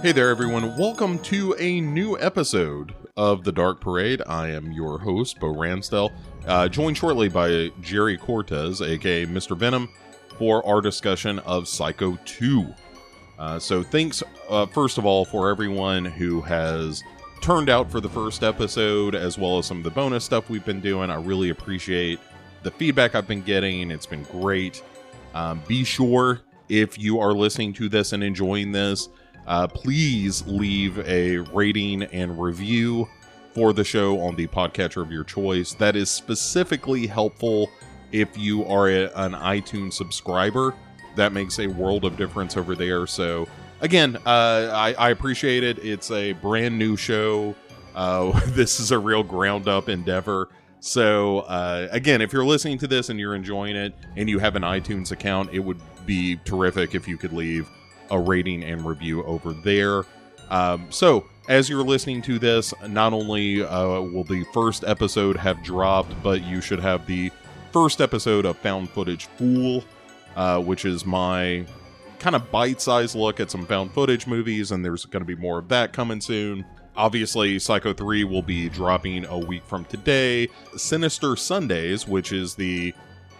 Hey there, everyone. Welcome to a new episode of The Dark Parade. I am your host, Bo Ransdell, uh, joined shortly by Jerry Cortes, aka Mr. Venom, for our discussion of Psycho 2. Uh, so, thanks, uh, first of all, for everyone who has turned out for the first episode, as well as some of the bonus stuff we've been doing. I really appreciate the feedback I've been getting. It's been great. Um, be sure, if you are listening to this and enjoying this, uh, please leave a rating and review for the show on the podcatcher of your choice. That is specifically helpful if you are a, an iTunes subscriber. That makes a world of difference over there. So, again, uh, I, I, appreciate it. It's a brand new show. Uh, this is a real ground up endeavor. So, uh, again, if you're listening to this and you're enjoying it and you have an iTunes account, it would be terrific if you could leave a rating and review over there. Um, so, as you're listening to this, not only uh, will the first episode have dropped, but you should have the first episode of Found Footage Fool, uh, which is my kind of bite sized look at some found footage movies, and there's going to be more of that coming soon. Obviously, Psycho 3 will be dropping a week from today. Sinister Sundays, which is the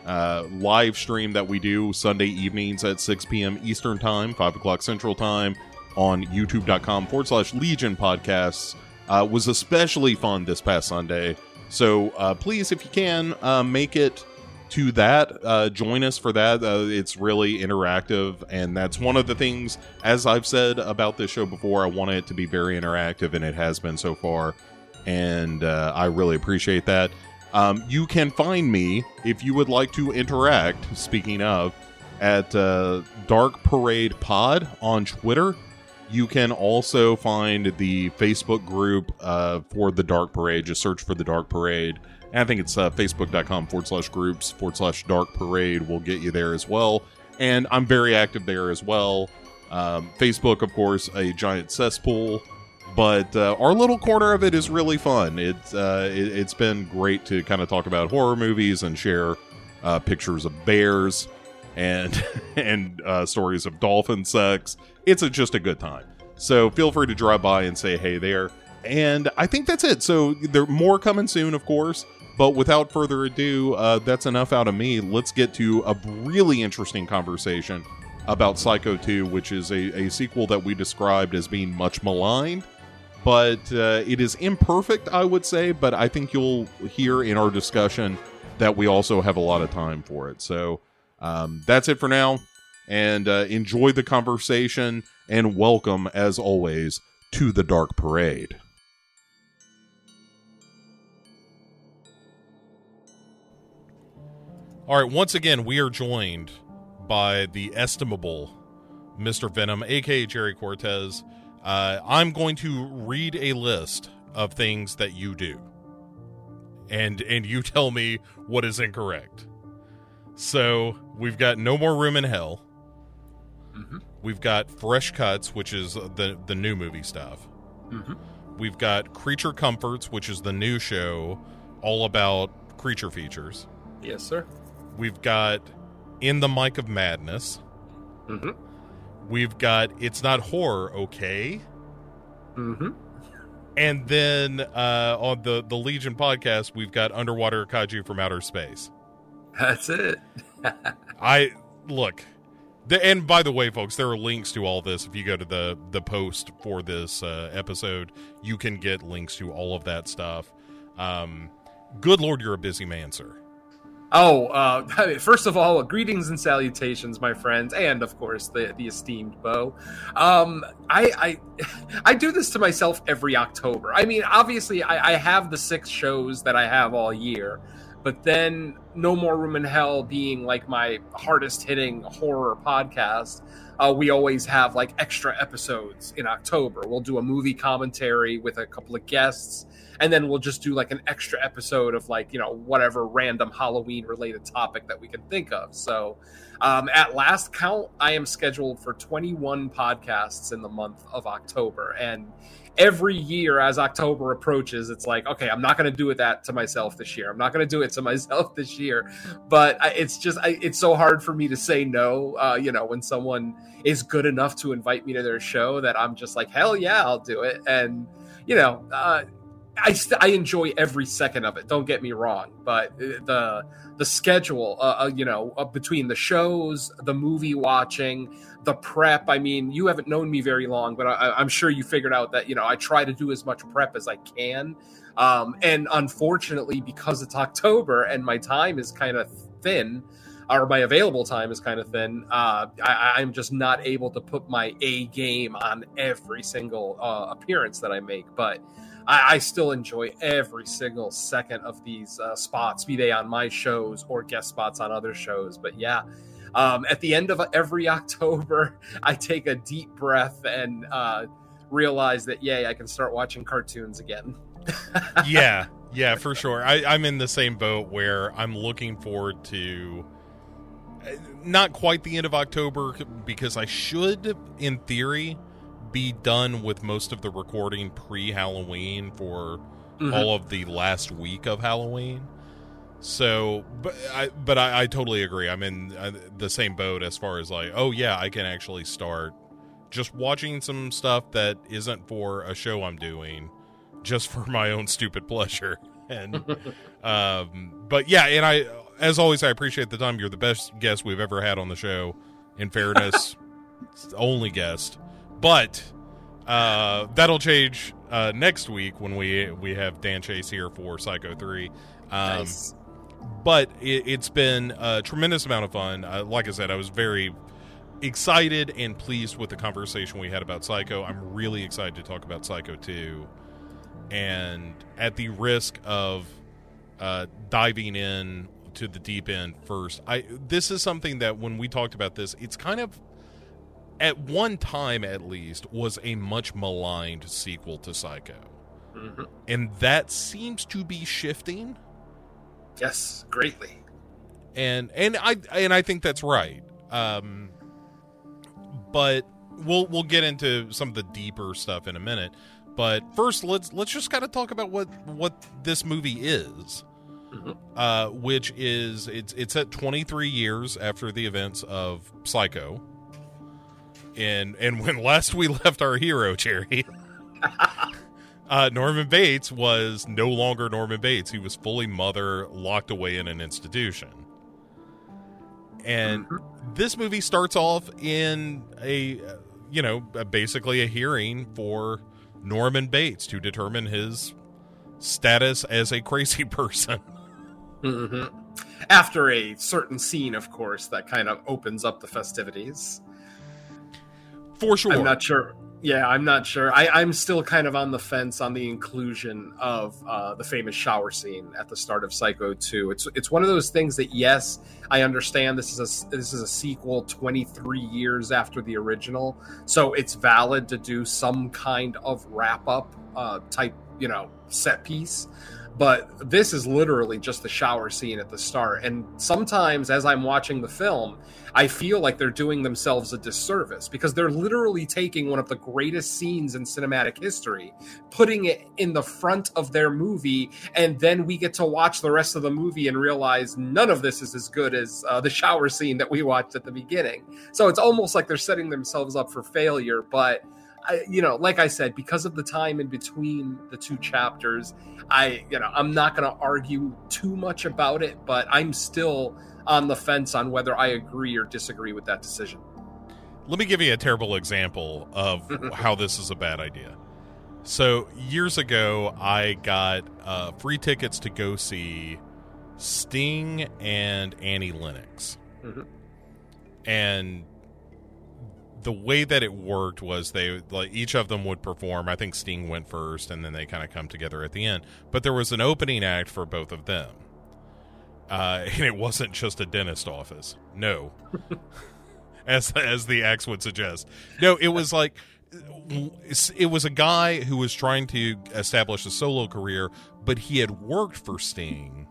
uh, live stream that we do Sunday evenings at 6 p.m. Eastern Time, 5 o'clock Central Time on youtube.com forward slash Legion podcasts uh, was especially fun this past Sunday. So uh, please, if you can, uh, make it to that. Uh, join us for that. Uh, it's really interactive, and that's one of the things, as I've said about this show before, I want it to be very interactive, and it has been so far. And uh, I really appreciate that. Um, you can find me if you would like to interact. Speaking of, at uh, Dark Parade Pod on Twitter. You can also find the Facebook group uh, for the Dark Parade. Just search for the Dark Parade. And I think it's uh, facebook.com forward slash groups forward slash dark parade will get you there as well. And I'm very active there as well. Um, Facebook, of course, a giant cesspool but uh, our little corner of it is really fun. It's uh, it, has been great to kind of talk about horror movies and share uh, pictures of bears and and uh, stories of dolphin sex. It's a, just a good time. So feel free to drive by and say hey there. And I think that's it. So there more coming soon, of course. But without further ado, uh, that's enough out of me. Let's get to a really interesting conversation about Psycho 2, which is a, a sequel that we described as being much maligned but uh, it is imperfect, I would say. But I think you'll hear in our discussion that we also have a lot of time for it. So um, that's it for now. And uh, enjoy the conversation and welcome, as always, to the Dark Parade. All right, once again, we are joined by the estimable Mr. Venom, aka Jerry Cortes. Uh, I'm going to read a list of things that you do, and and you tell me what is incorrect. So we've got no more room in hell. Mm-hmm. We've got fresh cuts, which is the the new movie stuff. Mm-hmm. We've got creature comforts, which is the new show, all about creature features. Yes, sir. We've got in the mic of madness. Mm-hmm. We've got it's not horror, okay? Mm-hmm. And then uh, on the the Legion podcast, we've got underwater kaiju from outer space. That's it. I look. The, and by the way, folks, there are links to all this. If you go to the the post for this uh, episode, you can get links to all of that stuff. Um, good lord, you're a busy man, sir. Oh, uh, first of all, greetings and salutations, my friends, and of course the the esteemed Bo. Um, I, I I do this to myself every October. I mean, obviously, I, I have the six shows that I have all year, but then No More Room in Hell being like my hardest hitting horror podcast. Uh, we always have like extra episodes in October. We'll do a movie commentary with a couple of guests and then we'll just do like an extra episode of like you know whatever random Halloween related topic that we can think of. So, um, at last count, I am scheduled for 21 podcasts in the month of October, and every year as October approaches, it's like, okay, I'm not going to do it that to myself this year. I'm not going to do it to myself this year. But I, it's just, I, it's so hard for me to say no. Uh, you know, when someone is good enough to invite me to their show, that I'm just like, hell yeah, I'll do it. And you know, uh, I st- I enjoy every second of it. Don't get me wrong, but uh, the the schedule, uh, uh, you know, uh, between the shows, the movie watching, the prep. I mean, you haven't known me very long, but I, am sure you figured out that you know I try to do as much prep as I can. Um, and unfortunately, because it's October and my time is kind of thin, or my available time is kind of thin, uh, I, I'm just not able to put my A game on every single uh, appearance that I make. But I, I still enjoy every single second of these uh, spots, be they on my shows or guest spots on other shows. But yeah, um, at the end of every October, I take a deep breath and uh, realize that, yay, I can start watching cartoons again. yeah, yeah, for sure. I, I'm in the same boat where I'm looking forward to uh, not quite the end of October because I should, in theory, be done with most of the recording pre Halloween for mm-hmm. all of the last week of Halloween. So, but I but I, I totally agree. I'm in uh, the same boat as far as like, oh yeah, I can actually start just watching some stuff that isn't for a show I'm doing, just for my own stupid pleasure. And um, but yeah, and I as always I appreciate the time. You're the best guest we've ever had on the show. In fairness, only guest. But uh, that'll change uh, next week when we we have Dan Chase here for Psycho Three. Um, nice. But it, has been a tremendous amount of fun. Uh, like I said, I was very excited and pleased with the conversation we had about Psycho. I'm really excited to talk about Psycho 2. And at the risk of uh, diving in to the deep end first, I this is something that when we talked about this, it's kind of at one time at least was a much maligned sequel to Psycho. Mm-hmm. And that seems to be shifting. Yes, greatly. And and I and I think that's right. Um but we'll we'll get into some of the deeper stuff in a minute. But first let's let's just kind of talk about what what this movie is. Mm-hmm. Uh, which is it's it's at 23 years after the events of Psycho, and and when last we left our hero, Jerry, uh, Norman Bates was no longer Norman Bates. He was fully mother, locked away in an institution. And mm-hmm. this movie starts off in a, you know, basically a hearing for Norman Bates to determine his status as a crazy person. Mm-hmm. After a certain scene, of course, that kind of opens up the festivities for sure. I'm not sure. Yeah, I'm not sure. I, I'm still kind of on the fence on the inclusion of uh, the famous shower scene at the start of Psycho 2. It's it's one of those things that yes, I understand this is a this is a sequel 23 years after the original, so it's valid to do some kind of wrap up uh, type you know set piece but this is literally just the shower scene at the start. And sometimes as i'm watching the film i feel like they're doing themselves a disservice because they're literally taking one of the greatest scenes in cinematic history putting it in the front of their movie and then we get to watch the rest of the movie and realize none of this is as good as uh, the shower scene that we watched at the beginning. So it's almost like they're setting themselves up for failure but I, you know, like I said, because of the time in between the two chapters, I, you know, I'm not going to argue too much about it, but I'm still on the fence on whether I agree or disagree with that decision. Let me give you a terrible example of how this is a bad idea. So, years ago, I got uh, free tickets to go see Sting and Annie Lennox. Mm-hmm. And the way that it worked was they like each of them would perform. I think Sting went first, and then they kind of come together at the end. But there was an opening act for both of them, uh, and it wasn't just a dentist office. No, as as the acts would suggest. No, it was like it was a guy who was trying to establish a solo career, but he had worked for Sting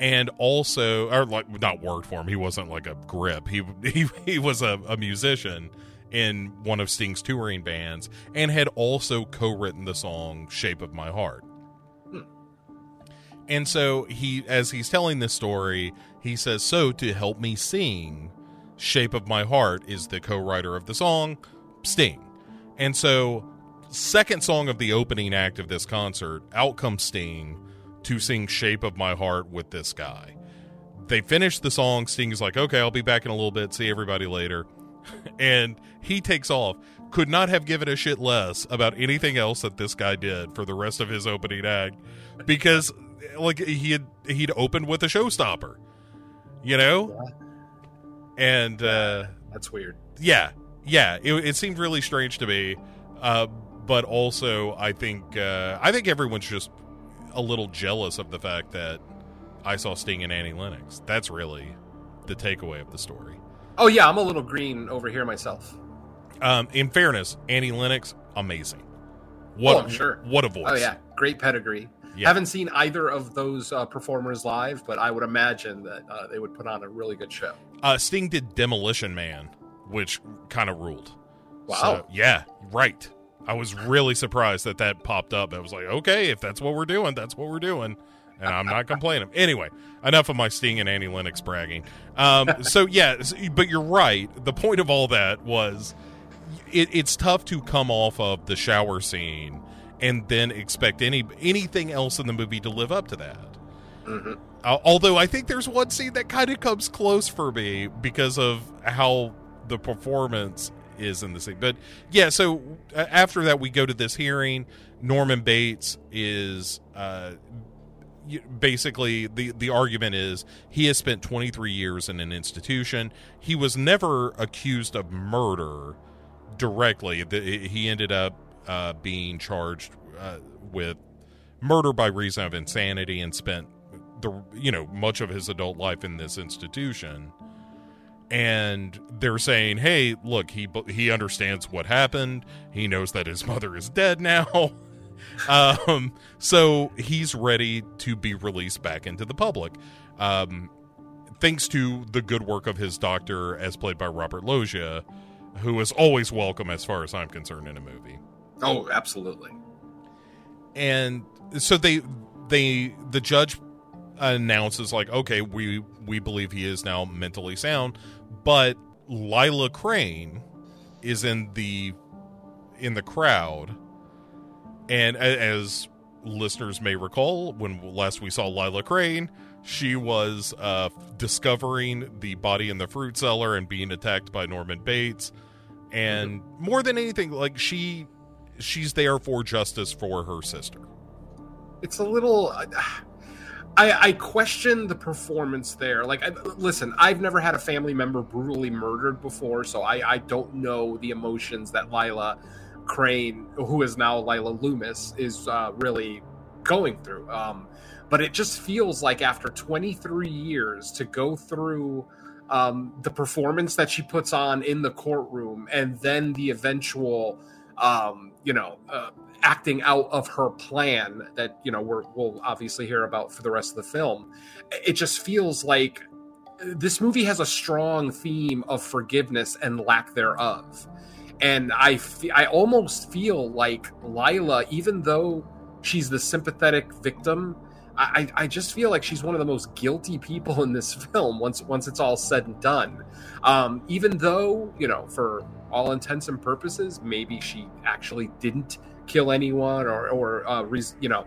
and also or like not worked for him he wasn't like a grip he he, he was a, a musician in one of Sting's touring bands and had also co-written the song "Shape of My Heart." And so he, as he's telling this story, he says, "So to help me sing, Shape of My Heart is the co-writer of the song, Sting." And so, second song of the opening act of this concert, out comes Sting to sing Shape of My Heart with this guy. They finish the song. Sting is like, okay, I'll be back in a little bit. See everybody later. and he takes off. Could not have given a shit less about anything else that this guy did for the rest of his opening act because like he had he'd opened with a showstopper. You know? And uh That's weird. yeah yeah it, it seemed really strange to me uh but also i think uh i think everyone's just a little jealous of the fact that i saw sting and annie lennox that's really the takeaway of the story Oh yeah, I'm a little green over here myself. um in fairness annie lennox amazing what Oh, I'm sure. what a voice Oh yeah, great pedigree. Yeah. Haven't seen either of those uh, performers live, but I would imagine that uh, they would put on a really good show. uh sting did demolition man which kind of ruled Wow. So, yeah, right. I was really surprised that that popped up. I was like, okay, if that's what we're doing, that's what we're doing. And I'm not complaining. Anyway, enough of my Sting and Annie Lennox bragging. Um, so, yeah, but you're right. The point of all that was it, it's tough to come off of the shower scene and then expect any anything else in the movie to live up to that. Mhm. Uh, although I think there's one scene that kind of comes close for me because of how the performance is in the scene. But yeah, so after that, we go to this hearing. Norman Bates is uh, basically the the argument is he has spent 23 years in an institution. He was never accused of murder directly. The, he ended up uh, being charged uh, with murder by reason of insanity and spent the you know much of his adult life in this institution and they're saying hey look he he understands what happened he knows that his mother is dead now um so he's ready to be released back into the public um thanks to the good work of his doctor as played by Robert Loggia who is always welcome as far as I'm concerned in a movie Oh, absolutely. and so they they the judge announces like okay we we believe he is now mentally sound but lila crane is in the in the crowd and as listeners may recall when last we saw lila crane she was uh discovering the body in the fruit cellar and being attacked by norman bates and more than anything like she she's there for justice for her sister It's a little. I, I question the performance there. Like, I, listen, I've never had a family member brutally murdered before, so I, I don't know the emotions that Lila Crane, who is now Lila Loomis, is uh, really going through. Um, but it just feels like after 23 years to go through um, the performance that she puts on in the courtroom and then the eventual, um, you know, uh, acting out of her plan that you know we're, we'll obviously hear about for the rest of the film it just feels like this movie has a strong theme of forgiveness and lack thereof and i i almost feel like lila even though she's the sympathetic victim I, I just feel like she's one of the most guilty people in this film once once it's all said and done. Um, even though you know, for all intents and purposes, maybe she actually didn't kill anyone or or uh, res- you know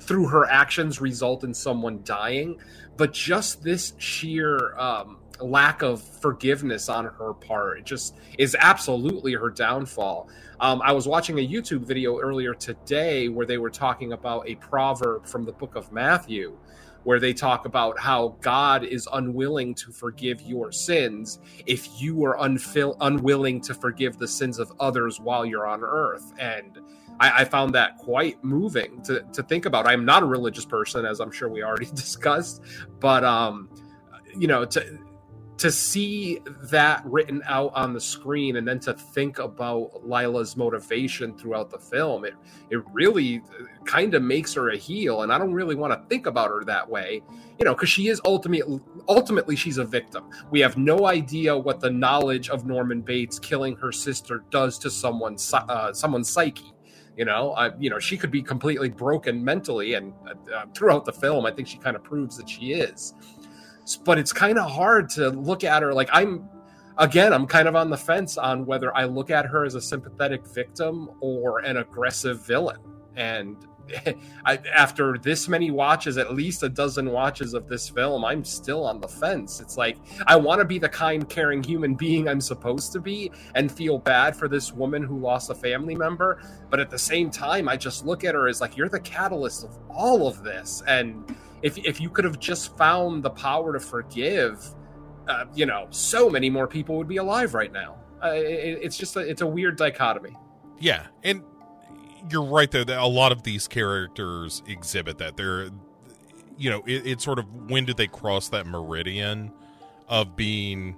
through her actions result in someone dying but just this sheer um, lack of forgiveness on her part it just is absolutely her downfall um, i was watching a youtube video earlier today where they were talking about a proverb from the book of matthew where they talk about how God is unwilling to forgive your sins if you are unfil- unwilling to forgive the sins of others while you're on earth. And I, found that quite moving to, to think about. I'm not a religious person, as I'm sure we already discussed, but um, you know, to to see that written out on the screen and then to think about Lila's motivation throughout the film, it it really kind of makes her a heel. And I don't really want to think about her that way, you know, because she is ultimately ultimately she's a victim. We have no idea what the knowledge of Norman Bates killing her sister does to someone's uh, someone's psyche. You know, uh, you know, she could be completely broken mentally, and uh, throughout the film, I think she kind of proves that she is but it's kind of hard to look at her like I'm again, I'm kind of on the fence on whether I look at her as a sympathetic victim or an aggressive villain. And I, after this many watches, at least a dozen watches of this film, I'm still on the fence. It's like I want to be the kind, caring human being I'm supposed to be and feel bad for this woman who lost a family member. But at the same time, I just look at her as like, you're the catalyst of all of this. And if if you could have just found the power to forgive, uh, you know, so many more people would be alive right now. Uh, it, it's just a, it's a weird dichotomy. Yeah, and you're right though that a lot of these characters exhibit that they're, you know, it, it's sort of when did they cross that meridian of being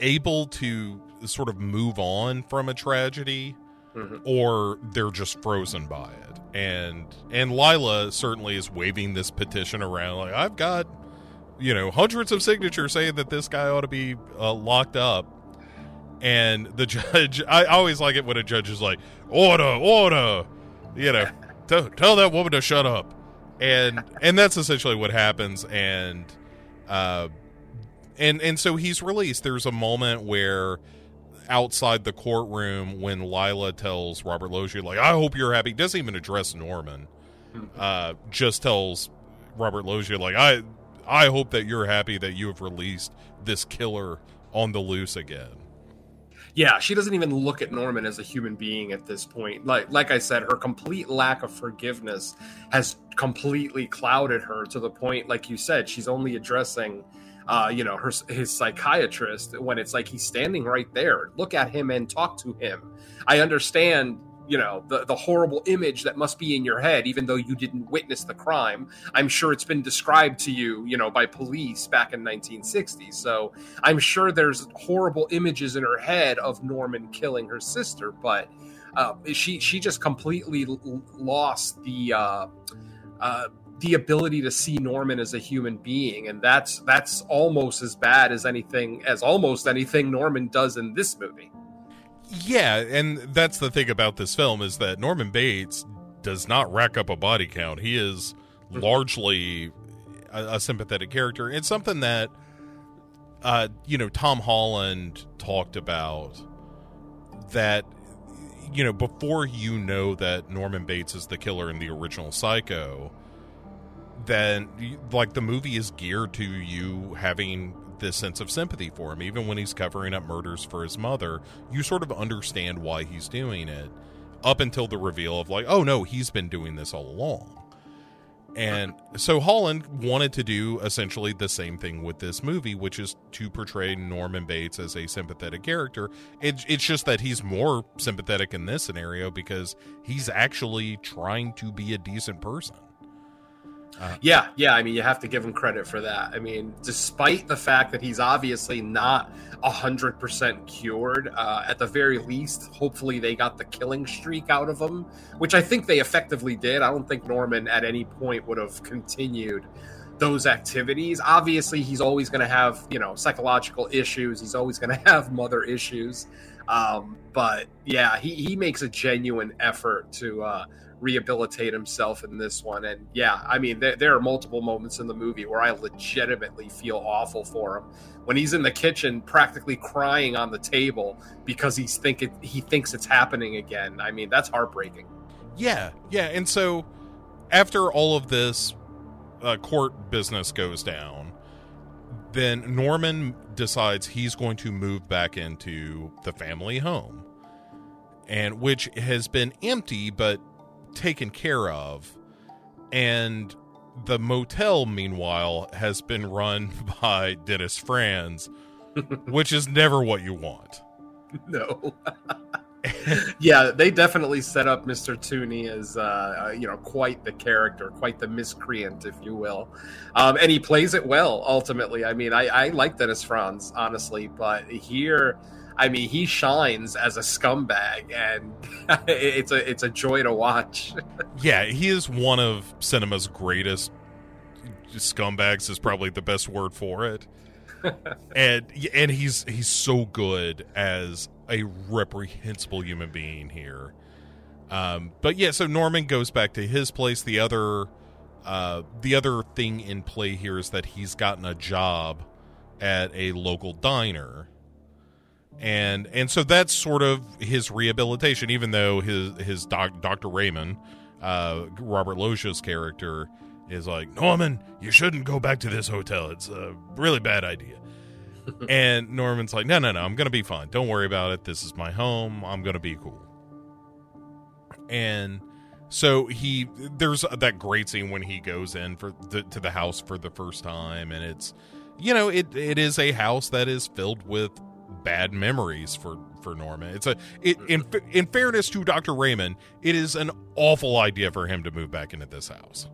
able to sort of move on from a tragedy mm-hmm. or they're just frozen by it. And and Lila certainly is waving this petition around like I've got you know hundreds of signatures saying that this guy ought to be uh, locked up. And the judge, I always like it when a judge is like, "Order, order," you know, tell, tell that woman to shut up. And and that's essentially what happens. And uh, and and so he's released. There's a moment where outside the courtroom when Lila tells Robert Loggia, like, I hope you're happy. Doesn't even address Norman. Mm-hmm. Uh, just tells Robert Loggia, like, I I hope that you're happy that you have released this killer on the loose again. Yeah, she doesn't even look at Norman as a human being at this point. Like like I said, her complete lack of forgiveness has completely clouded her to the point, like you said, she's only addressing uh, you know, her his psychiatrist when it's like he's standing right there. Look at him and talk to him. I understand you know the, the horrible image that must be in your head even though you didn't witness the crime i'm sure it's been described to you you know by police back in 1960 so i'm sure there's horrible images in her head of norman killing her sister but uh, she she just completely lost the uh, uh, the ability to see Norman as a human being, and that's that's almost as bad as anything as almost anything Norman does in this movie. Yeah, and that's the thing about this film is that Norman Bates does not rack up a body count. He is mm-hmm. largely a, a sympathetic character. It's something that uh, you know Tom Holland talked about that you know before you know that Norman Bates is the killer in the original Psycho then like the movie is geared to you having this sense of sympathy for him even when he's covering up murders for his mother you sort of understand why he's doing it up until the reveal of like oh no he's been doing this all along and so Holland wanted to do essentially the same thing with this movie, which is to portray Norman Bates as a sympathetic character. It, it's just that he's more sympathetic in this scenario because he's actually trying to be a decent person. Uh, yeah, yeah. I mean, you have to give him credit for that. I mean, despite the fact that he's obviously not hundred percent cured, uh, at the very least, hopefully they got the killing streak out of him, which I think they effectively did. I don't think Norman at any point would have continued those activities. Obviously, he's always going to have you know psychological issues. He's always going to have mother issues. Um, but yeah, he he makes a genuine effort to. Uh, rehabilitate himself in this one. And yeah, I mean, there, there, are multiple moments in the movie where I legitimately feel awful for him when he's in the kitchen, practically crying on the table because he's thinking he thinks it's happening again. I mean, that's heartbreaking. Yeah, yeah, and so after all of this uh, court business goes down, then Norman decides he's going to move back into the family home and which has been empty but taken care of. And the motel, meanwhile, has been run by Dennis Franz, which is never what you want. No. yeah, they definitely set up Mr. Toomey as, uh, you know, quite the character, quite the miscreant, if you will. Um, and he plays it well, ultimately. I mean, I, I like Dennis Franz, honestly, but here, I mean, he shines as a scumbag, and it's a it's a joy to watch. yeah, he is one of cinema's greatest scumbags. Is probably the best word for it. and and he's he's so good as a reprehensible human being here. Um, but yeah, so Norman goes back to his place. The other uh, the other thing in play here is that he's gotten a job at a local diner and and so that's sort of his rehabilitation even though his his doc, dr raymond uh, robert loggia's character is like norman you shouldn't go back to this hotel. It's a really bad idea. And norman's like no no no i'm gonna be fine. Don't worry about it. This is my home. I'm gonna be cool. And so he there's that great scene when he goes in for the, to the house for the first time and it's you know it it is a house that is filled with bad memories for for Norman. It's a it in in fairness to Dr. Raymond, it is an awful idea for him to move back into this house.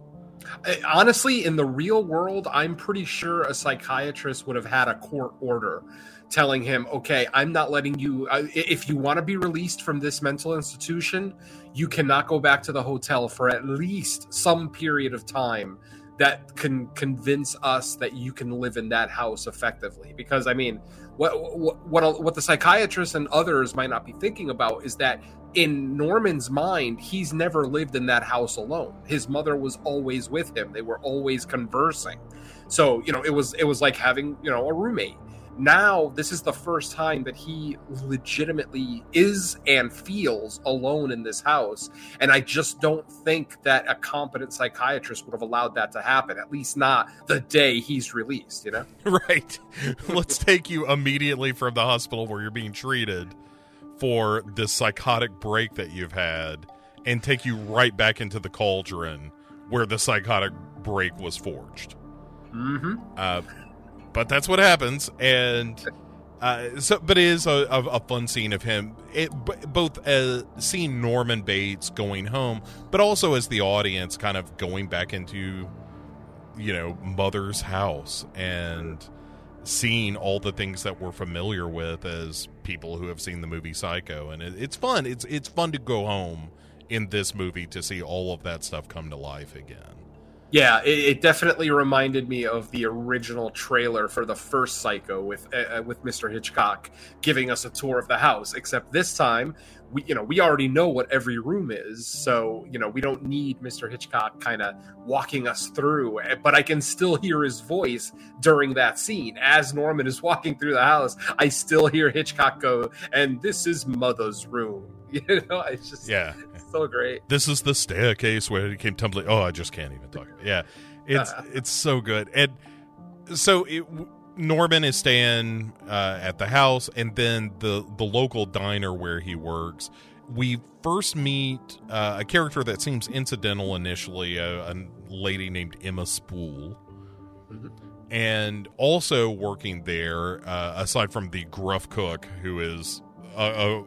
Honestly, in the real world, I'm pretty sure a psychiatrist would have had a court order telling him, "Okay, I'm not letting you if you want to be released from this mental institution, you cannot go back to the hotel for at least some period of time." that can convince us that you can live in that house effectively because i mean what what what, the psychiatrists and others might not be thinking about is that in Norman's mind, he's never lived in that house alone. His mother was always with him. They were always conversing. So, you know, it was it was like having, you know, a roommate now this is the first time that he legitimately is and feels alone in this house and i just don't think that a competent psychiatrist would have allowed that to happen at least not the day he's released you know? Right. Let's take you immediately from the hospital where you're being treated for this psychotic break that you've had and take you right back into the cauldron where the psychotic break was forged. Mm-hmm. uh, but that's what happens, and uh, so but it is a, a, fun scene of him, it, both uh, seeing Norman Bates going home, but also as the audience kind of going back into, you know, Mother's house and seeing all the things that we're familiar with as people who have seen the movie Psycho, and it, it's fun. It's it's fun to go home in this movie to see all of that stuff come to life again. Yeah, it, it, definitely reminded me of the original trailer for the first Psycho with uh, uh, with Mr. Hitchcock giving us a tour of the house. Except this time, we you know we already know what every room is, so you know we don't need Mr. Hitchcock kind of walking us through. Eh, but I can still hear his voice during that scene as Norman is walking through the house. I still hear Hitchcock go, "And this is Mother's room." You know, it's just yeah, so great. This is the staircase where he came tumbling. Oh, I just can't even talk. Yeah, it's it's so good. And so it, Norman is staying uh, at the house, and then the the local diner where he works. We first meet uh, a character that seems incidental initially, a, a lady named Emma Spool. Mm-hmm. And also working there, uh, aside from the gruff cook, who is a,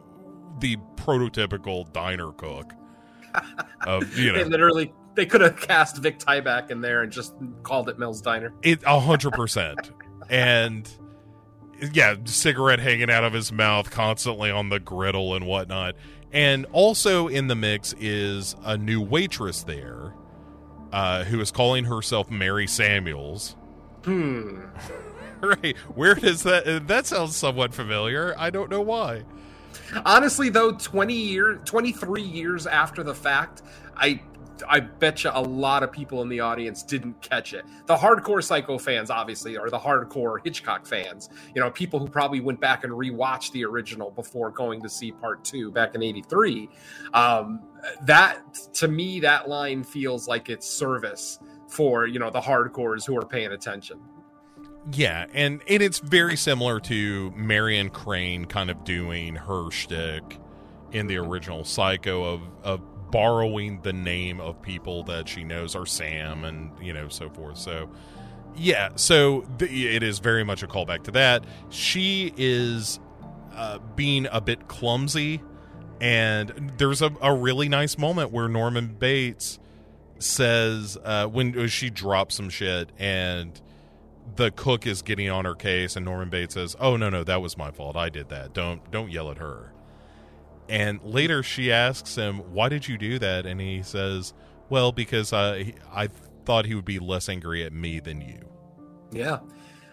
the prototypical diner cook. Of you know, they literally they could have cast Vic Tayback in there and just called it Mel's Diner. It a hundred percent, and yeah, cigarette hanging out of his mouth constantly on the griddle and whatnot. And also in the mix is a new waitress there, uh, who is calling herself Mary Samuels. Hmm. right. Where does that? That sounds somewhat familiar. I don't know why. Honestly, though, twenty years, twenty three years after the fact, I I bet you a lot of people in the audience didn't catch it. The hardcore Psycho fans, obviously, are the hardcore Hitchcock fans. You know, people who probably went back and rewatched the original before going to see part two back in '83. Um, that to me, that line feels like it's service for you know the hardcores who are paying attention. Yeah, and, and it's very similar to Marion Crane kind of doing her shtick in the original Psycho of of borrowing the name of people that she knows are Sam and you know so forth. So yeah, so it is very much a callback to that. She is uh, being a bit clumsy And there's a, a really nice moment where Norman Bates says uh, when she drops some shit and the cook is getting on her case and Norman Bates says, "Oh no, no, that was my fault. I did that. Don't don't yell at her." And later she asks him, "Why did you do that?" And he says, "Well, because I I thought he would be less angry at me than you." Yeah.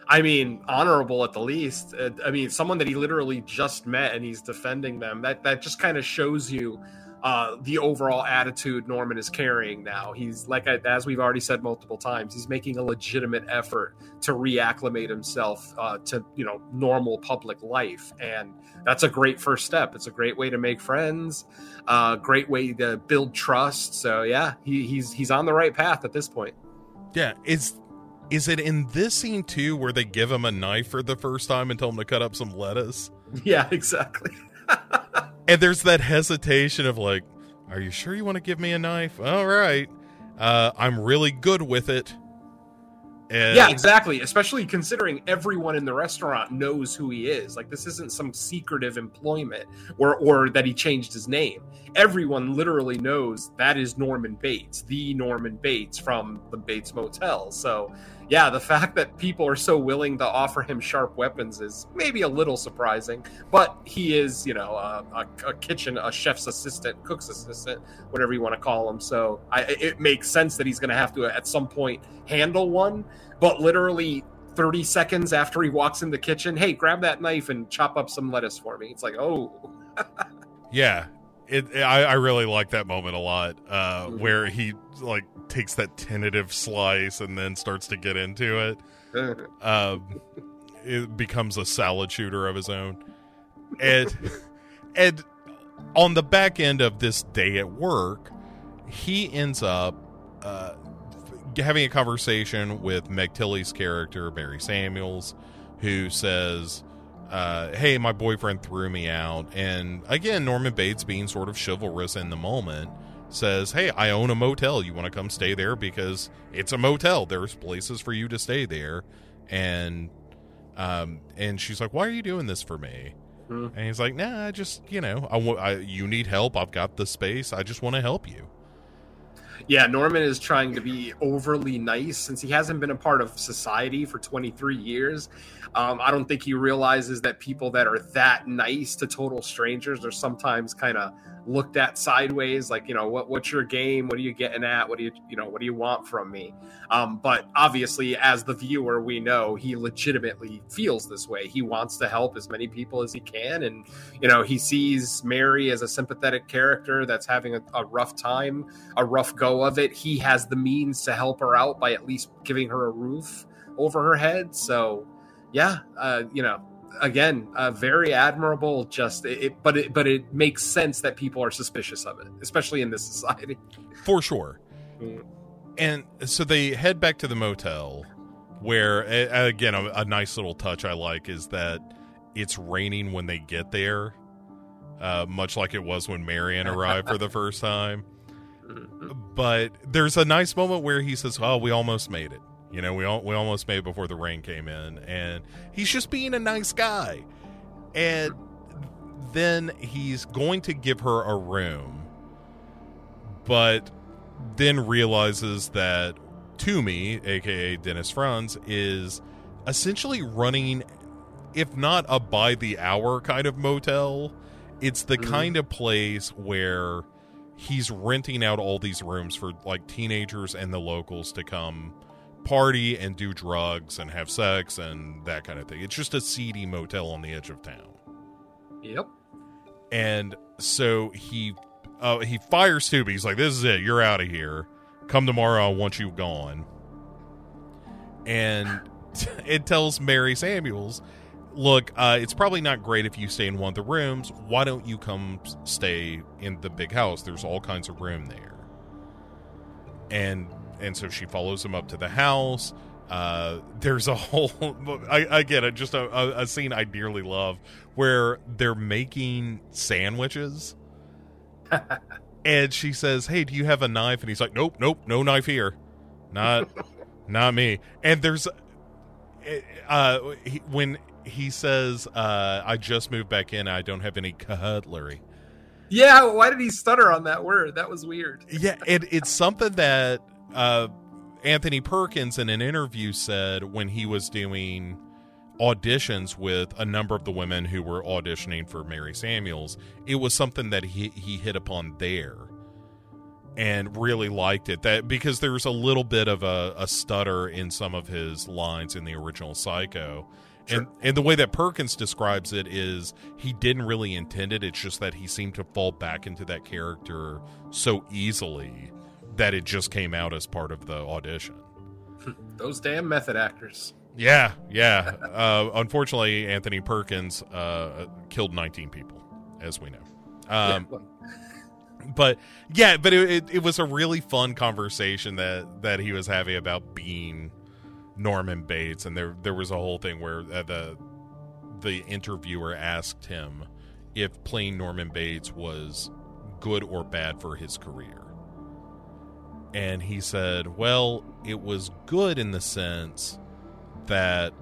I mean, honorable at the least. Uh, I mean, someone that he literally just met and he's defending them. That that just kind of shows you uh, the overall attitude Norman is carrying now. He's like, as we've already said multiple times, he's making a legitimate effort to reacclimate himself uh, to you know normal public life, and that's a great first step. It's a great way to make friends, a uh, great way to build trust. So yeah, he, he's he's on the right path at this point. Yeah, is is it in this scene too where they give him a knife for the first time and tell him to cut up some lettuce? Yeah, exactly. and there's that hesitation of like, "Are you sure you want to give me a knife?" All right, uh, I'm really good with it. And yeah, exactly. Especially considering everyone in the restaurant knows who he is. Like this isn't some secretive employment or or that he changed his name. Everyone literally knows that is Norman Bates, the Norman Bates from the Bates Motel. So yeah, the fact that people are so willing to offer him sharp weapons is maybe a little surprising, but he is, you know, a, a, a kitchen, a chef's assistant, cook's assistant, whatever you want to call him. So I, it makes sense that he's going to have to, uh, at some point, handle one. But literally 30 seconds after he walks in the kitchen, hey, grab that knife and chop up some lettuce for me. It's like, oh. yeah, it, I, I, really like that moment a lot, uh, mm-hmm. where he like takes that tentative slice and then starts to get into it. um, it becomes a salad shooter of his own, and and on the back end of this day at work, he ends up uh, having a conversation with Meg Tilly's character Mary Samuels, who says uh, hey, my boyfriend threw me out. And again, Norman Bates, being sort of chivalrous in the moment, says, hey, I own a motel. You want to come stay there because it's a motel. There's places for you to stay there. And um, and she's like, why are you doing this for me? Hmm. And he's like, nah, I just, you know, I, I, you need help. I've got the space. I just want to help you. Yeah, Norman is trying to be overly nice since he hasn't been a part of society for 23 years. Um, I don't think he realizes that people that are that nice to total strangers are sometimes kind of looked at sideways like you know what what's your game? What are you getting at? What do you you know what do you want from me? Um, but obviously as the viewer we know he legitimately feels this way. He wants to help as many people as he can and you know he sees mary as a sympathetic character that's having a, a rough time a rough go of it. He has the means to help her out by at least giving her a roof over her head. So yeah uh, you know again, uh, very admirable. Just it, but it, but it makes sense that people are suspicious of it, especially in this society. For sure. Mm. And so they head back to the motel, where again a, a, nice little touch I like is that it's raining when they get there, uh, much like it was when Marion arrived for the first time. Mm-hmm. But there's a nice moment where he says, "Oh, we almost made it." You know, we all, we almost made it before the rain came in, and he's just being a nice guy. And then he's going to give her a room, but then realizes that Toomey, aka Dennis Franz, is essentially running, if not a by the hour kind of motel, it's the mm. kind of place where he's renting out all these rooms for like teenagers and the locals to come party and do drugs and have sex and that kind of thing. It's just a seedy motel on the edge of town. Yep. And so he uh, he fires Stubby. He's like, "This is it. You're out of here. Come tomorrow. I want you gone." And it tells Mary Samuels, "Look, uh, it's probably not great if you stay in one of the rooms. Why don't you come stay in the big house? There's all kinds of room there." And and so she follows him up to the house. Uh, there's a whole I, get just a, a, a scene I dearly love where they're making sandwiches. and she says, "Hey, do you have a knife?" And he's like, "Nope, nope, no knife here, not, not me." And there's, uh, he, when he says, uh, "I just moved back in, I don't have any cutlery," Yeah, why did he stutter on that word? That was weird. Yeah, and it's something that uh, Anthony Perkins in an interview said when he was doing auditions with a number of the women who were auditioning for Mary Samuels. It was something that he he hit upon there and really liked it that because there's a little bit of a, a stutter in some of his lines in the original Psycho. Sure. And and the way that Perkins describes it is he didn't really intend it. It's just that he seemed to fall back into that character so easily that it just came out as part of the audition. Those damn method actors. Yeah, yeah. uh, unfortunately, Anthony Perkins uh, killed 19 people, as we know. Um, yeah, but yeah, but it, it, it was a really fun conversation that that he was having about being Norman Bates, and there there was a whole thing where uh, the the interviewer asked him if playing Norman Bates was good or bad for his career. And he said, "Well, it was good in the sense that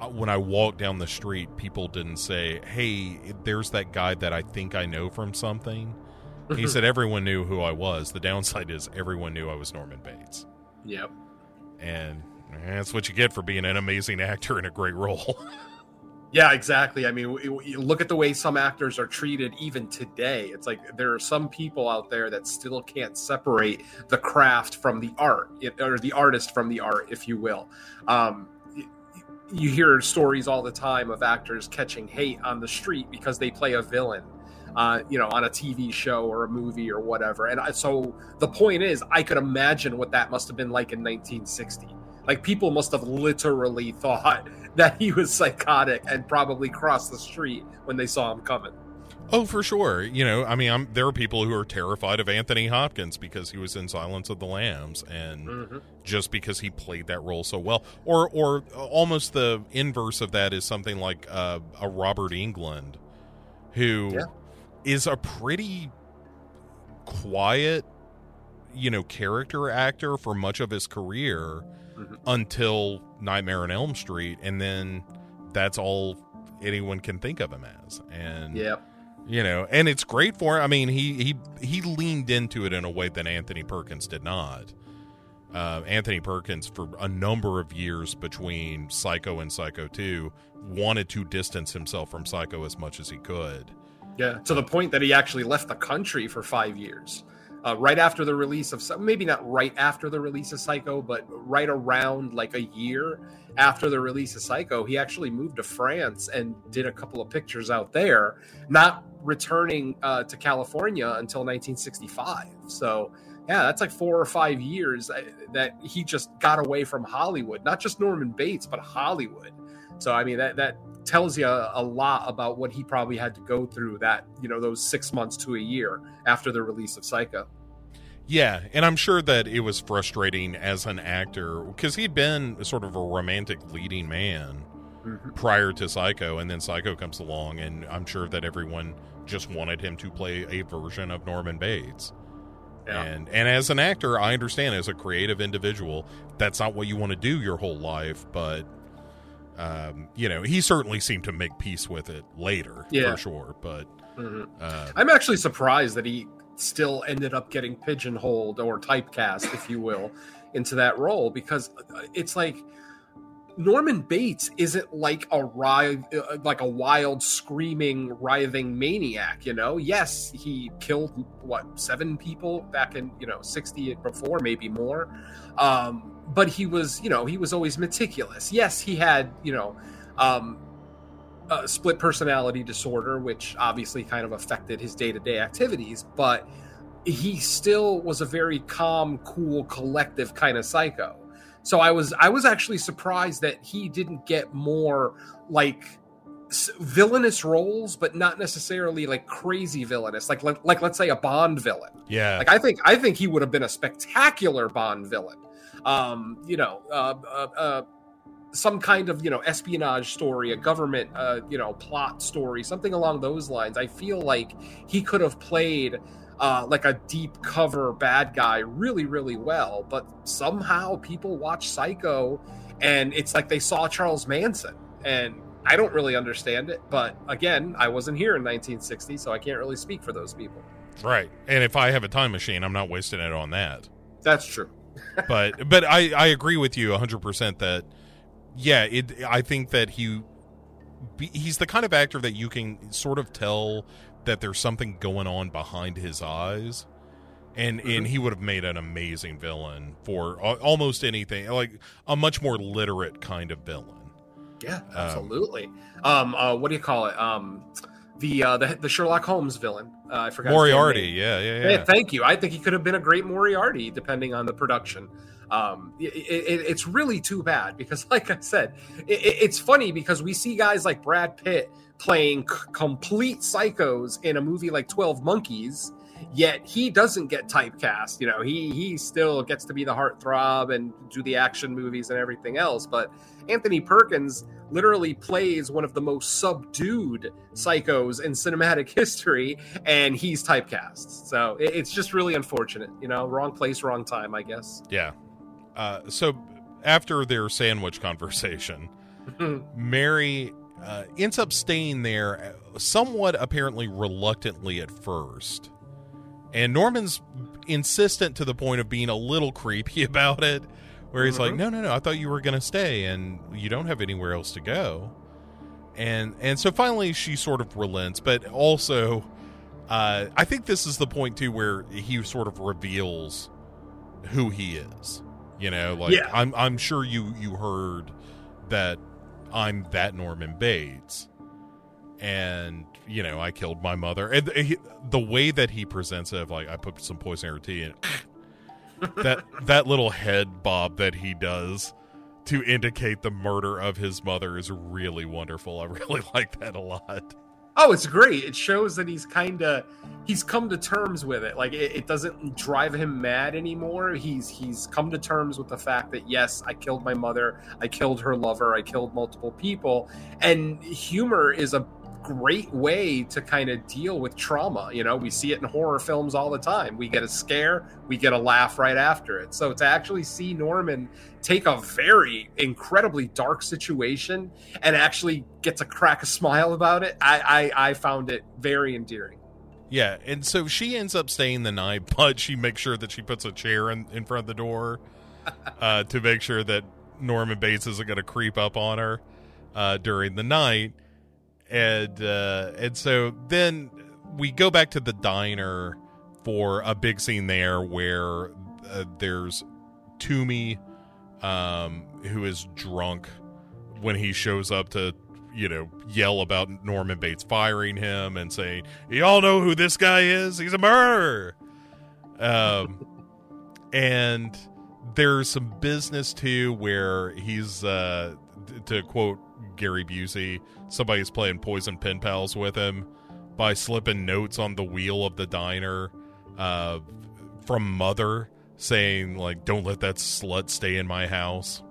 uh, when I walked down the street, people didn't say, "Hey, there's that guy that I think I know from something." he said everyone knew who I was. The downside is everyone knew I was Norman Bates. Yep. And that's what you get for being an amazing actor in a great role. Yeah, exactly. I mean, look at the way some actors are treated even today. It's like there are some people out there that still can't separate the craft from the art, or the artist from the art, if you will. Um, you hear stories all the time of actors catching hate on the street because they play a villain uh, you know, on a TV show or a movie or whatever. And I, so the point is, I could imagine what that must have been like in 1960. Like people must have literally thought that he was psychotic and probably crossed the street when they saw him coming. Oh, for sure. You know, I mean, I'm, there are people who are terrified of Anthony Hopkins because he was in Silence of the Lambs, and mm-hmm. just because he played that role so well, or or almost the inverse of that is something like uh, a Robert Englund, who yeah is a pretty quiet, you know, character actor for much of his career mm-hmm. until Nightmare on Elm Street, and then that's all anyone can think of him as. And yeah, you know, and it's great for. Him. I mean, he he he leaned into it in a way that Anthony Perkins did not. Uh, Anthony Perkins, for a number of years between Psycho and Psycho 2, wanted to distance himself from Psycho as much as he could. Yeah, to the point that he actually left the country for five years. Uh, right after the release of maybe not right after the release of Psycho, but right around like a year after the release of Psycho, he actually moved to France and did a couple of pictures out there, not returning uh, to California until 1965. So, yeah, that's like four or five years uh, that he just got away from Hollywood, not just Norman Bates, but Hollywood. So, I mean, that that tells you a, a, lot about what he probably had to go through that you know those six months to a year after the release of psycho yeah and i'm sure that it was frustrating as an actor because he'd been sort of a romantic leading man mm-hmm. prior to psycho and then psycho comes along and i'm sure that everyone just wanted him to play a version of norman bates yeah. And and as an actor, I understand as a creative individual, that's not what you want to do your whole life, but um, you know, he certainly seemed to make peace with it later, yeah. for sure. But mm-hmm. uh, I'm actually surprised that he still ended up getting pigeonholed or typecast, if you will, into that role because uh, it's like Norman Bates isn't like a uh, like a wild, screaming, writhing maniac. You know, yes, he killed what seven people back in you know sixty before, maybe more. Um, but he was, you know, he was always meticulous. Yes, he had, you know, um, a split personality disorder, which obviously kind of affected his day to day activities, but he still was a very calm, cool, collective kind of psycho. So I was I was actually surprised that he didn't get more like villainous roles, but not necessarily like crazy villainous, like like, like let's say a Bond villain. Yeah, like I think I think he would have been a spectacular Bond villain um, you know, uh, uh, uh, some kind of you know espionage story, a government uh, you know plot story, something along those lines. I feel like he could have played uh, like a deep cover bad guy really, really well. But somehow people watch Psycho, and it's like they saw Charles Manson, and I don't really understand it, but again, I wasn't here in 1960, so I can't really speak for those people. Right. And if I have a time machine, I'm not wasting it on that. That's true. But but I I agree with you 100% that yeah, it I think that he he's the kind of actor that you can sort of tell that there's something going on behind his eyes. And mm-hmm. and he would have made an amazing villain for almost anything like a much more literate kind of villain. Yeah um, absolutely. Um, um uh, what do you call it? Um the uh the, the sherlock holmes villain uh, i forgot moriarty yeah, yeah yeah yeah thank you i think he could have been a great moriarty depending on the production um, it, it, it's really too bad because, like I said, it, it's funny because we see guys like Brad Pitt playing c- complete psychos in a movie like 12 Monkeys, yet he doesn't get typecast. You know, he he still gets to be the heartthrob and do the action movies and everything else. But Anthony Perkins literally plays one of the most subdued psychos in cinematic history, and he's typecast. So it's just really unfortunate. You know, wrong place, wrong time, I guess. Yeah. Uh, so after their sandwich conversation, Mary uh, ends up staying there uh, somewhat apparently reluctantly at first. And Norman's insistent to the point of being a little creepy about it, where he's mm-hmm. like, "No, no, no! I thought you were going to stay, and you don't have anywhere else to go." And and so finally, she sort of relents, but also, uh, I think this is the point too where he sort of reveals who he is. You know, like yeah. I'm I'm sure you you heard that I'm that Norman Bates, and you know I killed my mother. And he, the way that he presents it, of like I put some poison in her tea, and that that little head bob that he does to indicate the murder of his mother is really wonderful. I really like that a lot. Oh, it's great. It shows that he's kind of he's come to terms with it. Like it, it, doesn't drive him mad anymore. He's he's come to terms with the fact that yes, I killed my mother, I killed her lover, I killed multiple people, and humor is a great way to kind of deal with trauma. You know, we see it in horror films all the time. We get a scare, we get a laugh right after it. So to actually see Norman take a very incredibly dark situation and actually get to crack a smile about it, I, I, I found it very endearing. Yeah, and so she ends up staying the night, but she makes sure that she puts a chair in, in front of the door uh, to make sure that Norman Bates isn't going to creep up on her uh, during the night and uh, and so then we go back to the diner for a big scene there where uh, there's Toomey, um, who is drunk when he shows up to you know yell about Norman Bates firing him and saying, "You all know who this guy is? He's a murderer." Um, and there's some business too where he's uh, to quote Gary Busey, somebody's playing poison pen pals with him by slipping notes on the wheel of the diner uh, from Mother saying like, "Don't let that slut stay in my house."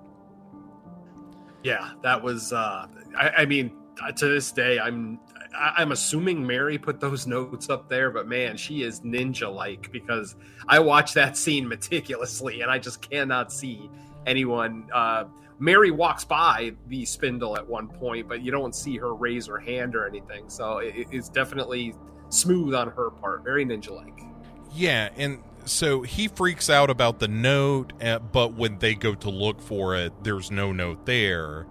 Yeah, that was. Uh, I, I mean, to this day, I'm I'm assuming Mary put those notes up there, but man, she is ninja like because I watch that scene meticulously and I just cannot see anyone. Uh, Mary walks by the spindle at one point, but you don't see her raise her hand or anything. So it, it's definitely smooth on her part, very ninja like. Yeah, and so he freaks out about the note, uh, but when they go to look for it, there's no note there.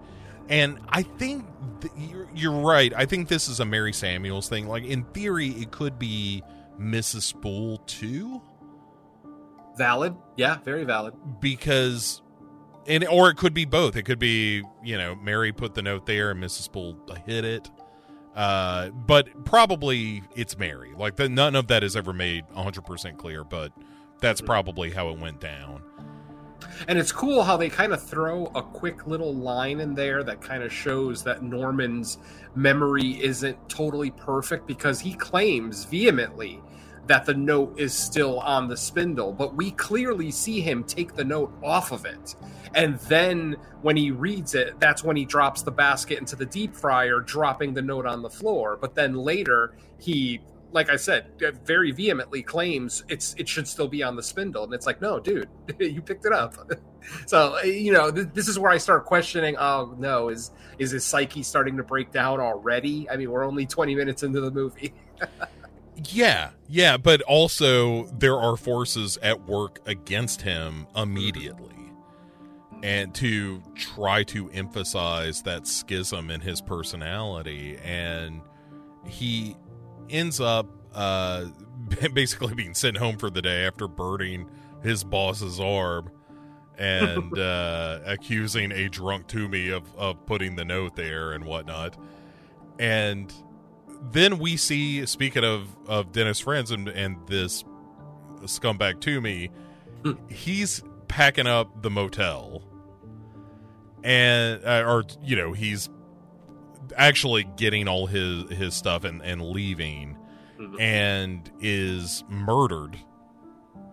And I think th- you're, you're right. I think this is a Mary Samuels thing. Like in theory, it could be Mrs. Spool too. Valid, yeah, very valid. Because and or it could be both. It could be you know Mary put the note there and Mrs. Spool hit it. Uh, but probably it's Mary. Like the, none of that is ever made 100% clear, but that's probably how it went down. And it's cool how they kind of throw a quick little line in there that kind of shows that Norman's memory isn't totally perfect because he claims vehemently that the note is still on the spindle, but we clearly see him take the note off of it. And then when he reads it, that's when he drops the basket into the deep fryer, dropping the note on the floor. But then later, he like I said, very vehemently claims it's it should still be on the spindle, and it's like, no, dude, you picked it up. so you know, th- this is where I start questioning. Oh no, is is his psyche starting to break down already? I mean, we're only twenty minutes into the movie. yeah, yeah, but also there are forces at work against him immediately. And to try to emphasize that schism in his personality, and he ends up uh, basically being sent home for the day after burning his boss's arm and uh, accusing a drunk Toomey of, of putting the note there and whatnot. And then we see, speaking of, of Dennis Franz and, and this scumbag to Toomey, he's packing up the motel. And, uh, or, you know, he's actually getting all his his stuff and and leaving mm-hmm. and is murdered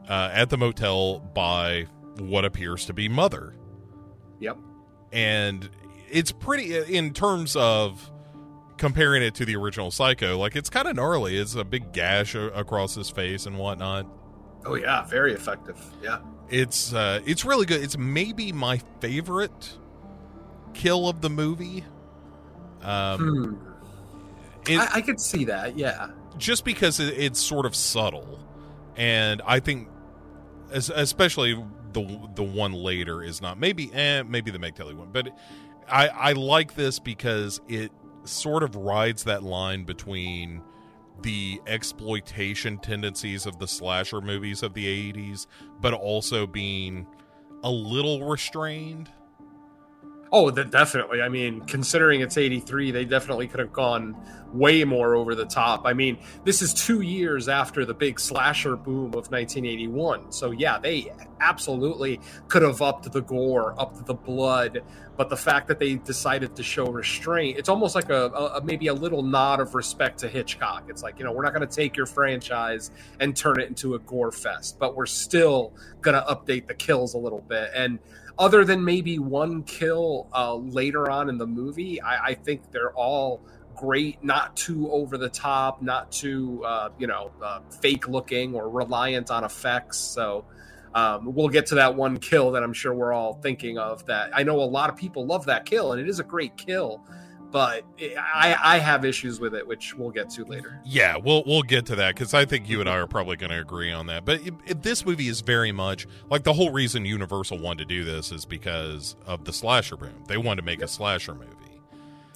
uh, at the motel by what appears to be mother yep and it's pretty in terms of comparing it to the original psycho like it's kind of gnarly. It's a big gash across his face and whatnot. Oh yeah very effective. Yeah. It's uh it's really good. It's maybe my favorite kill of the movie. Um, hmm. it, I, I, could see that, yeah. Just because it, it's sort of subtle, and I think, especially the the one later is not maybe eh, maybe the Meg Tilly one, but I I like this because it sort of rides that line between the exploitation tendencies of the slasher movies of the 80s but also being a little restrained Oh, definitely. I mean, considering it's 83, they definitely could have gone way more over the top. I mean, this is two years after the big slasher boom of 1981. So, yeah, they absolutely could have upped the gore, upped the blood. But the fact that they decided to show restraint, it's almost like a, a maybe a little nod of respect to Hitchcock. It's like, you know, we're not going to take your franchise and turn it into a gore fest, but we're still going to update the kills a little bit. And, other than maybe one kill uh, later on in the movie, I, I, think they're all great, not too over the top, not too uh, you know uh, fake looking or reliant on effects. So um, we'll get to that one kill that I'm sure we're all thinking of. That I know a lot of people love that kill, and it is a great kill but I, I have issues with it, which we'll get to later. Yeah, we'll we'll get to that because I think you and I are probably going to agree on that. But it, it, this movie is very much like the whole reason Universal wanted to do this is because of the slasher boom. They wanted to make yep. a slasher movie,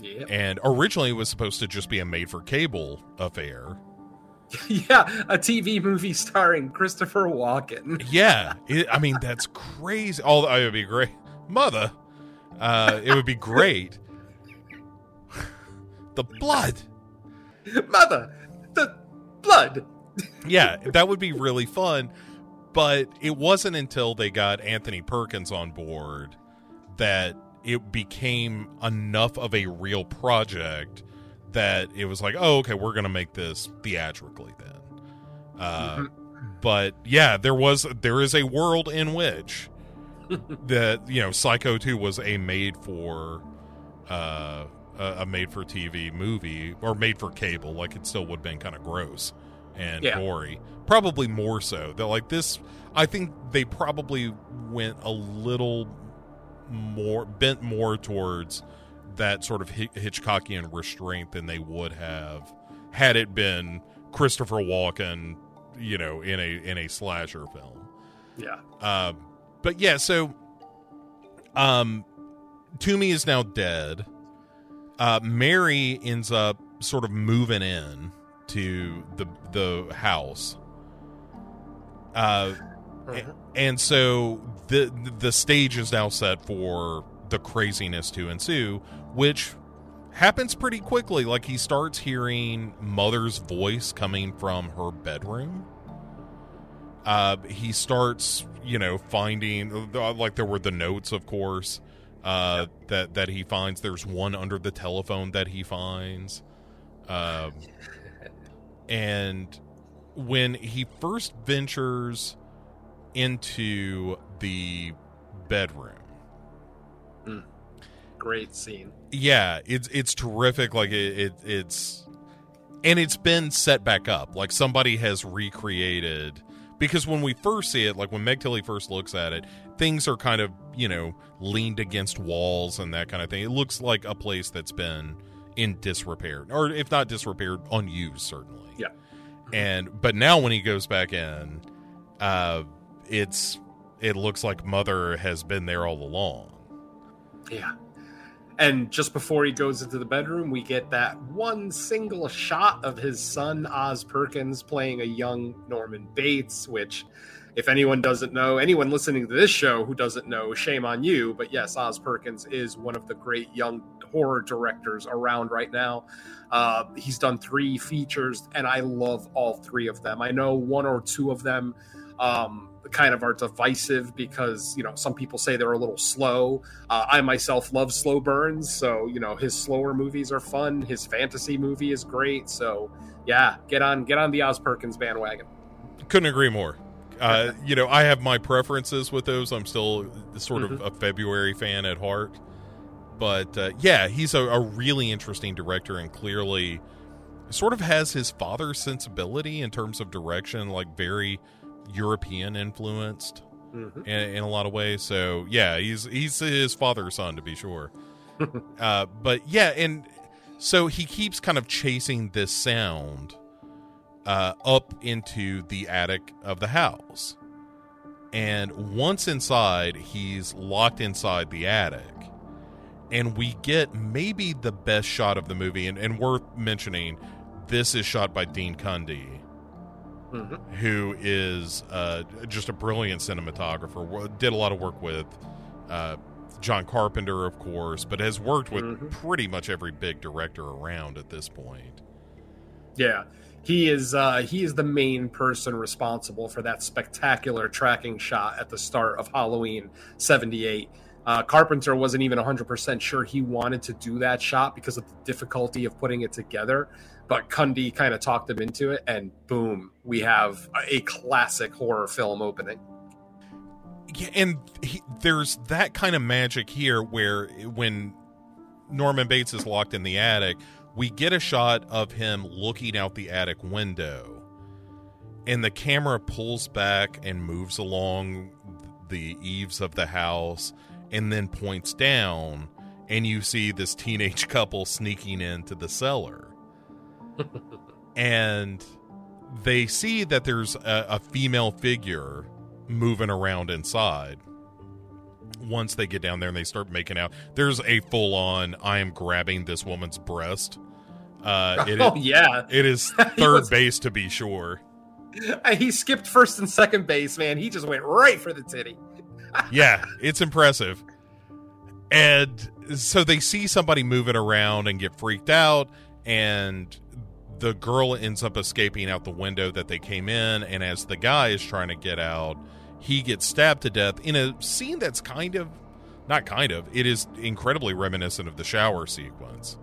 yep. and originally it was supposed to just be a made-for-cable affair. yeah, a TV movie starring Christopher Walken. yeah, it, I mean that's crazy. All it would be great, mother. Uh, it would be great the blood. Mother, the blood. yeah, that would be really fun. But it wasn't until they got Anthony Perkins on board that it became enough of a real project that it was like, oh, okay, we're going to make this theatrically then. Uh, mm-hmm. But yeah, there was there is a world in which that you know Psycho two was a made for uh, a, a made for TV movie or made for cable, like it still would have been kind of gross and yeah. gory. Probably more so. That like this, I think they probably went a little more bent more towards that sort of Hitchcockian restraint than they would have had it been Christopher Walken, you know, in a in a slasher film. Yeah. Uh, but yeah, so um Toomey is now dead uh, Mary ends up sort of moving in to the the house. Uh, uh-huh. and so the the stage is now set for the craziness to ensue, which happens pretty quickly. Like he starts hearing mother's voice coming from her bedroom. Uh, he starts, you know, finding like there were the notes, of course, uh, that that he finds. There's one under the telephone that he finds, um, and when he first ventures into the bedroom. Mm. Great scene. Yeah, it's it's terrific. Like it, it it's and it's been set back up. Like somebody has recreated because when we first see it, like when Meg Tilly first looks at it, things are kind of you know leaned against walls and that kind of thing. It looks like a place that's been in disrepair, or if not disrepair, unused certainly. Yeah. And but now when he goes back in, uh, it's it looks like Mother has been there all along. Yeah. And just before he goes into the bedroom, we get that one single shot of his son, Oz Perkins, playing a young Norman Bates, which, if anyone doesn't know, anyone listening to this show who doesn't know, shame on you. But yes, Oz Perkins is one of the great young horror directors around right now. Uh, he's done three features, and I love all three of them. I know one or two of them. Um, kind of are divisive because you know some people say they're a little slow. Uh, I myself love slow burns, so you know his slower movies are fun. His fantasy movie is great. So yeah, get on get on the Oz Perkins bandwagon. Couldn't agree more. Uh, you know, I have my preferences with those. I'm still sort of Mhm. a February fan at heart, but uh, yeah, he's a, a really interesting director and clearly sort of has his father's sensibility in terms of direction, like very European influenced Mhm. in, in a lot of ways. So yeah, he's he's his father's son to be sure. uh, but yeah, and so he keeps kind of chasing this sound uh, up into the attic of the house, and once inside, he's locked inside the attic. And we get maybe the best shot of the movie, and, and worth mentioning, this is shot by Dean Cundey Mhm. who is uh, just a brilliant cinematographer. Did a lot of work with uh, John Carpenter, of course, but has worked with Mhm. pretty much every big director around at this point. Yeah. He is uh, he is the main person responsible for that spectacular tracking shot at the start of Halloween '78. Uh, Carpenter wasn't even 100% sure he wanted to do that shot because of the difficulty of putting it together, but Cundey kind of talked him into it, and boom, we have a classic horror film opening. Yeah, and he, there's that kind of magic here where when Norman Bates is locked in the attic, we get a shot of him looking out the attic window, and the camera pulls back and moves along the eaves of the house and then points down, and you see this teenage couple sneaking into the cellar. and they see that there's a, a female figure moving around inside. Once they get down there and they start making out, there's a full on I am grabbing this woman's breast. Uh, it, oh yeah, it is third was- base to be sure. he skipped first and second base, man. He just went right for the titty. yeah, it's impressive. And so they see somebody moving around and get freaked out, and the girl ends up escaping out the window that they came in. And as the guy is trying to get out, he gets stabbed to death in a scene that's kind of not kind of, it is incredibly reminiscent of the shower sequence.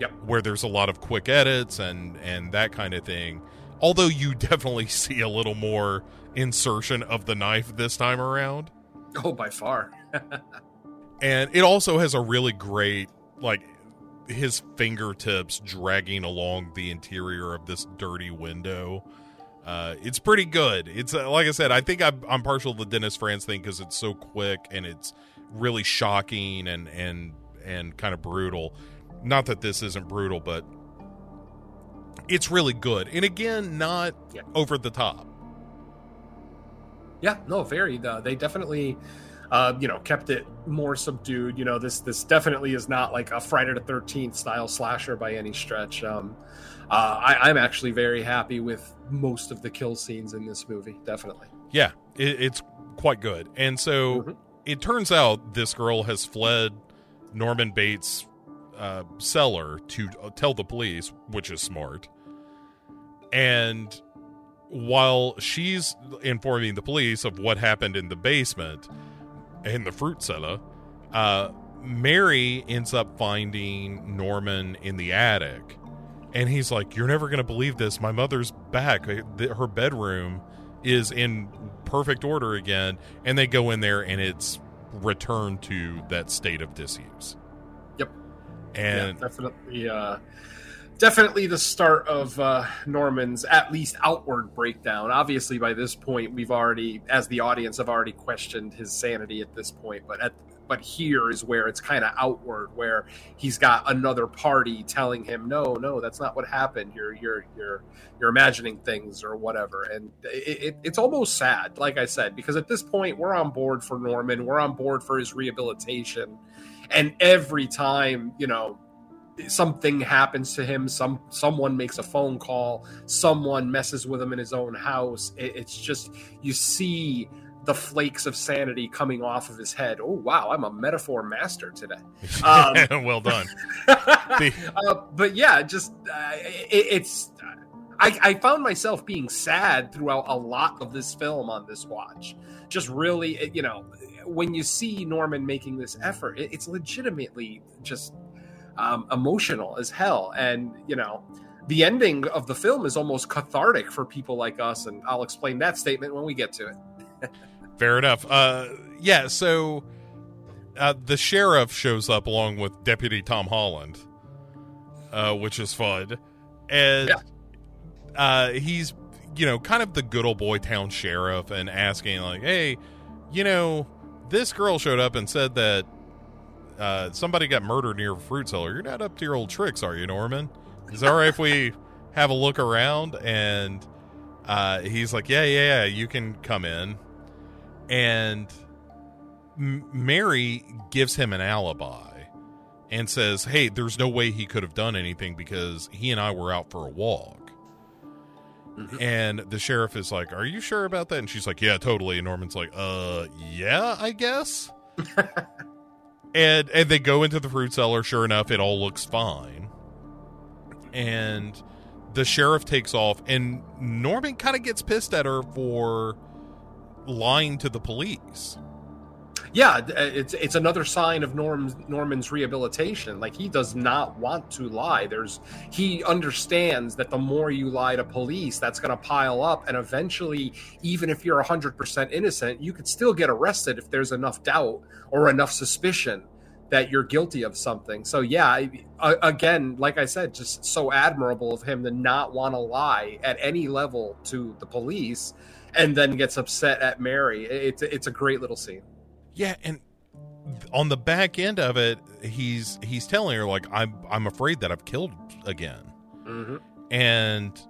Yep. Where there's a lot of quick edits and and that kind of thing. Although you definitely see a little more insertion of the knife this time around Oh, by far. and it also has a really great like his fingertips dragging along the interior of this dirty window uh it's pretty good it's uh, like i said i think i'm, I'm partial to the dennis franz thing because it's so quick and it's really shocking and and and kind of brutal not that this isn't brutal but it's really good and again not Yeah. over the top Yeah, no, very. Uh, they definitely, uh, you know, kept it more subdued. You know, this this definitely is not like a Friday the Thirteenth style slasher by any stretch. Um, uh, I, I'm actually very happy with most of the kill scenes in this movie. Definitely. Yeah, it, it's quite good. And so Mhm. it turns out this girl has fled Norman Bates' uh, cellar to uh, tell the police, which is smart. And while she's informing the police of what happened in the basement in the fruit cellar, uh, Mary ends up finding Norman in the attic. And he's like, You're never going to believe this. My mother's back. Her bedroom is in perfect order again. And they go in there and it's returned to that state of disuse. And yeah, definitely. Uh, definitely the start of uh, Norman's at least outward breakdown. Obviously, by this point, we've already, as the audience, have already questioned his sanity at this point. But at but here is where it's kind of outward, where he's got another party telling him, "No, no, that's not what happened. You're you're you're you're imagining things or whatever." And it, it, it's almost sad, like I said, because at this point we're on board for Norman, we're on board for his rehabilitation, and every time you know something happens to him some someone makes a phone call someone messes with him in his own house it, it's just you see the flakes of sanity coming off of his head. Oh wow i'm a metaphor master today. Um, well done. Uh, but yeah just uh, it, it's I, I found myself being sad throughout a lot of this film on this watch. Just really you know when you see norman making this effort it, it's legitimately just um, emotional as hell. And, you know, the ending of the film is almost cathartic for people like us. And I'll explain that statement when we get to it. Fair enough. Uh, yeah, so uh, the sheriff shows up along with Deputy Tom Holland, uh, which is fun. And yeah. uh, he's, you know, kind of the good old boy town sheriff and asking, like, hey, you know, this girl showed up and said that uh, somebody got murdered near a fruit cellar. You're not up to your old tricks, are you, Norman? Is it all right if we have a look around? And uh, he's like, yeah, yeah, yeah, you can come in. And M- Mary gives him an alibi and says, hey, there's no way he could have done anything because he and I were out for a walk. Mm-hmm. And the sheriff is like, Are you sure about that? And she's like, Yeah, totally. And Norman's like, Uh, yeah, I guess. and and they go into the fruit cellar sure enough it all looks fine and the sheriff takes off and norman kind of gets pissed at her for lying to the police yeah uh, it's it's another sign of norman's rehabilitation like he does not want to lie there's he understands that the more you lie to police that's going to pile up and eventually even if you're 100% innocent you could still get arrested if there's enough doubt or enough suspicion that you're guilty of something. So yeah, again, like I said, just so admirable of him to not want to lie at any level to the police, and then gets upset at Mary. It's it's a great little scene. Yeah, and on the back end of it, he's he's telling her like I'm I'm afraid that I've killed again, mm-hmm. and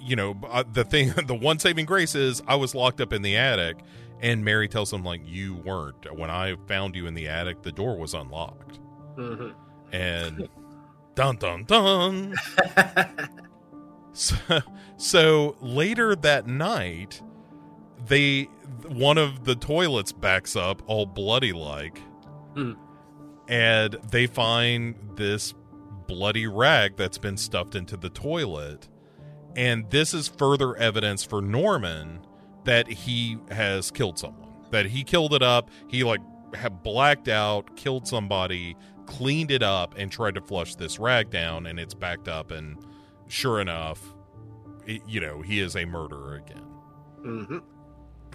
you know uh, the thing the one saving grace is I was locked up in the attic and Mary tells him, like, you weren't. When I found you in the attic, the door was unlocked. Mm-hmm. And dun dun dun. so, so later that night, they one of the toilets backs up all bloody like. Mm. And they find this bloody rag that's been stuffed into the toilet. And this is further evidence for Norman that he has killed someone. That he killed it up. He like had blacked out, killed somebody, cleaned it up, and tried to flush this rag down, and it's backed up. And sure enough, it, you know he is a murderer again. Mm-hmm.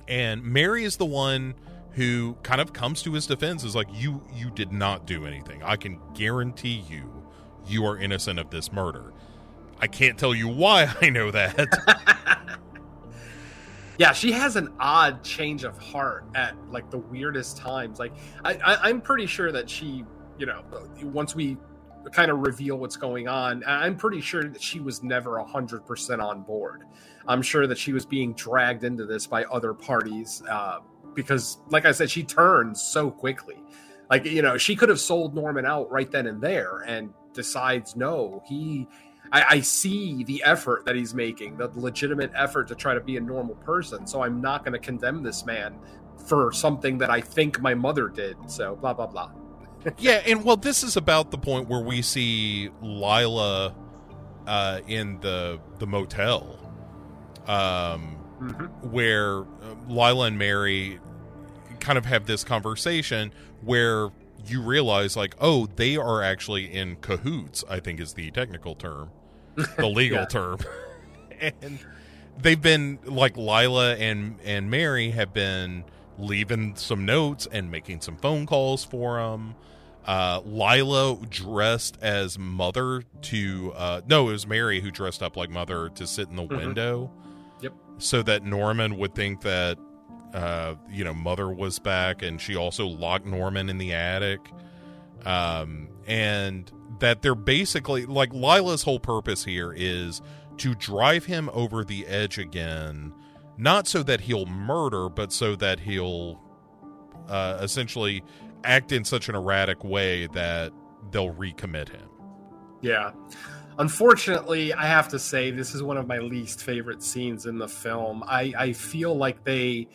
And Mary is the one who kind of comes to his defense is like you you did not do anything. I can guarantee you you are innocent of this murder. I can't tell you why i know that. Yeah she has an odd change of heart at like the weirdest times. Like I, I i'm pretty sure that she you know once we kind of reveal what's going on i'm pretty sure that she was never 100% on board i'm sure that she was being dragged into this by other parties uh, because like i said she turns so quickly like you know she could have sold norman out right then and there and decides no he I, I see the effort that he's making, the legitimate effort to try to be a normal person. So I'm not going to condemn this man for something that I think my mother did. So blah blah blah. yeah, and well, this is about the point where we see Lila uh, in the the motel, um, mm-hmm. where uh, Lila and Mary kind of have this conversation where you realize like oh they are actually in cahoots i think is the technical term the legal yeah. term and they've been like lila and and mary have been leaving some notes and making some phone calls for them uh, Lila dressed as mother to uh, no, it was Mary who dressed up like mother to sit in the Mhm. window. Yep. So that Norman would think that uh, you know mother was back, and she also locked Norman in the attic. Um, and that they're basically like Lila's whole purpose here is to drive him over the edge again, not so that he'll murder, but so that he'll uh, essentially act in such an erratic way that they'll recommit him. Yeah. Unfortunately, I have to say this is one of my least favorite scenes in the film. I, I feel like they,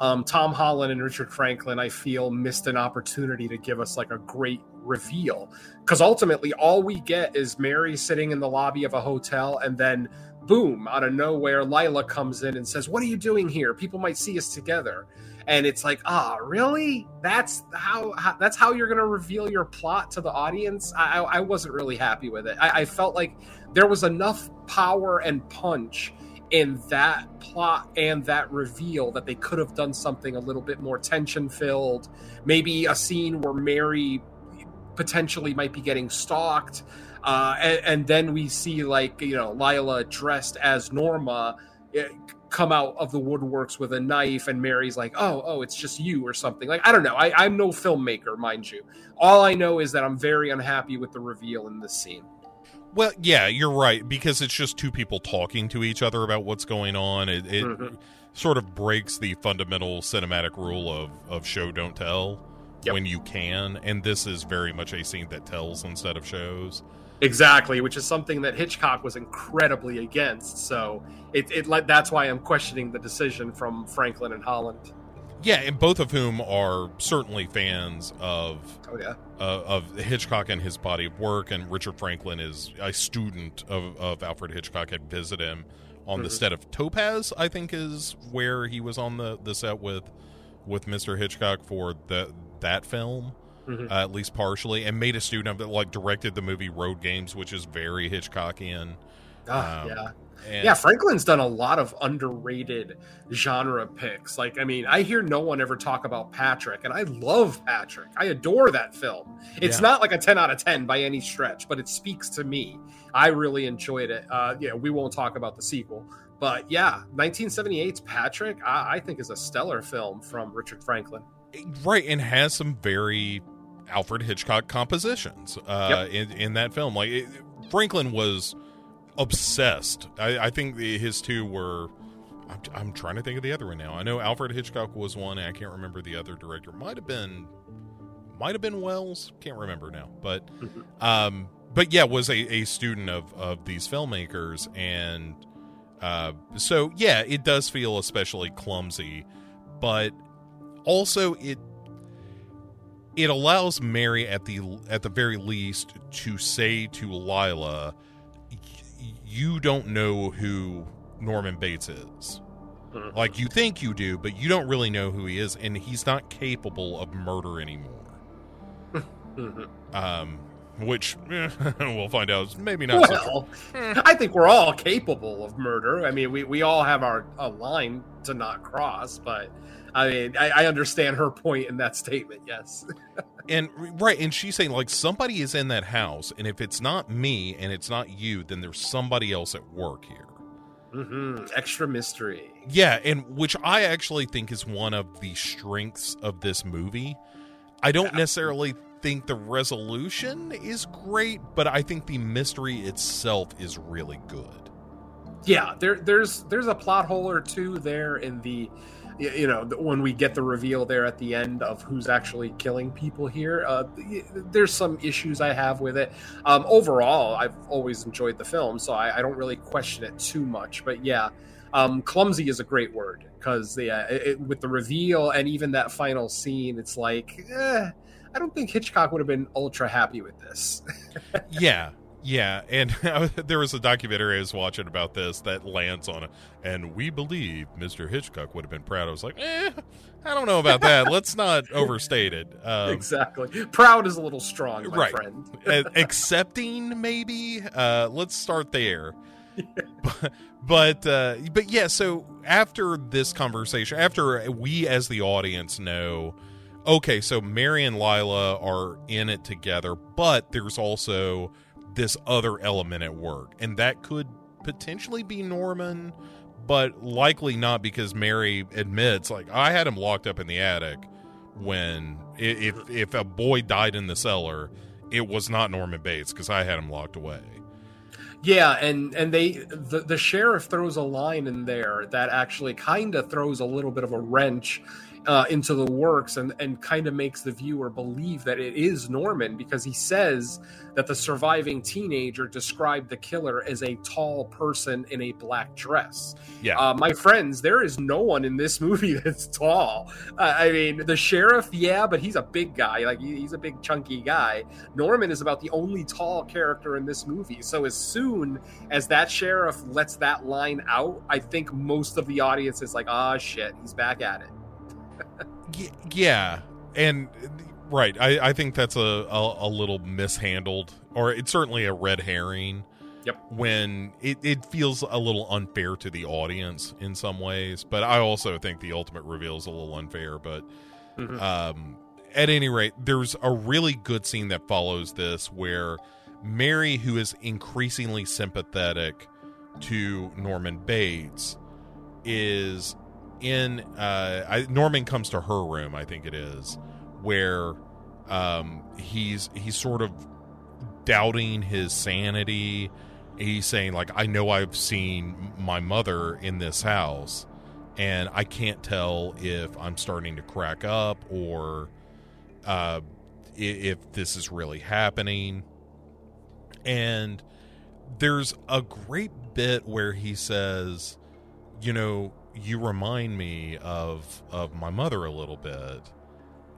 um, Tom Holland and Richard Franklin, I feel missed an opportunity to give us like a great reveal. Because ultimately, all we get is Mary sitting in the lobby of a hotel, and then boom, out of nowhere, Lila comes in and says, What are you doing here? People might see us together. And it's like, ah, really? That's how, how that's how you're to reveal your plot to the audience. I, I I wasn't really happy with it. I, I felt like there was enough power and punch in that plot and that reveal that they could have done something a little bit more tension filled. Maybe a scene where Mary potentially might be getting stalked. Uh, and, and then we see like you know Lila dressed as Norma eh, come out of the woodworks with a knife, and Mary's like, "Oh, oh, it's just you" or something. Like I don't know. I, I'm no filmmaker, mind you. All I know is that I'm very unhappy with the reveal in this scene. Well, yeah, you're right because it's just two people talking to each other about what's going on. It, it Mhm. sort of breaks the fundamental cinematic rule of of show don't tell Yep. when you can, and this is very much a scene that tells instead of shows. Exactly, which is something that Hitchcock was incredibly against. So it, it that's why I'm questioning the decision from Franklin and Holland. Yeah, and both of whom are certainly fans of Oh yeah, uh, of Hitchcock and his body of work, and Richard Franklin is a student of, of Alfred Hitchcock. Had visited him on the Mhm. set of Topaz, I think, is where he was on the, the set with with Mr. Hitchcock for the that film, Mhm. uh, at least partially, and made a student of it. Like directed the movie Road Games, which is very Hitchcockian. Ah, Um, yeah. And Yeah, Franklin's done a lot of underrated genre picks. Like, I mean, I hear no one ever talk about Patrick, and I love Patrick. I adore that film. It's Yeah. not like a 10 out of 10 by any stretch, but it speaks to me. I really enjoyed it. Uh, yeah, we won't talk about the sequel. But yeah, 1978's Patrick, I, I think, is a stellar film from Richard Franklin. right and has some very alfred hitchcock compositions uh in, in that film. Like it, franklin was obsessed. I, I think the, his two were I'm, I'm trying to think of the other one now. I know alfred hitchcock was one and i can't remember the other director. Might have been might have been wells. Can't remember now. But Mhm. um but yeah was a, a student of of these filmmakers. And uh so yeah it does feel especially clumsy. But also it it allows Mary at the at the very least to say to Lila, "You don't know who Norman Bates is. Mhm. Like you think you do, but you don't really know who he is, and he's not capable of murder anymore." Mhm. Um, which eh, we'll find out maybe not. so. Well, I think we're all capable of murder. I mean, we, we all have our a line to not cross, but I mean, I, I understand her point in that statement. Yes. And right, and she's saying like somebody is in that house, and if it's not me and it's not you, then there's somebody else at work here. Mm-hmm. Extra mystery. Yeah, and which I actually think is one of the strengths of this movie. I don't Yeah. necessarily think the resolution is great, but I think the mystery itself is really good. Yeah, there there's there's a plot hole or two there in the you know when we get the reveal there at the end of who's actually killing people here uh, there's some issues i have with it. Um, overall i've always enjoyed the film so I, I don't really question it too much but yeah um, clumsy is a great word because yeah, it, it- with the reveal and even that final scene it's like eh, i don't think hitchcock would have been ultra happy with this. Yeah, yeah, and there was a documentary I was watching about this that lands on it, and we believe Mr. Hitchcock would have been proud. I was like, eh, I don't know about that. Let's not overstate it. Um, exactly proud is a little strong my Right. friend accepting maybe uh let's start there but but uh but yeah so after this conversation after we as the audience know okay, so Mary and Lila are in it together, but there's also this other element at work, and that could potentially be Norman, but likely not because Mary admits, like, I had him locked up in the attic when if if a boy died in the cellar, it was not Norman Bates because I had him locked away. Yeah, and and they the, the sheriff throws a line in there that actually kind of throws a little bit of a wrench uh, into the works and, and kind of makes the viewer believe that it is Norman because he says that the surviving teenager described the killer as a tall person in a black dress. Yeah. Uh, my friends, there is no one in this movie that's tall. Uh, I mean, the sheriff, yeah, but he's a big guy. Like, he, he's a big, chunky guy. Norman is about the only tall character in this movie. So, as soon as that sheriff lets that line out, I think most of the audience is like, oh, shit, he's back at it yeah, and right, I, I think that's a, a, a little mishandled, or it's certainly a red herring. Yep. When it, it feels a little unfair to the audience in some ways, but I also think the ultimate reveal is a little unfair. But mm-hmm. um, at any rate, there's a really good scene that follows this where Mary, who is increasingly sympathetic to Norman Bates, is in uh I, Norman comes to her room, I think it is, where um he's he's sort of doubting his sanity. He's saying like I know I've seen my mother in this house and I can't tell if I'm starting to crack up or uh if this is really happening. And there's a great bit where he says, you know, you remind me of of my mother a little bit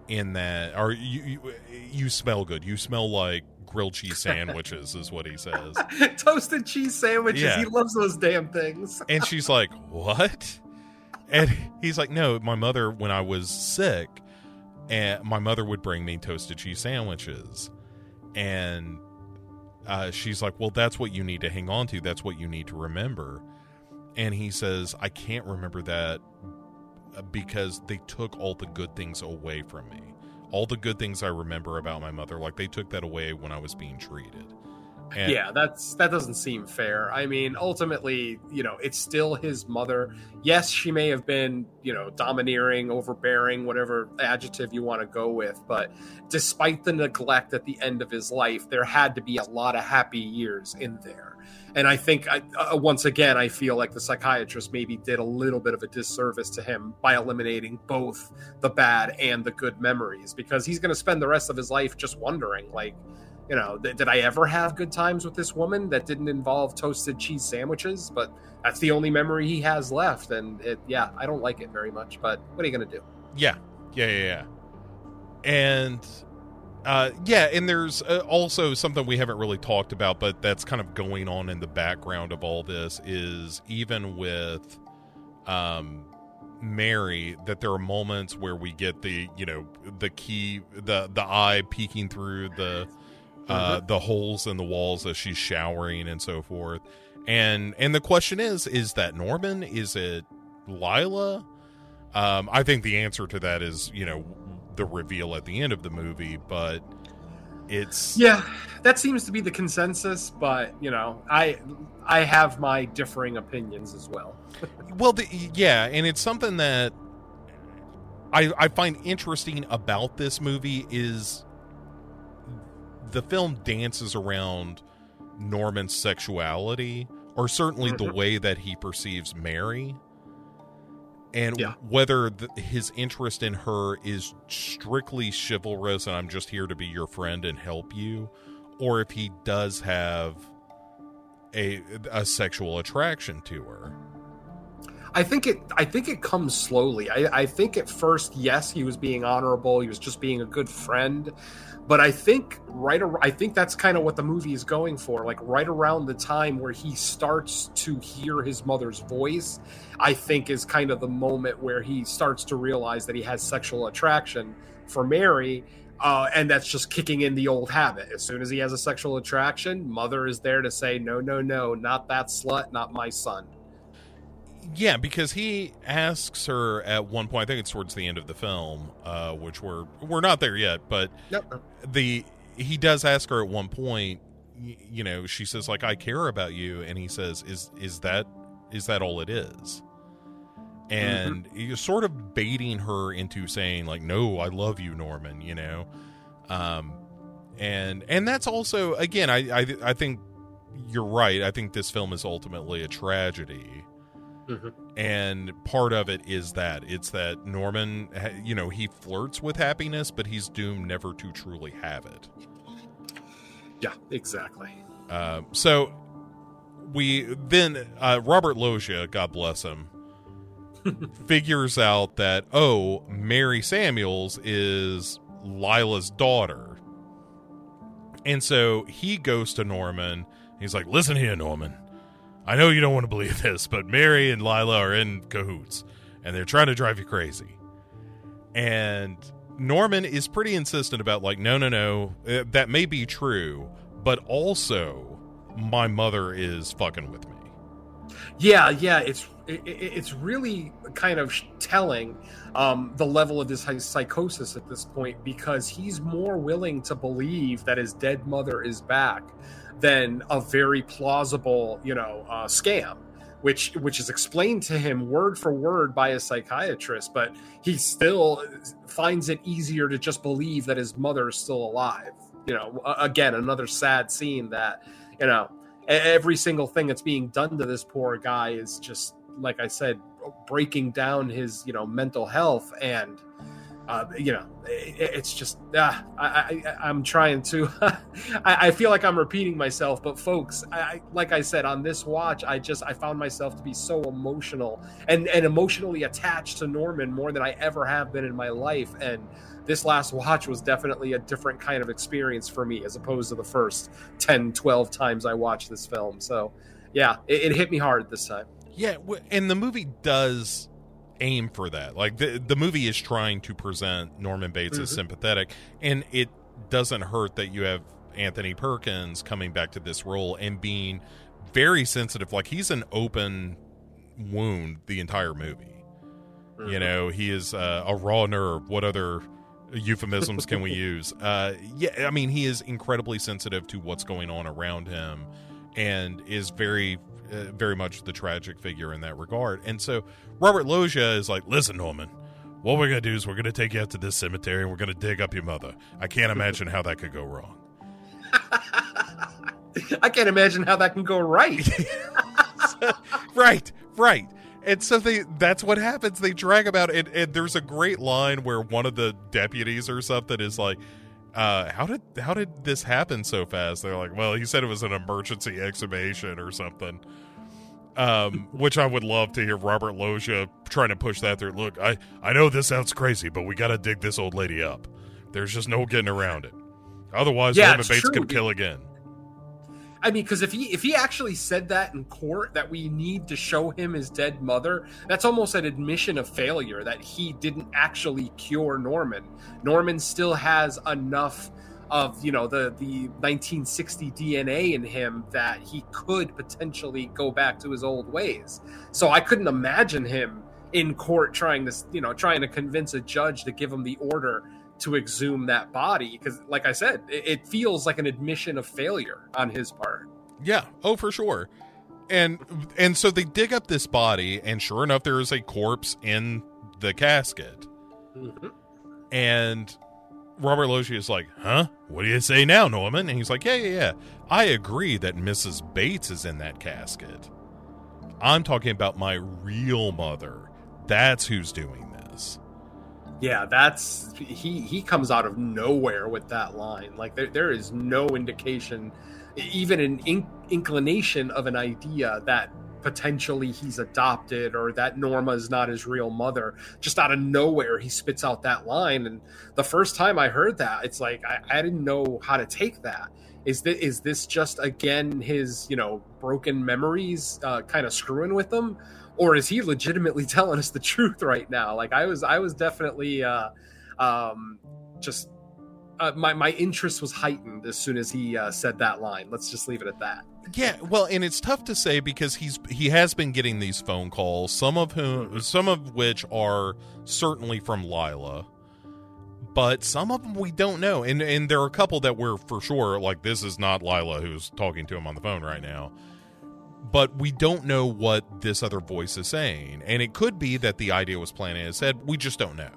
in that or you you, you smell good. You smell like grilled cheese sandwiches is what he says. Toasted cheese sandwiches. Yeah. he loves those damn things. And she's like what? And he's like no my mother when i was sick and my mother would bring me toasted cheese sandwiches. And uh, she's like well that's what you need to hang on to. That's what you need to remember and he says, I can't remember that uh, because they took all the good things away from me. All the good things I remember about my mother, like they took that away when I was being treated. And yeah, that's that doesn't seem fair. I mean, ultimately, you know, it's still his mother. Yes, she may have been, you know, domineering, overbearing, whatever adjective you want to go with, but despite the neglect at the end of his life, there had to be a lot of happy years in there. And I think, I, uh, once again, I feel like the psychiatrist maybe did a little bit of a disservice to him by eliminating both the bad and the good memories because he's going to spend the rest of his life just wondering, like, you know, th- did I ever have good times with this woman that didn't involve toasted cheese sandwiches? But that's the only memory he has left. And it, yeah, I don't like it very much, but what are you going to do? Yeah. Yeah. Yeah. Yeah. And uh, yeah, and there's uh, also something we haven't really talked about, but that's kind of going on in the background of all this is even with um, Mary, that there are moments where we get the you know the key the the eye peeking through the uh, mm-hmm. the holes in the walls as she's showering and so forth, and and the question is is that Norman? Is it Lila? Um, I think the answer to that is you know the reveal at the end of the movie, but it's yeah, that seems to be the consensus. But you know, I I have my differing opinions as well. well, the, yeah, and it's something that I I find interesting about this movie is the film dances around Norman's sexuality, or certainly the mm-hmm. way that he perceives Mary and yeah. whether the, his interest in her is strictly chivalrous and I'm just here to be your friend and help you, or if he does have a a sexual attraction to her. I think it. I think it comes slowly. I, I think at first, yes, he was being honorable. He was just being a good friend. But I think right. I think that's kind of what the movie is going for. Like right around the time where he starts to hear his mother's voice, I think is kind of the moment where he starts to realize that he has sexual attraction for Mary. Uh, and that's just kicking in the old habit. As soon as he has a sexual attraction, mother is there to say, no, no, no, not that slut, not my son. Yeah, because he asks her at one point. I think it's towards the end of the film, uh, which we're we're not there yet, but Yep. the he does ask her at one point. y- You know, she says like, "I care about you," and he says, "Is is that is that all it is?" And you're sort of baiting her into saying like, "No, I love you, Norman." You know, um, and and that's also again, I I, I think you're right. I think this film is ultimately a tragedy Mhm. and part of it is that it's that Norman, you know, he flirts with happiness, but he's doomed never to truly have it. Yeah, exactly. Uh, so we then uh, Robert Loggia, God bless him, figures out that oh, Mary Samuels is Lila's daughter, and so he goes to Norman. He's like, "Listen here, Norman. I know you don't want to believe this, but Mary and Lila are in cahoots, and they're trying to drive you crazy." And Norman is pretty insistent about like, no, no, no, uh, that may be true, but also my mother is fucking with me. Yeah, yeah, it's it, it- it's really kind of telling um, the level of his psychosis at this point because he's more willing to believe that his dead mother is back than a very plausible, you know, uh, scam, which which is explained to him word for word by a psychiatrist, but he still finds it easier to just believe that his mother is still alive. You know, again, another sad scene that you know every single thing that's being done to this poor guy is just like i said breaking down his you know mental health and uh, you know it, it's just uh, I, I i'm trying to I, I feel like i'm repeating myself but folks I like i said on this watch i just i found myself to be so emotional and and emotionally attached to norman more than i ever have been in my life. And this last watch was definitely a different kind of experience for me as opposed to the first 10 12 times i watched this film. So yeah it, it hit me hard this time. Yeah, and the movie does aim for that. Like the the movie is trying to present Norman Bates as Mhm. sympathetic, and it doesn't hurt that you have Anthony Perkins coming back to this role and being very sensitive. Like he's an open wound the entire movie. You know, he is uh, a raw nerve. What other euphemisms can we use? Uh, yeah, I mean, he is incredibly sensitive to what's going on around him, and is very, uh, very much the tragic figure in that regard. And so, Robert Loggia is like, "Listen, Norman, what we're gonna do is we're gonna take you out to this cemetery and we're gonna dig up your mother. I can't imagine how that could go wrong." i can't imagine how that can go right right, right. And so they that's what happens. They drag about it and there's a great line where one of the deputies or something is like uh how did how did this happen so fast? They're like, "Well, he said it was an emergency exhumation or something." Um, which I would love to hear Robert Loggia trying to push that through. Look, I I know this sounds crazy, but we got to dig this old lady up. There's just no getting around it. Otherwise, Yeah, Norman Bates true. could kill again. I mean, because if he if he actually said that in court that we need to show him his dead mother, that's almost an admission of failure that he didn't actually cure Norman. Norman still has enough of you know the the 1960 DNA in him that he could potentially go back to his old ways. So I couldn't imagine him in court trying to you know trying to convince a judge to give him the order to exhume that body because like i said it, it feels like an admission of failure on his part Yeah, oh for sure. And and so they dig up this body and sure enough there is a corpse in the casket. Mm-hmm. And Robert Loggia is like, "Huh? What do you say now, Norman?" And he's like, "Yeah, yeah, yeah. I agree that Mrs. Bates is in that casket. I'm talking about my real mother. That's who's doing this." Yeah that's he he comes out of nowhere with that line. Like there, there is no indication even an in, inclination of an idea that potentially he's adopted or that norma is not his real mother. Just out of nowhere he spits out that line. And the first time i heard that it's like i, I didn't know how to take that. Is this, is this just again his you know broken memories uh, kind of screwing with him or is he legitimately telling us the truth right now like i was i was definitely uh um just uh, my my interest was heightened as soon as he uh, said that line. Let's just leave it at that. Yeah, well, and it's tough to say because he's he has been getting these phone calls, some of whom, some of which are certainly from Lila, but some of them we don't know, and and there are a couple that we're for sure like this is not Lila who's talking to him on the phone right now, but we don't know what this other voice is saying, and it could be that the idea was planted in his head. We just don't know.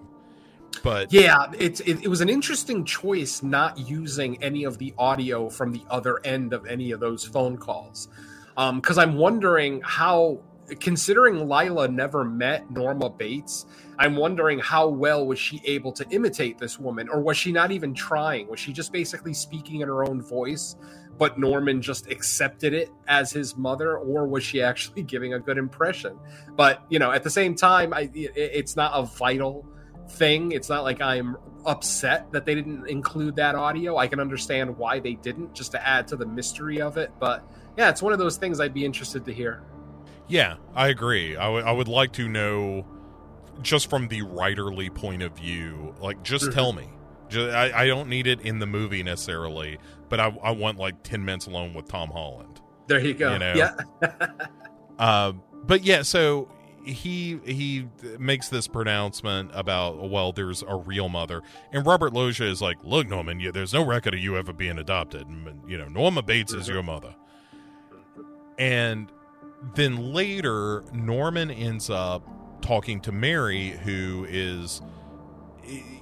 But yeah, it's it, it was an interesting choice not using any of the audio from the other end of any of those phone calls, because um, I'm wondering how considering Lila never met Norma Bates, I'm wondering how well was she able to imitate this woman, or was she not even trying? Was she just basically speaking in her own voice, but Norman just accepted it as his mother, or was she actually giving a good impression? But you know, at the same time, I, it, it's not a vital thing. It's not like I'm upset that they didn't include that audio. I can understand why they didn't, just to add to the mystery of it. But yeah, it's one of those things I'd be interested to hear. Yeah, I agree. I, w- I would like to know, just from the writerly point of view, like just mm-hmm. tell me. Just, I, I don't need it in the movie necessarily, but I, I want like ten minutes alone with Tom Holland. There you go. You know? Yeah. uh, but yeah, so he he makes this pronouncement about well there's a real mother and robert loggia is like look norman you, there's no record of you ever being adopted and, you know norma bates is your mother and then later norman ends up talking to mary who is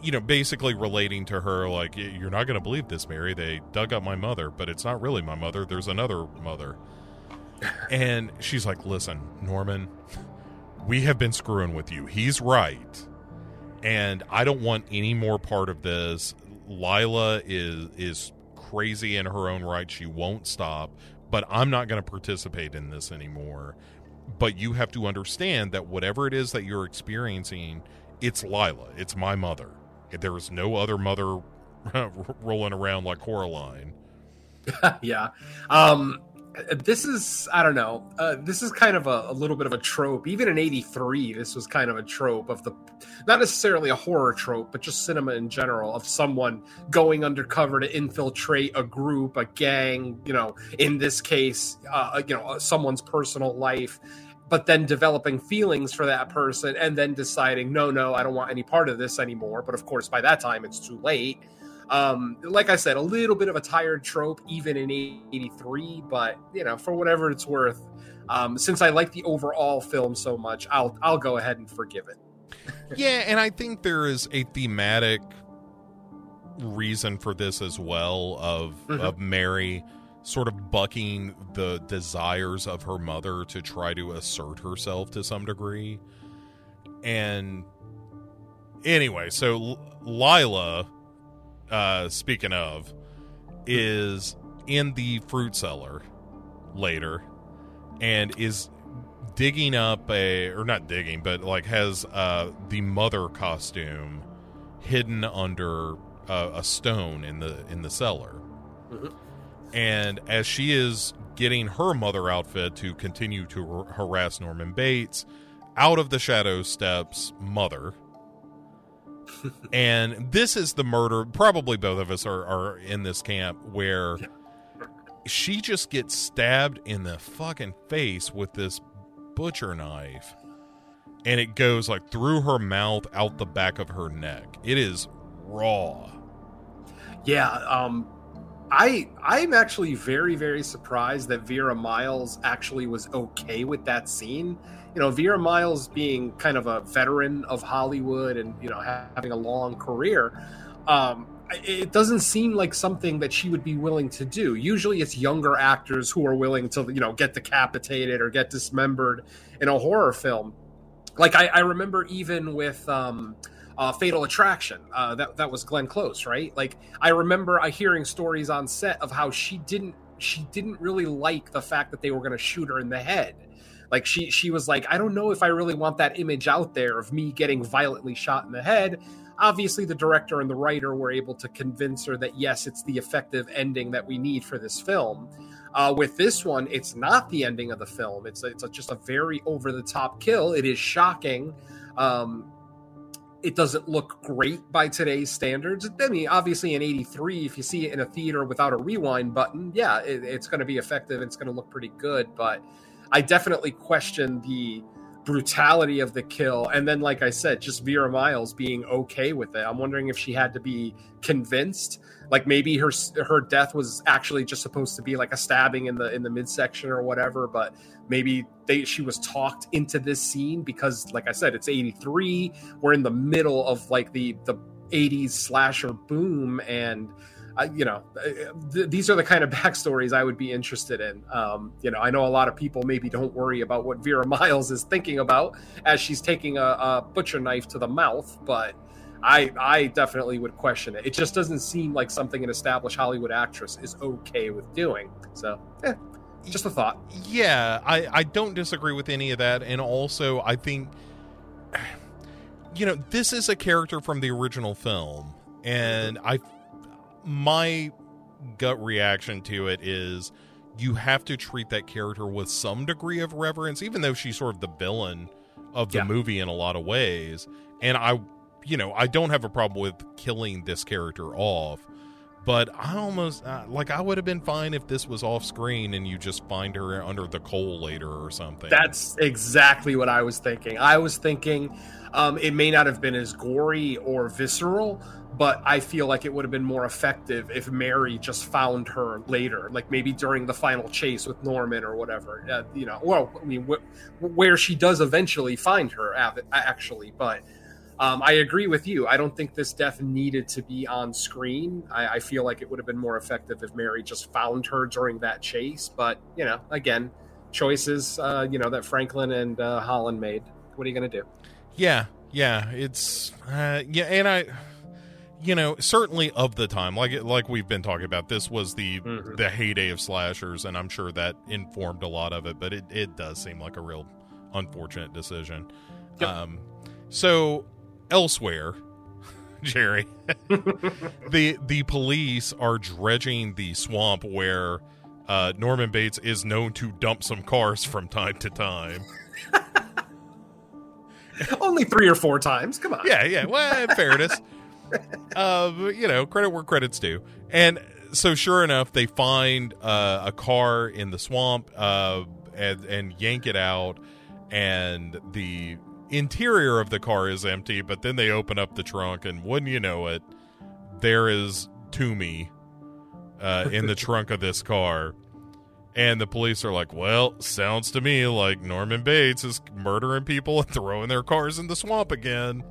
you know basically relating to her like you're not going to believe this mary they dug up my mother but it's not really my mother there's another mother and she's like listen norman we have been screwing with you. He's right. And I don't want any more part of this. Lila is is crazy in her own right. She won't stop, but I'm not going to participate in this anymore. But you have to understand that whatever it is that you're experiencing, it's Lila. It's my mother. There is no other mother rolling around like Coraline. yeah. Um this is i don't know uh, this is kind of a, a, little bit of a trope even in 83 this was kind of a trope of the not necessarily a horror trope but just cinema in general of someone going undercover to infiltrate a group a gang you know in this case uh, you know someone's personal life but then developing feelings for that person and then deciding no no i don't want any part of this anymore but of course by that time it's too late um, like I said, a little bit of a tired trope, even in '83, but you know, for whatever it's worth, um, since I like the overall film so much, I'll I'll go ahead and forgive it. yeah, and I think there is a thematic reason for this as well of mm-hmm. of Mary sort of bucking the desires of her mother to try to assert herself to some degree. And anyway, so Lila uh, speaking of, is in the fruit cellar later and is digging up a or not digging but like has uh the mother costume hidden under uh, a stone in the in the cellar mm-hmm. And as she is getting her mother outfit to continue to har- harass norman bates out of the shadow steps mother and this is the murder. Probably both of us are, are in this camp where she just gets stabbed in the fucking face with this butcher knife. And it goes like through her mouth, out the back of her neck. It is raw. Yeah, um, I I'm actually very very surprised that Vera Miles actually was okay with that scene you know, Vera Miles being kind of a veteran of Hollywood and you know having a long career, um, it doesn't seem like something that she would be willing to do. Usually, it's younger actors who are willing to you know get decapitated or get dismembered in a horror film. Like I, I remember even with. Um, uh, Fatal Attraction. Uh, that that was Glenn Close, right? Like I remember I hearing stories on set of how she didn't she didn't really like the fact that they were going to shoot her in the head like she she was like, I don't know if I really want that image out there of me getting violently shot in the head. Obviously, the director and the writer were able to convince her that yes, it's the effective ending that we need for this film. Uh, with this one, it's not the ending of the film. It's it's a, just a very over the top kill. It is shocking. Um, it doesn't look great by today's standards. I mean, obviously in 83, if you see it in a theater without a rewind button, yeah, it, it's going to be effective. It's going to look pretty good. But I definitely question the brutality of the kill. And then, like I said, just Vera Miles being okay with it. I'm wondering if she had to be convinced like maybe her her death was actually just supposed to be like a stabbing in the in the midsection or whatever but maybe they she was talked into this scene because like i said it's 83 we're in the middle of like the the 80s slasher boom and you know th- these are the kind of backstories i would be interested in um, you know i know a lot of people maybe don't worry about what vera miles is thinking about as she's taking a, a butcher knife to the mouth but I I definitely would question it. It just doesn't seem like something an established Hollywood actress is okay with doing. So, eh, just a thought. Yeah, I I don't disagree with any of that, and also I think you know this is a character from the original film, and I my gut reaction to it is you have to treat that character with some degree of reverence, even though she's sort of the villain of the yeah. movie in a lot of ways. And I you know, I don't have a problem with killing this character off, but I almost uh, like I would have been fine if this was off screen and you just find her under the coal later or something. That's exactly what I was thinking. I was thinking um, it may not have been as gory or visceral, but I feel like it would have been more effective if Mary just found her later, like maybe during the final chase with Norman or whatever. Uh, you know, well, I mean, wh- where she does eventually find her, actually, but um, I agree with you. I don't think this death needed to be on screen. I, I, feel like it would have been more effective if Mary just found her during that chase. But you know, again, choices uh, you know that Franklin and uh, Holland made. What are you going to do? Yeah, yeah, it's uh, yeah, and I. You know, certainly of the time, like like we've been talking about, this was the mm-hmm. the heyday of slashers, and I'm sure that informed a lot of it. But it, it does seem like a real unfortunate decision. Yep. Um, so elsewhere, Jerry, the the police are dredging the swamp where uh, Norman Bates is known to dump some cars from time to time. Only three or four times. Come on. Yeah, yeah. Well, fairness. Uh, you know, credit where credit's due. And so, sure enough, they find uh, a car in the swamp uh, and, and yank it out, and the interior of the car is empty, but then they open up the trunk, and wouldn't you know it, there is Toomey uh, in the trunk of this car. And the police are like, well, sounds to me like Norman Bates is murdering people and throwing their cars in the swamp again.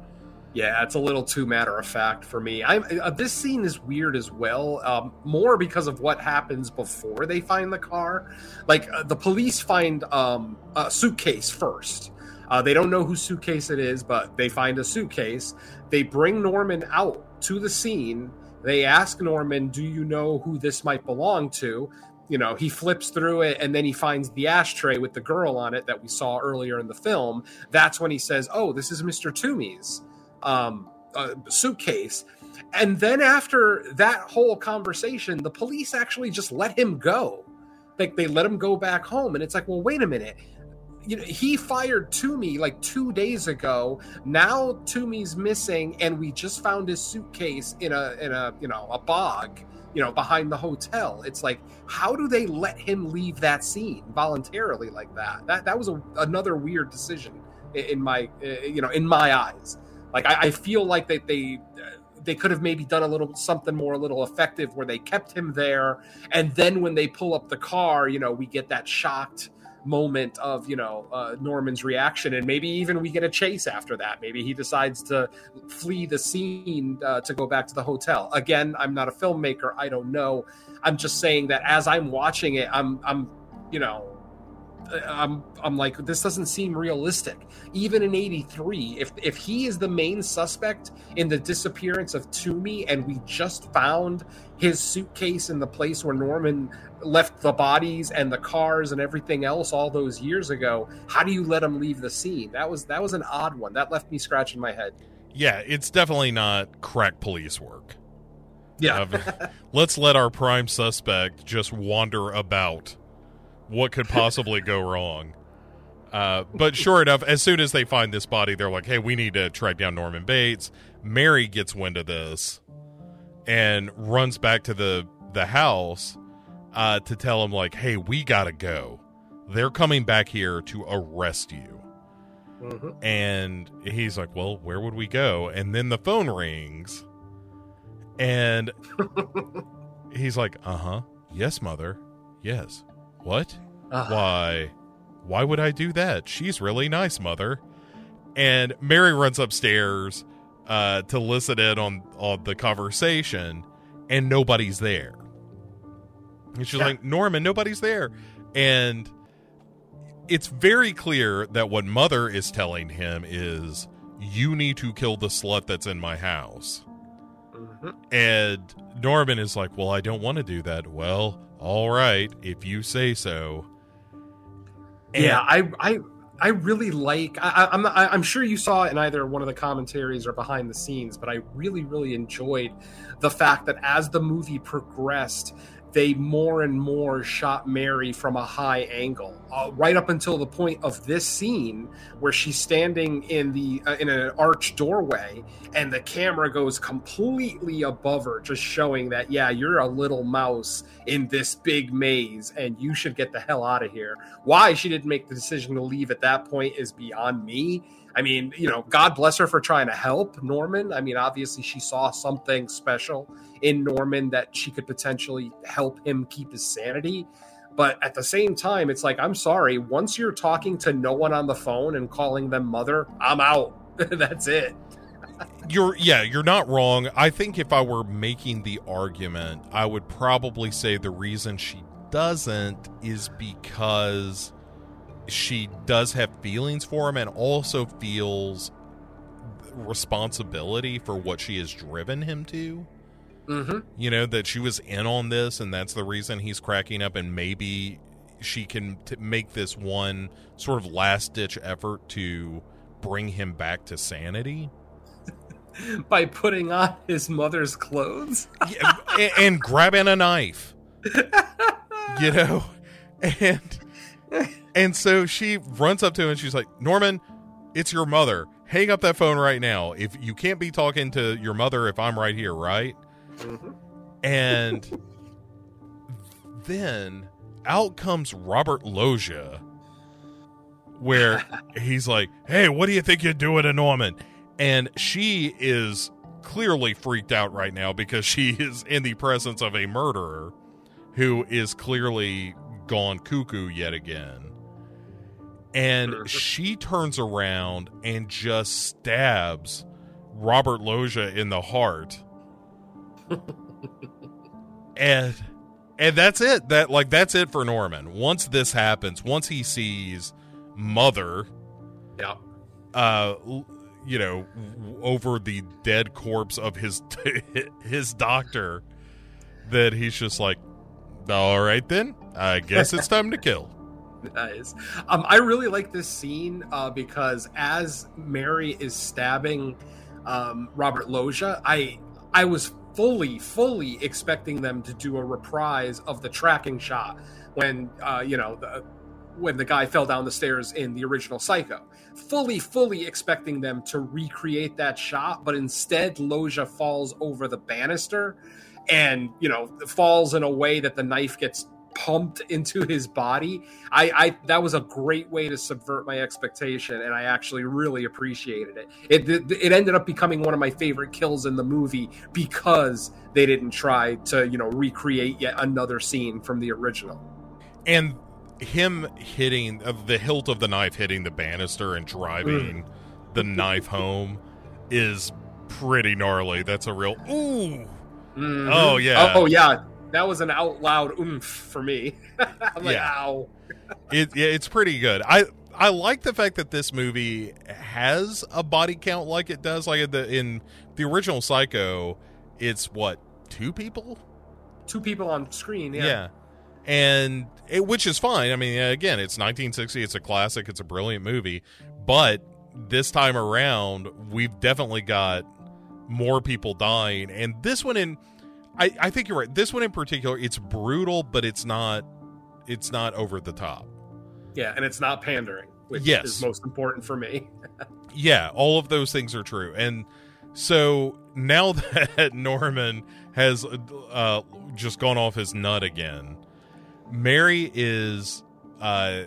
Yeah, it's a little too matter of fact for me. I uh, this scene is weird as well, um, more because of what happens before they find the car. Like uh, the police find um, a suitcase first, uh, they don't know whose suitcase it is, but they find a suitcase. They bring Norman out to the scene. They ask Norman, Do you know who this might belong to? You know, he flips through it and then he finds the ashtray with the girl on it that we saw earlier in the film. That's when he says, Oh, this is Mr. Toomey's um, suitcase. And then after that whole conversation, the police actually just let him go. Like they let him go back home. And it's like, well, wait a minute you know, he fired Toomey like two days ago. Now Toomey's missing, and we just found his suitcase in a in a you know a bog, you know, behind the hotel. It's like, how do they let him leave that scene voluntarily like that? That that was a, another weird decision in my you know in my eyes. Like I, I feel like that they, they they could have maybe done a little something more a little effective where they kept him there and then when they pull up the car you know we get that shocked moment of you know uh, Norman's reaction, and maybe even we get a chase after that. Maybe he decides to flee the scene uh, to go back to the hotel. Again, I'm not a filmmaker. I don't know. I'm just saying that as I'm watching it, I'm I'm you know I'm I'm like this doesn't seem realistic. Even in 83, if if he is the main suspect in the disappearance of Toomey and we just found his suitcase in the place where Norman left the bodies and the cars and everything else all those years ago, how do you let him leave the scene? That was that was an odd one. That left me scratching my head. Yeah, it's definitely not crack police work. Yeah. uh, let's let our prime suspect just wander about what could possibly go wrong? Uh, but sure enough, as soon as they find this body, they're like, "Hey, we need to track down Norman Bates." Mary gets wind of this and runs back to the the house uh, to tell him, like, "Hey, we gotta go. They're coming back here to arrest you." Mhm. And he's like, "Well, where would we go?" And then the phone rings, and he's like, "Uh huh, yes, mother, yes. What? Why? Why would I do that? She's really nice, mother." And Mary runs upstairs uh, to listen in on on the conversation, and nobody's there. And she's Yeah. like, "Norman, nobody's there," and it's very clear that what mother is telling him is you need to kill the slut that's in my house mhm. and norman is like well i don't want to do that well all right if you say so And- yeah, I, I, I really like. I, I'm, I'm sure you saw in either one of the commentaries or behind the scenes, but I really, really enjoyed the fact that as the movie progressed, they more and more shot Mary from a high angle, uh, right up until the point of this scene where she's standing in the uh, in an arched doorway, and the camera goes completely above her, just showing that yeah, you're a little mouse in this big maze, and you should get the hell out of here. Why she didn't make the decision to leave at that point is beyond me. I mean, you know, God bless her for trying to help Norman. I mean, obviously she saw something special in Norman that she could potentially help him keep his sanity. But at the same time, it's like, I'm sorry, once you're talking to no one on the phone and calling them mother, I'm out. That's it. you're yeah you're not wrong i think if i were making the argument i would probably say the reason she doesn't is because she does have feelings for him and also feels responsibility for what she has driven him to Mm-hmm. you know that she was in on this and that's the reason he's cracking up and maybe she can t- make this one sort of last ditch effort to bring him back to sanity. By putting on his mother's clothes. yeah, and, and grabbing a knife. You know and and so she runs up to him and she's like norman it's your mother. Hang up that phone right now. If you can't be talking to your mother if i'm right here right Mhm. and then out comes robert loggia where he's like hey what do you think you're doing to norman and she is clearly freaked out right now because she is in the presence of a murderer who is clearly gone cuckoo yet again. And she turns around and just stabs Robert Loggia in the heart. And and that's it. That like that's it for Norman. Once this happens, once he sees mother Yeah. uh you know over the dead corpse of his his doctor that he's just like all right then i guess it's time to kill Nice. Um, I really like this scene uh, because as Mary is stabbing um, Robert Loggia, I I was fully fully expecting them to do a reprise of the tracking shot when uh, you know the, when the guy fell down the stairs in the original Psycho. Fully fully expecting them to recreate that shot, but instead Loggia falls over the banister and you know falls in a way that the knife gets pumped into his body. I, I that was a great way to subvert my expectation, and I actually really appreciated it. It it, it ended up becoming one of my favorite kills in the movie because they didn't try to you know recreate yet another scene from the original. and him hitting uh, the hilt of the knife hitting the banister and driving the knife home is pretty gnarly that's a real ooh Mhm. Oh, yeah. Oh, oh, yeah. That was an out loud oomph for me. I'm like, Yeah. ow. it yeah, it's pretty good. I I like the fact that this movie has a body count like it does. Like in the in the original Psycho, it's what two people? Two people on screen. Yeah. and it, which is fine. I mean, again, it's 1960. It's a classic. It's a brilliant movie. But this time around, we've definitely got more people dying, and this one in. I, I think you're right. This one in particular, it's brutal, but it's not it's not over the top. Yeah, and it's not pandering. which Yes. is most important for me. Yeah, all of those things are true. And so now that Norman has uh, just gone off his nut again, Mary is uh,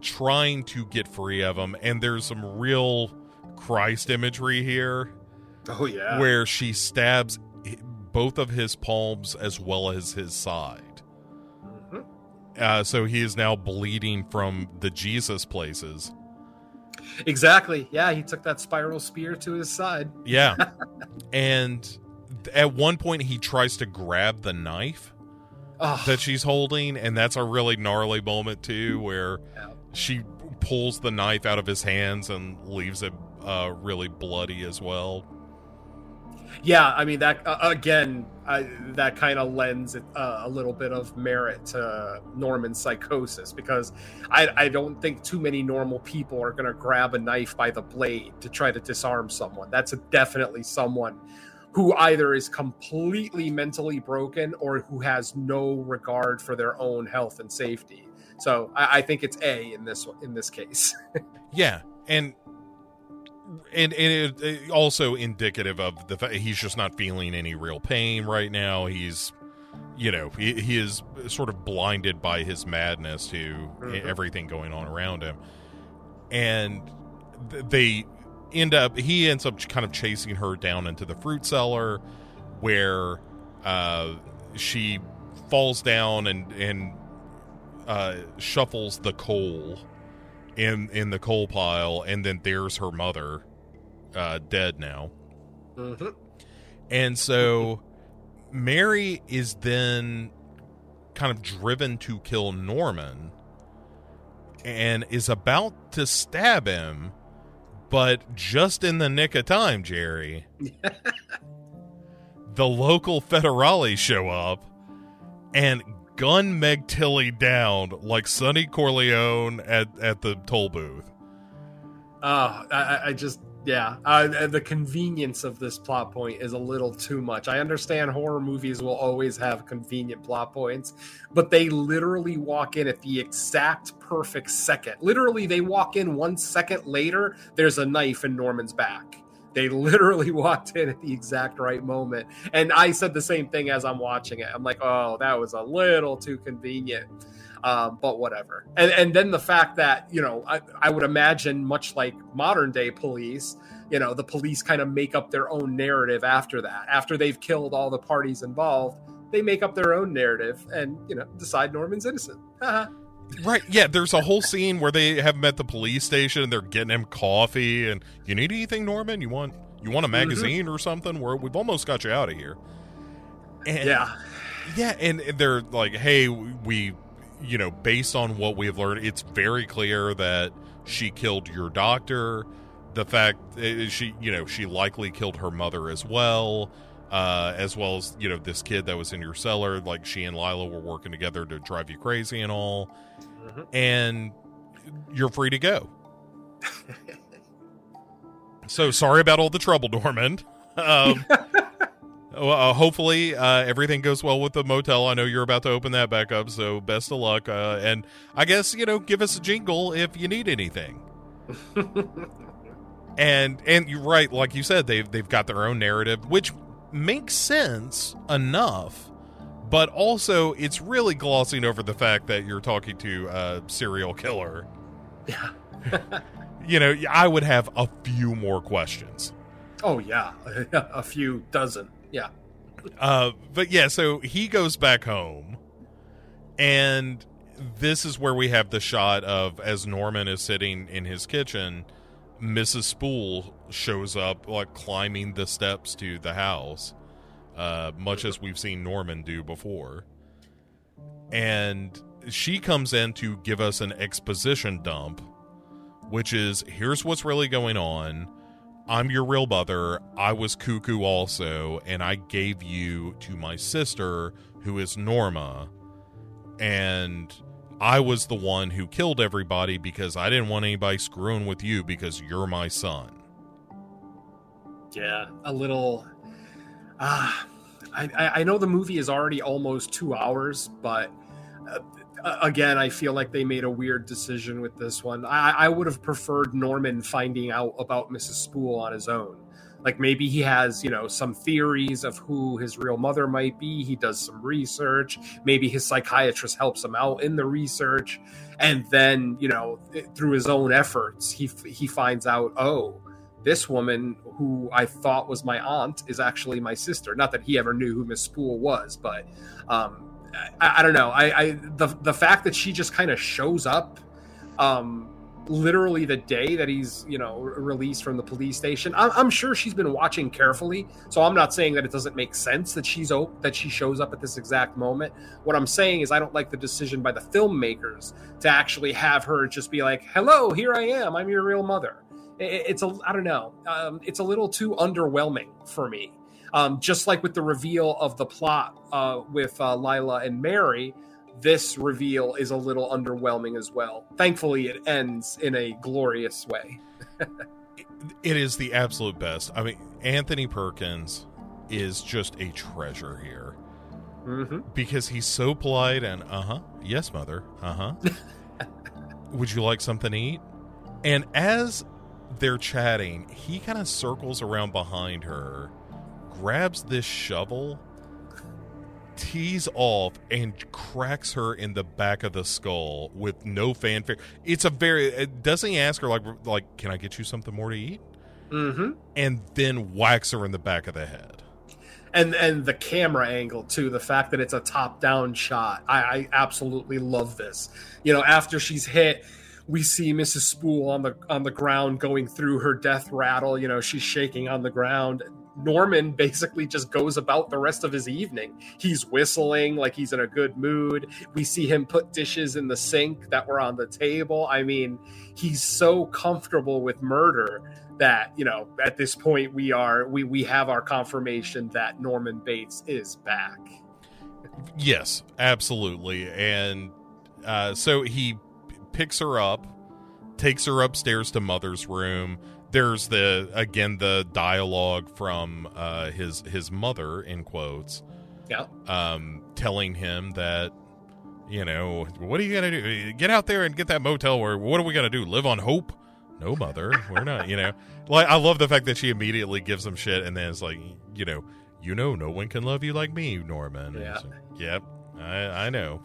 trying to get free of him. And there's some real Christ imagery here Oh yeah. where she stabs both of his palms as well as his side. Mhm. Uh, so he is now bleeding from the Jesus places. Exactly. Yeah, he took that spiral spear to his side. Yeah. and at one point, he tries to grab the knife Oh, that she's holding, and that's a really gnarly moment, too, where Yeah. she pulls the knife out of his hands and leaves it uh, really bloody as well. Yeah. I mean that uh, again. I, that kind of lends uh, a little bit of merit to Norman's psychosis because I, I don't think too many normal people are going to grab a knife by the blade to try to disarm someone. That's definitely someone who either is completely mentally broken or who has no regard for their own health and safety. So I, I think it's A in this in this case. Yeah. And. And, and it, it also indicative of the fact he's just not feeling any real pain right now. He's, you know, he, he is sort of blinded by his madness to Mhm. everything going on around him. And they end up, he ends up kind of chasing her down into the fruit cellar where uh, she falls down and, and uh, shuffles the coal in in the coal pile, and then there's her mother, uh, dead now. hmm And so Mary is then kind of driven to kill Norman and is about to stab him, but just in the nick of time, Jerry. the local federales show up and gun Meg Tilly down like Sonny Corleone at, at the toll booth. I, I- I just yeah. Uh, the convenience of this plot point is a little too much. I understand horror movies will always have convenient plot points, but they literally walk in at the exact perfect second. Literally, they walk in one second later. There's a knife in Norman's back. They literally walked in at the exact right moment, and I said the same thing as I'm watching it. I'm like, oh, that was a little too convenient um, but whatever. And and then the fact that you know I, I would imagine much like modern day police, you know, the police kind of make up their own narrative after that. After they've killed all the parties involved, they make up their own narrative and you know decide Norman's innocent. Right. Yeah, there's a whole scene where they have him at the police station and they're getting him coffee and you need anything, Norman? You want you want a magazine or something? Where we've almost got you out of here. And yeah, Yeah, and they're like, "Hey, we, you know, based on what we've learned, it's very clear that she killed your doctor. The fact uh, she, you know, she likely killed her mother as well, uh, as well as you know this kid that was in your cellar. Like she and Lila were working together to drive you crazy and all, Mhm. and you're free to go. so sorry about all the trouble, Norman. Um, well, uh, hopefully uh, everything goes well with the motel. I know you're about to open that back up, so best of luck. Uh, and I guess you know, give us a jingle if you need anything. and and you're right, like you said, they've they've got their own narrative, which makes sense enough. But also, it's really glossing over the fact that you're talking to a serial killer. yeah. You know, I would have a few more questions. oh yeah, a few dozen. Yeah. Uh, but yeah, so he goes back home, and this is where we have the shot of as Norman is sitting in his kitchen, Mrs. Spool shows up, like climbing the steps to the house, uh, much as we've seen Norman do before. And she comes in to give us an exposition dump, which is here's what's really going on. I'm your real mother. I was cuckoo also, and I gave you to my sister, who is Norma. And I was the one who killed everybody because I didn't want anybody screwing with you because you're my son. Yeah, a little. Ah, I, I I know the movie is already almost two hours, but uh, again, I feel like they made a weird decision with this one. I, I would have preferred Norman finding out about Mrs. Spool on his own. Like maybe he has, you know, some theories of who his real mother might be. He does some research. Maybe his psychiatrist helps him out in the research, and then, you know, through his own efforts, he he finds out, oh, this woman who I thought was my aunt is actually my sister. Not that he ever knew who Miss Spool was, but um, I, I, don't know. I, I the the fact that she just kind of shows up, um, literally the day that he's you know released from the police station. I'm, I'm, sure she's been watching carefully, so I'm not saying that it doesn't make sense that she's op- that she shows up at this exact moment. What I'm saying is I don't like the decision by the filmmakers to actually have her just be like, "Hello, here I am. I'm your real mother." It's a I don't know. Um, it's a little too underwhelming for me. Um, just like with the reveal of the plot uh, with uh, Lila and Mary, this reveal is a little underwhelming as well. Thankfully, it ends in a glorious way. it is the absolute best. I mean, Anthony Perkins is just a treasure here mm-hmm. because he's so polite and uh huh, yes, mother, uh huh. Would you like something to eat? And as they're chatting, he kind of circles around behind her, grabs this shovel, tees off, and cracks her in the back of the skull with no fanfare. It's a very doesn't he ask her like like Can I get you something more to eat? Mm-hmm. And then whacks her in the back of the head. And and the camera angle too, the fact that it's a top down shot, I, I absolutely love this. You know, after she's hit we see Mrs. Spool on the on the ground going through her death rattle. You know, she's shaking on the ground. Norman basically just goes about the rest of his evening. He's whistling like he's in a good mood. We see him put dishes in the sink that were on the table. I mean, he's so comfortable with murder that, you know, at this point we are we we have our confirmation that Norman Bates is back. Yes, absolutely. And uh, so he picks her up, takes her upstairs to mother's room. There's the again the dialogue from uh, his his mother in quotes. Yeah. Um, telling him that you know what are you gonna do? Get out there and get that motel. Where what are we gonna do? Live on hope? No, mother, we're not. You know, like I love the fact that she immediately gives him shit, and then it's like, you know, you know, no one can love you like me, Norman. Yeah. Like, yep, I I know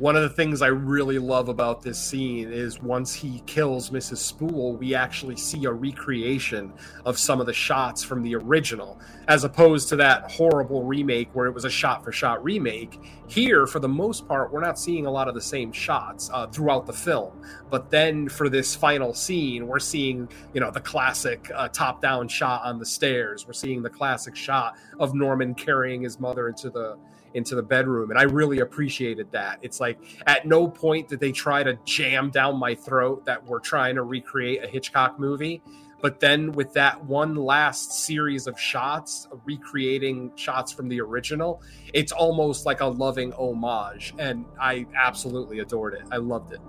one of the things I really love about this scene is once he kills Mrs. Spool, we actually see a recreation of some of the shots from the original, as opposed to that horrible remake where it was a shot for shot remake. Here, for the most part, we're not seeing a lot of the same shots uh, throughout the film. But then for this final scene, we're seeing, you know, the classic uh, top down shot on the stairs. We're seeing the classic shot of Norman carrying his mother into the into the bedroom. And I really appreciated that. It's like at no point did they try to jam down my throat that we're trying to recreate a Hitchcock movie. But then with that one last series of shots, recreating shots from the original, it's almost like a loving homage. And I absolutely adored it. I loved it.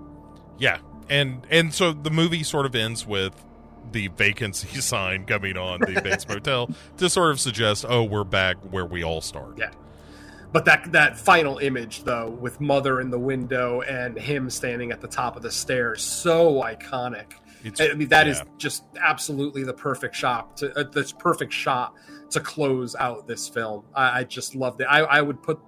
Yeah. And and so the movie sort of ends with the vacancy sign coming on the Bates Motel to sort of suggest, oh, we're back where we all start. Yeah. But that that final image though, with mother in the window and him standing at the top of the stairs, so iconic. It's, I mean, that yeah. is just absolutely the perfect shot to uh, this perfect shot to close out this film. I, I just loved it. I, I would put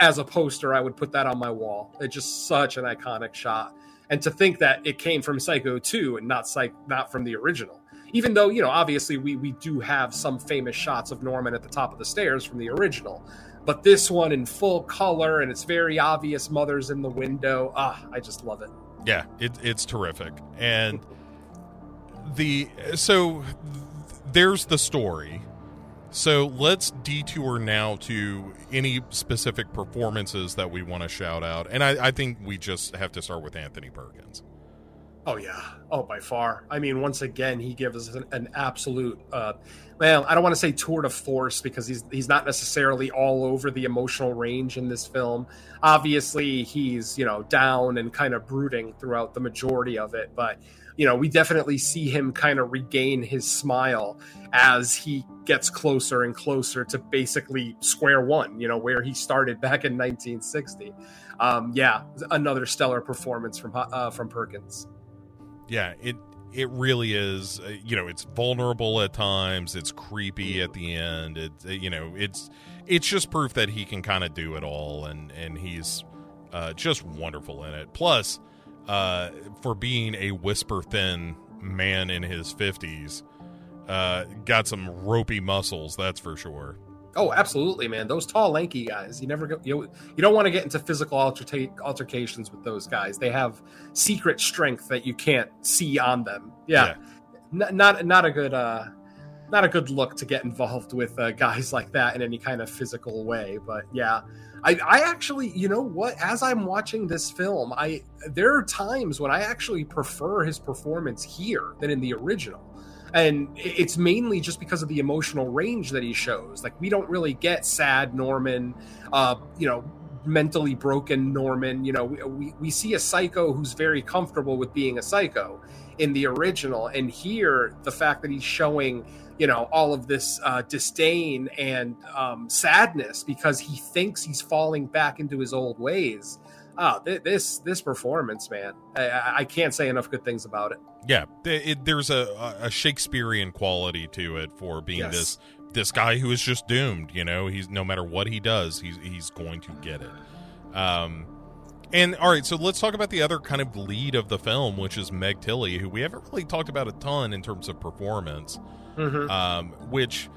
as a poster, I would put that on my wall. It's just such an iconic shot. And to think that it came from Psycho 2 and not Psych not from the original. Even though, you know, obviously we we do have some famous shots of Norman at the top of the stairs from the original. But this one in full color and it's very obvious mother's in the window. Ah, I just love it. Yeah, it, it's terrific. And the so there's the story. So let's detour now to any specific performances that we want to shout out. And I, I think we just have to start with Anthony Perkins. Oh yeah, oh by far. I mean, once again, he gives us an, an absolute. Uh, well, I don't want to say tour de force because he's he's not necessarily all over the emotional range in this film. Obviously, he's you know down and kind of brooding throughout the majority of it, but you know, we definitely see him kind of regain his smile as he gets closer and closer to basically square one, you know, where he started back in 1960. Um, yeah, another stellar performance from uh, from Perkins. Yeah, it it really is. Uh, you know, it's vulnerable at times. It's creepy at the end. It uh, you know, it's it's just proof that he can kind of do it all, and and he's uh, just wonderful in it. Plus, uh, for being a whisper thin man in his fifties, uh, got some ropey muscles. That's for sure. Oh, absolutely, man. Those tall, lanky guys. You never go. You you don't want to get into physical alterca- altercations with those guys. They have secret strength that you can't see on them. Yeah, yeah. N- not not a good uh, not a good look to get involved with uh, guys like that in any kind of physical way. But yeah, I I actually, you know what? As I'm watching this film, I there are times when I actually prefer his performance here than in the original and it's mainly just because of the emotional range that he shows. Like we don't really get sad norman uh you know mentally broken norman. You know we, we see a psycho who's very comfortable with being a psycho in the original and here the fact that he's showing you know all of this uh, disdain and um, sadness because he thinks he's falling back into his old ways. Oh, th- this this performance, man, I, I, can't say enough good things about it. Yeah, it, there's a, a Shakespearean quality to it for being yes. this this guy who is just doomed. You know, he's no matter what he does, he's he's going to get it. Um, and all right, so let's talk about the other kind of lead of the film, which is Meg Tilly, who we haven't really talked about a ton in terms of performance. Mm-hmm. Um, which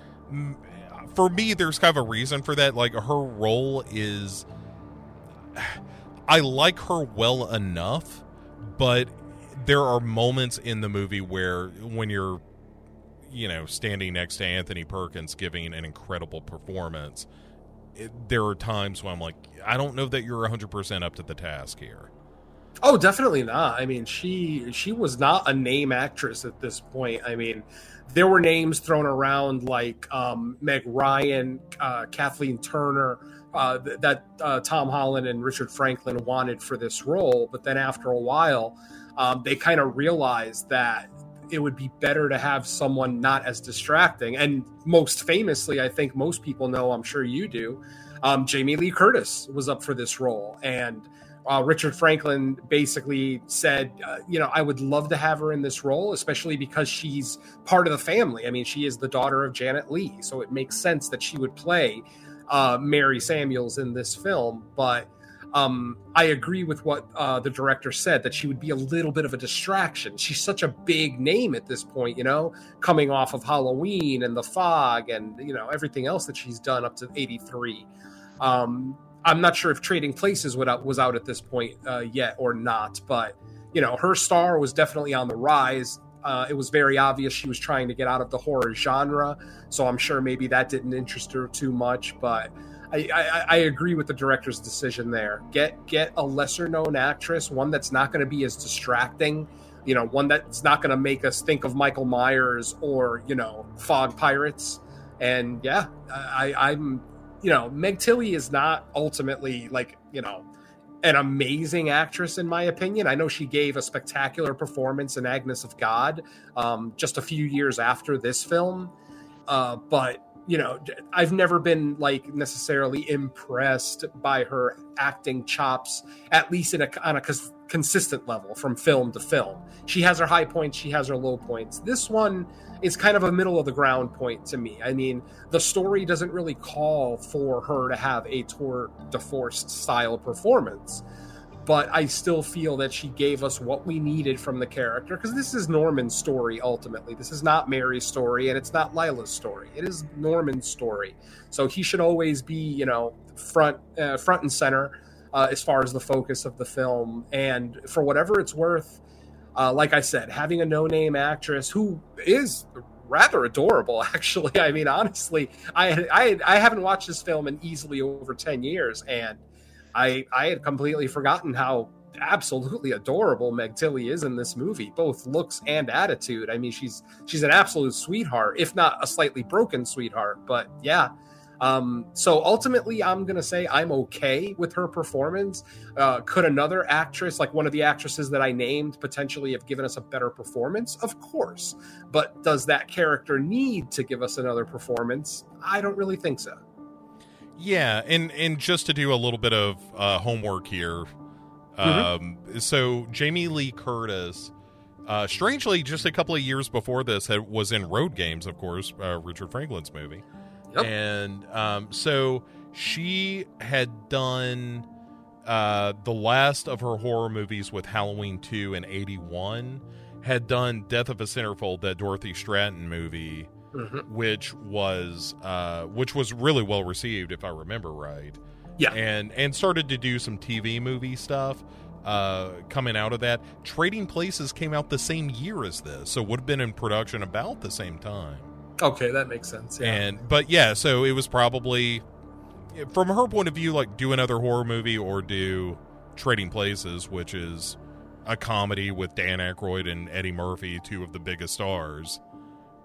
for me, there's kind of a reason for that. Like her role is I like her well enough, but there are moments in the movie where when you're you know standing next to Anthony Perkins giving an incredible performance, it, there are times when I'm like, I don't know that you're 100% up to the task here. Oh, definitely not. I mean, she she was not a name actress at this point. I mean, there were names thrown around like um, Meg Ryan, uh, Kathleen Turner, uh, that uh, Tom Holland and Richard Franklin wanted for this role. But then after a while, um, they kind of realized that it would be better to have someone not as distracting. And most famously, I think most people know, I'm sure you do, um, Jamie Lee Curtis was up for this role. And uh, Richard Franklin basically said, uh, you know, I would love to have her in this role, especially because she's part of the family. I mean, she is the daughter of Janet Leigh. So it makes sense that she would play uh, Mary Samuels in this film, but um, I agree with what uh, the director said that she would be a little bit of a distraction. She's such a big name at this point, you know, coming off of Halloween and The Fog and you know everything else that she's done up to '83. Um, I'm not sure if Trading Places was out at this point uh, yet or not, but you know her star was definitely on the rise. Uh, it was very obvious she was trying to get out of the horror genre, so I'm sure maybe that didn't interest her too much. But I, I, I agree with the director's decision there. Get get a lesser known actress, one that's not going to be as distracting, you know, one that's not going to make us think of Michael Myers or you know Fog Pirates. And yeah, I, I'm you know Meg Tilly is not ultimately like you know an amazing actress, in my opinion. I know she gave a spectacular performance in Agnes of God um, just a few years after this film. Uh, but, you know, I've never been like necessarily impressed by her acting chops, at least in a, on a consistent level from film to film. She has her high points, she has her low points. This one is kind of a middle of the ground point to me. I mean, the story doesn't really call for her to have a tour de force style performance. But I still feel that she gave us what we needed from the character because this is Norman's story ultimately. This is not Mary's story and it's not Lila's story. It is Norman's story. So he should always be, you know, front uh, front and center uh, as far as the focus of the film. And for whatever it's worth, uh, like I said, having a no-name actress who is rather adorable, actually. I mean, honestly, I I I haven't watched this film in easily over ten years, and I I had completely forgotten how absolutely adorable Meg Tilly is in this movie, both looks and attitude. I mean, she's she's an absolute sweetheart, if not a slightly broken sweetheart. But yeah, Um, so ultimately, I'm to say I'm okay with her performance. Uh, could another actress, like one of the actresses that I named, potentially have given us a better performance? Of course. But does that character need to give us another performance? I don't really think so. Yeah, and and just to do a little bit of uh, homework here, mm-hmm. um, so Jamie Lee Curtis, uh, strangely, just a couple of years before this, had, was in Road Games, of course, uh, Richard Franklin's movie. Yep. And um, so she had done uh, the last of her horror movies with Halloween 2 in 81, had done Death of a Centerfold, that Dorothy Stratton movie, mm-hmm. which was uh, which was really well received, if I remember right. Yeah. And and started to do some TV movie stuff uh, coming out of that. Trading Places came out the same year as this, so would have been in production about the same time. Okay, that makes sense. Yeah. And but yeah, so it was probably from her point of view, like do another horror movie or do Trading Places, which is a comedy with Dan Aykroyd and Eddie Murphy, two of the biggest stars.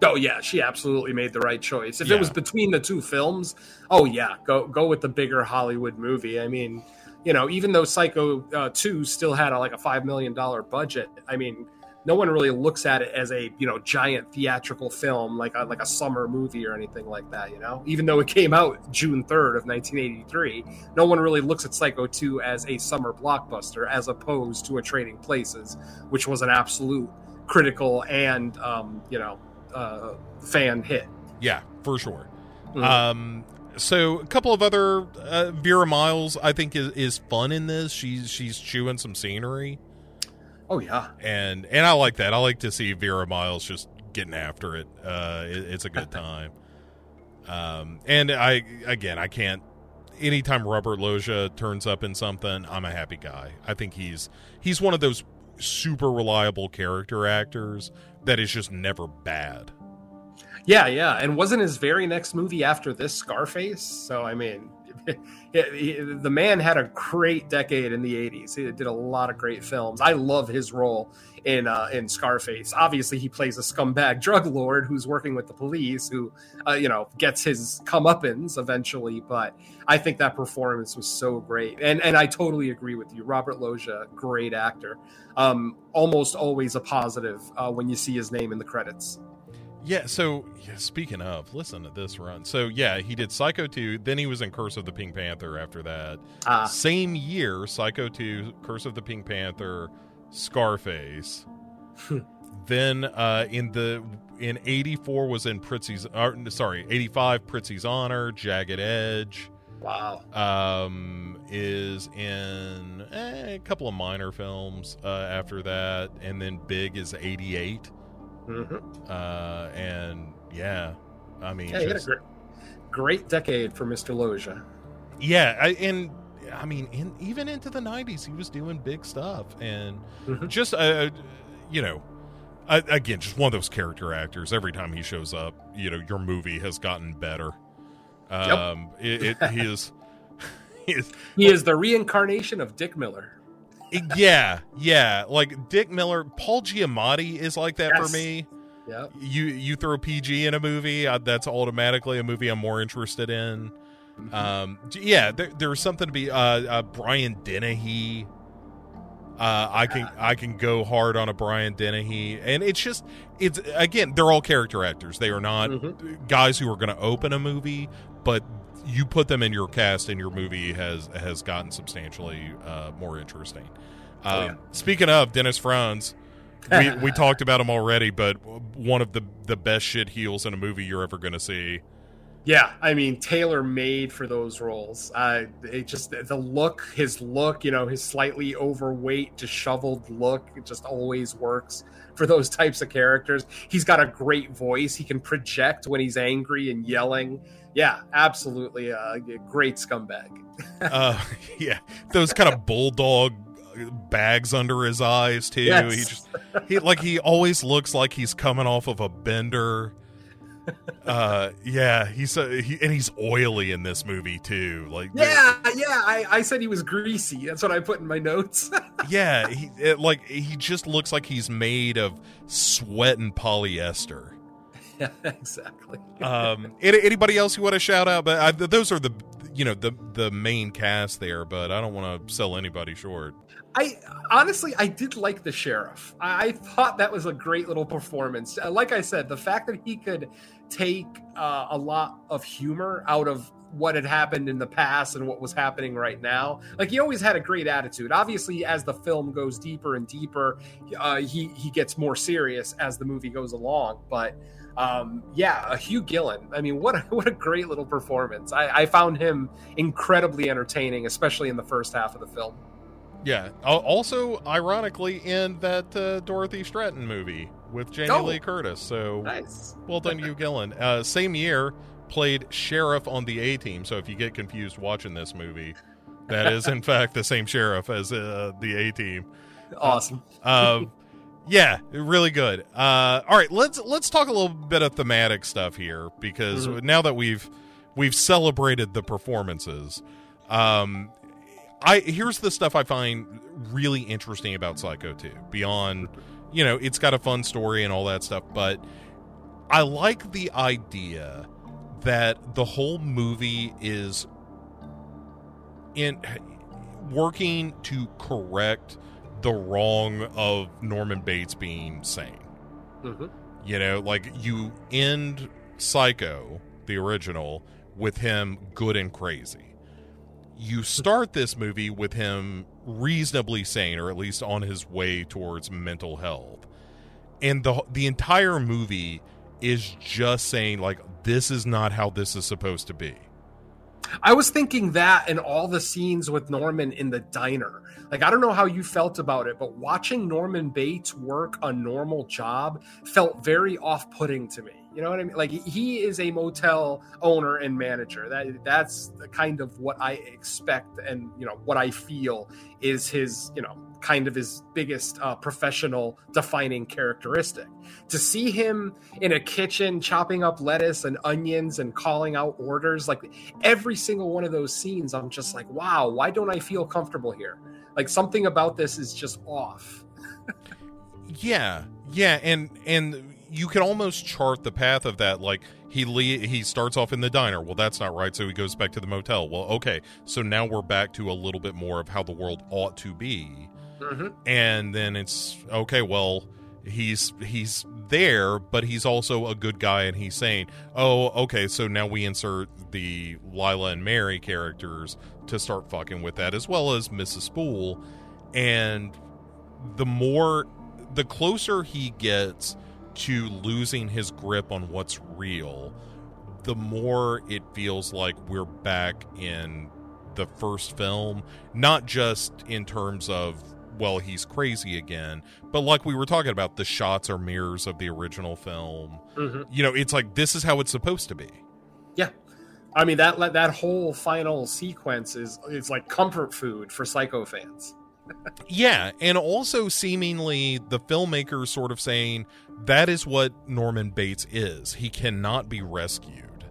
Oh yeah, she absolutely made the right choice. If yeah. it was between the two films, oh yeah, go go with the bigger Hollywood movie. I mean, you know, even though Psycho uh, two still had a, like a five million dollar budget, I mean, no one really looks at it as a you know giant theatrical film like a, like a summer movie or anything like that you know even though it came out june 3rd of 1983 no one really looks at psycho 2 as a summer blockbuster as opposed to a trading places which was an absolute critical and um, you know uh, fan hit yeah for sure mm-hmm. um so a couple of other uh, Vera Miles I think is, is fun in this. She's she's chewing some scenery. Oh yeah, and and I like that. I like to see Vera Miles just getting after it. Uh, it it's a good time. um, and I again, I can't. Anytime Robert Loggia turns up in something, I'm a happy guy. I think he's he's one of those super reliable character actors that is just never bad. Yeah, yeah, and wasn't his very next movie after this Scarface? So I mean, the man had a great decade in the 80s. He did a lot of great films. I love his role in uh, in Scarface. Obviously, he plays a scumbag drug lord who's working with the police, who uh, you know gets his comeuppance eventually. But I think that performance was so great, and and I totally agree with you. Robert Loggia, great actor. Um, almost always a positive uh, when you see his name in the credits. Yeah, so yeah, speaking of, listen to this run. So yeah, he did Psycho 2, then he was in Curse of the Pink Panther after that. Uh, Same year, Psycho 2, Curse of the Pink Panther, Scarface. then uh in the in 84 was in Prizzi's uh, sorry, 85 Prizzi's Honor, Jagged Edge. Wow. Um is in eh, a couple of minor films uh after that and then Big is 88. Mm-hmm. Uh, and yeah, I mean, yeah, just, great, great, decade for Mr. Loggia Yeah, I, and I mean, in, even into the '90s, he was doing big stuff, and mm-hmm. just uh, you know, I, again, just one of those character actors. Every time he shows up, you know, your movie has gotten better. Um, yep. it, it he is. He is, he is the reincarnation of Dick Miller yeah, yeah. Like Dick Miller, Paul Giamatti is like that yes. for me. Yeah. You you throw PG in a movie, uh, that's automatically a movie I'm more interested in. Mm-hmm. Um, yeah, there, there's something to be. Uh, uh Brian Dennehy. Uh, I can I can go hard on a Brian Dennehy, and it's just it's again they're all character actors. They are not mm-hmm. guys who are going to open a movie, but you put them in your cast and your movie has has gotten substantially uh, more interesting. Oh, um, yeah. Speaking of Dennis Franz, we we talked about him already, but one of the the best shit heels in a movie you're ever going to see. Yeah, I mean tailor made for those roles. Uh, it just the look, his look, you know, his slightly overweight, disheveled look, it just always works for those types of characters. He's got a great voice. He can project when he's angry and yelling yeah, absolutely a great scumbag. uh, yeah, those kind of bulldog bags under his eyes too. Yes. He just he like he always looks like he's coming off of a bender. Uh, yeah, he's uh, he, and he's oily in this movie too. Like yeah, yeah. I, I said he was greasy. That's what I put in my notes. yeah, he it, like he just looks like he's made of sweat and polyester. Yeah, exactly. um, anybody else you want to shout out? But I, those are the you know the the main cast there. But I don't want to sell anybody short. I honestly, I did like the sheriff. I, I thought that was a great little performance. Uh, like I said, the fact that he could take uh, a lot of humor out of what had happened in the past and what was happening right now. Like he always had a great attitude. Obviously, as the film goes deeper and deeper, uh, he he gets more serious as the movie goes along. But um, yeah, Hugh Gillin. I mean, what a, what a great little performance. I, I found him incredibly entertaining, especially in the first half of the film. Yeah. Also, ironically, in that uh, Dorothy Stratton movie with Jamie oh, Lee Curtis. So nice. well done, Hugh Gillin. Uh, same year, played sheriff on the A Team. So if you get confused watching this movie, that is in fact the same sheriff as uh, the A Team. Awesome. Uh, yeah, really good. Uh, all right, let's let's talk a little bit of thematic stuff here because mm-hmm. now that we've we've celebrated the performances, um, I here's the stuff I find really interesting about Psycho 2. Beyond, you know, it's got a fun story and all that stuff, but I like the idea that the whole movie is in working to correct the wrong of Norman Bates being sane. Mm-hmm. You know, like you end Psycho, the original, with him good and crazy you start this movie with him reasonably sane or at least on his way towards mental health and the the entire movie is just saying like this is not how this is supposed to be I was thinking that in all the scenes with Norman in the diner. Like, I don't know how you felt about it, but watching Norman Bates work a normal job felt very off putting to me. You know what I mean? Like he is a motel owner and manager. That that's the kind of what I expect, and you know what I feel is his you know kind of his biggest uh, professional defining characteristic. To see him in a kitchen chopping up lettuce and onions and calling out orders, like every single one of those scenes, I'm just like, wow, why don't I feel comfortable here? Like something about this is just off. yeah, yeah, and and you can almost chart the path of that like he le- he starts off in the diner. Well that's not right so he goes back to the motel. Well okay so now we're back to a little bit more of how the world ought to be. Mm-hmm. and then it's okay well he's he's there but he's also a good guy and he's saying oh okay so now we insert the lila and mary characters to start fucking with that as well as mrs spool. And the more the closer he gets to losing his grip on what's real, the more it feels like we're back in the first film, not just in terms of well, he's crazy again, but like we were talking about, the shots are mirrors of the original film. Mm-hmm. You know, it's like this is how it's supposed to be. Yeah, I mean that that whole final sequence is is like comfort food for Psycho fans yeah, and also seemingly the filmmaker sort of saying that is what Norman Bates is. He cannot be rescued.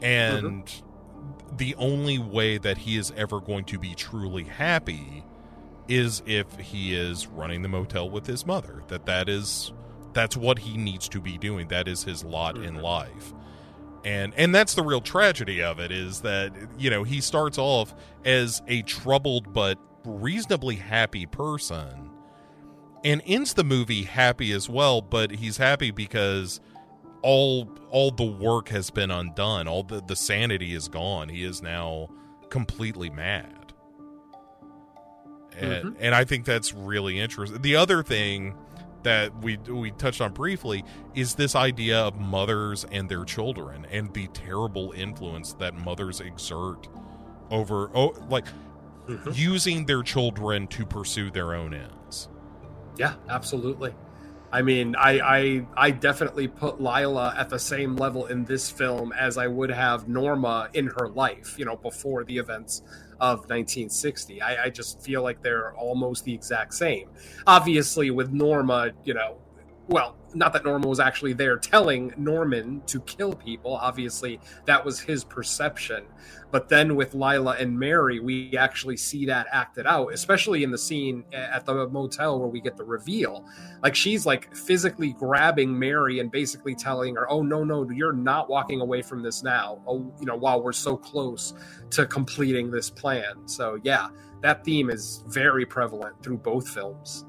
And mm-hmm. the only way that he is ever going to be truly happy is if he is running the motel with his mother. That that is that's what he needs to be doing. That is his lot mm-hmm. in life. And and that's the real tragedy of it is that you know, he starts off as a troubled but reasonably happy person and ends the movie happy as well but he's happy because all all the work has been undone. All the, the sanity is gone. He is now completely mad. And, mm-hmm. and i think that's really interesting. The other thing that we we touched on briefly is this idea of mothers and their children and the terrible influence that mothers exert over oh like mm-hmm. using their children to pursue their own ends. Yeah, absolutely. I mean, I, I I definitely put Lila at the same level in this film as I would have Norma in her life, you know, before the events of 1960. I, I just feel like they're almost the exact same. Obviously, with Norma, you know, well, not that Norman was actually there telling Norman to kill people. Obviously, that was his perception. But then with Lila and Mary, we actually see that acted out, especially in the scene at the motel where we get the reveal. Like she's like physically grabbing Mary and basically telling her, "Oh no, no, you're not walking away from this now." Oh, you know, while we're so close to completing this plan. So yeah, that theme is very prevalent through both films.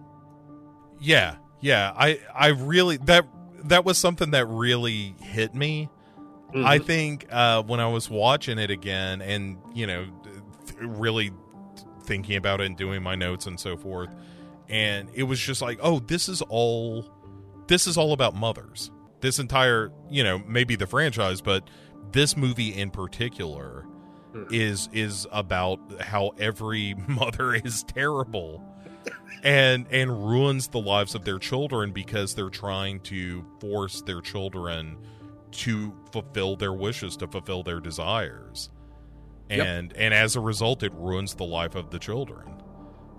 Yeah, yeah, I I really that that was something that really hit me. Mm-hmm. I think uh, when I was watching it again, and you know, th- really thinking about it and doing my notes and so forth, and it was just like, oh, this is all, this is all about mothers. This entire, you know, maybe the franchise, but this movie in particular mm-hmm. is is about how every mother is terrible and and ruins the lives of their children because they're trying to force their children to fulfill their wishes to fulfill their desires. And yep. and as a result it ruins the life of the children.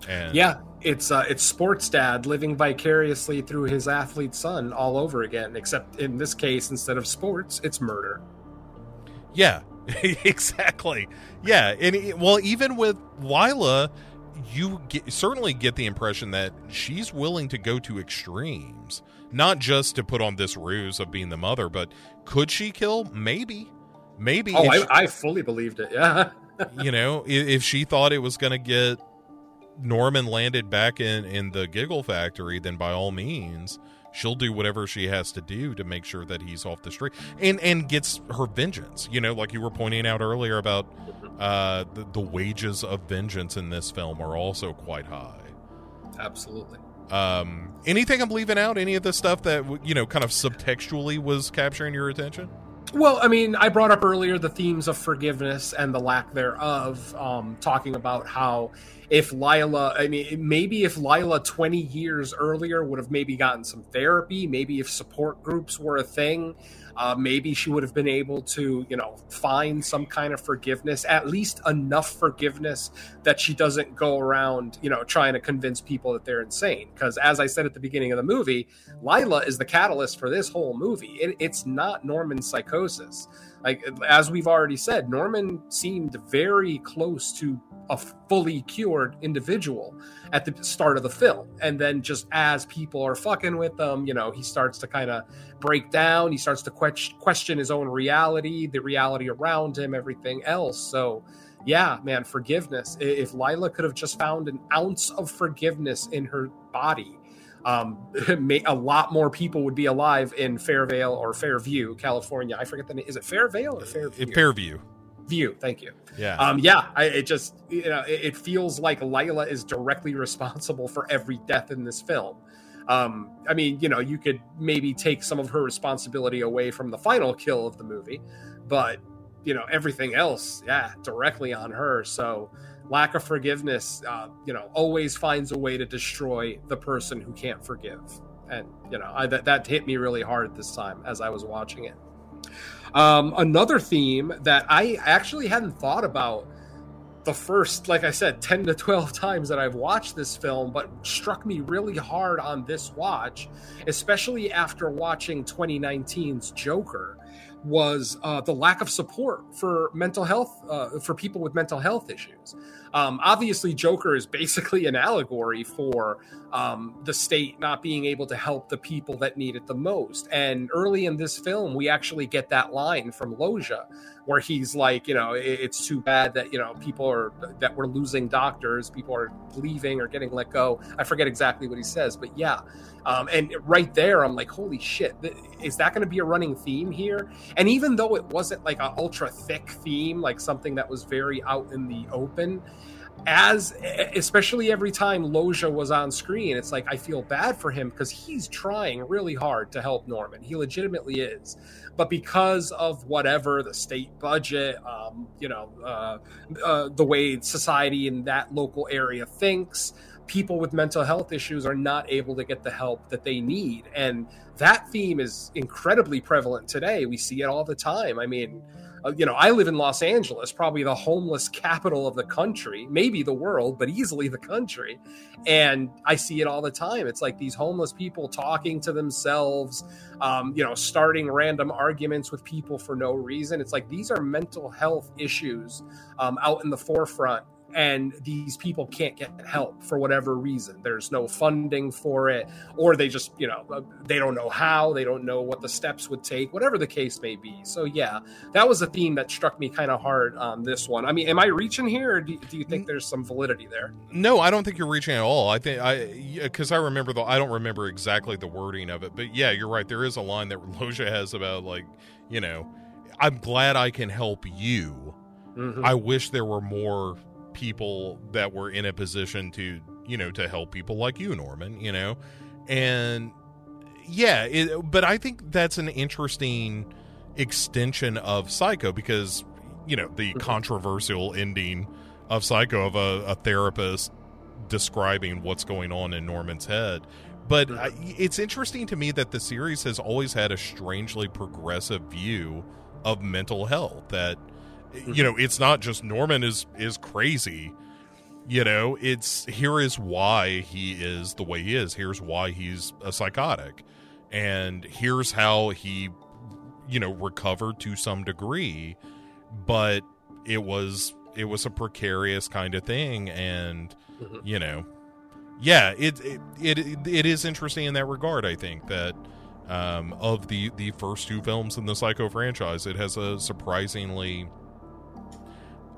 And yeah it's uh it's sports dad living vicariously through his athlete son all over again except in this case instead of sports it's murder. Yeah exactly. Yeah and well even with lila you get, certainly get the impression that she's willing to go to extremes, not just to put on this ruse of being the mother, but could she kill? Maybe, maybe. Oh, I, she, I, fully believed it. Yeah. you know, if, if she thought it was going to get Norman landed back in in the Giggle Factory, then by all means, she'll do whatever she has to do to make sure that he's off the street and and gets her vengeance. You know, like you were pointing out earlier about uh, the, the wages of vengeance in this film are also quite high. Absolutely. Um, anything I'm leaving out? Any of the stuff that you know, kind of subtextually, was capturing your attention? Well, I mean, I brought up earlier the themes of forgiveness and the lack thereof, um, talking about how if Lila, I mean, maybe if Lila 20 years earlier would have maybe gotten some therapy, maybe if support groups were a thing, uh, maybe she would have been able to, you know, find some kind of forgiveness, at least enough forgiveness that she doesn't go around, you know, trying to convince people that they're insane. Because as I said at the beginning of the movie, Lila is the catalyst for this whole movie. It, it's not Norman's psychosis. Like as we've already said, Norman seemed very close to a fully cured individual at the start of the film. And then just as people are fucking with them, you know, he starts to kind of break down. He starts to que- question his own reality, the reality around him, everything else. So, yeah, man, forgiveness. If Lila could have just found an ounce of forgiveness in her body, um, a lot more people would be alive in Fairvale or Fairview, California. I forget the name. Is it Fairvale or Fairview? Fairview. View. Thank you. Yeah. Um, yeah. I, it just you know it, it, feels like Lila is directly responsible for every death in this film. Um, I mean, you know, you could maybe take some of her responsibility away from the final kill of the movie, but you know everything else, yeah, directly on her. So lack of forgiveness, uh, you know, always finds a way to destroy the person who can't forgive. And you know, I, that that hit me really hard this time as I was watching it. Um, another theme that I actually hadn't thought about the first, like I said, 10 to 12 times that I've watched this film, but struck me really hard on this watch, especially after watching 2019's Joker, was uh, the lack of support for mental health, uh, for people with mental health issues. Um, obviously, Joker is basically an allegory for um, the state not being able to help the people that need it the most. And early in this film, we actually get that line from Loggia where he's like, you know, it's too bad that you know people are that we're losing doctors, people are leaving or getting let go. I forget exactly what he says, but yeah. Um, and right there, I'm like, holy shit, is that going to be a running theme here? And even though it wasn't like an ultra thick theme, like something that was very out in the open, as especially every time Loggia was on screen, it's like I feel bad for him because he's trying really hard to help Norman. He legitimately is, but because of whatever the state budget, um, you know, uh, uh, the way society in that local area thinks, people with mental health issues are not able to get the help that they need, and that theme is incredibly prevalent today. We see it all the time. I mean uh, you know, I live in Los Angeles, probably the homeless capital of the country, maybe the world, but easily the country. And I see it all the time. It's like these homeless people talking to themselves, um, you know, starting random arguments with people for no reason. It's like these are mental health issues um, out in the forefront and these people can't get help for whatever reason. There's no funding for it or they just you know uh, they don't know how they don't know what the steps would take whatever the case may be. So yeah that was a theme that struck me kind of hard on this one. I mean am i reaching here or do, do you think there's some validity there? no i don't think you're reaching at all. I think i because i remember the i don't remember exactly the wording of it but yeah you're right there is a line that Loggia has about like you know i'm glad i can help you. Mm-hmm. i wish there were more people that were in a position to you know to help people like you norman you know and yeah it, but i think that's an interesting extension of psycho because you know the mm-hmm. controversial ending of psycho of a, a therapist describing what's going on in norman's head but mm-hmm. I, it's interesting to me that the series has always had a strangely progressive view of mental health that you know it's not just norman is is crazy. You know it's here is why he is the way he is. Here's why he's a psychotic. And here's how he you know recovered to some degree. But it was it was a precarious kind of thing. And mm-hmm. you know yeah it, it it it is interesting in that regard i think that um of the the first two films in the psycho franchise it has a surprisingly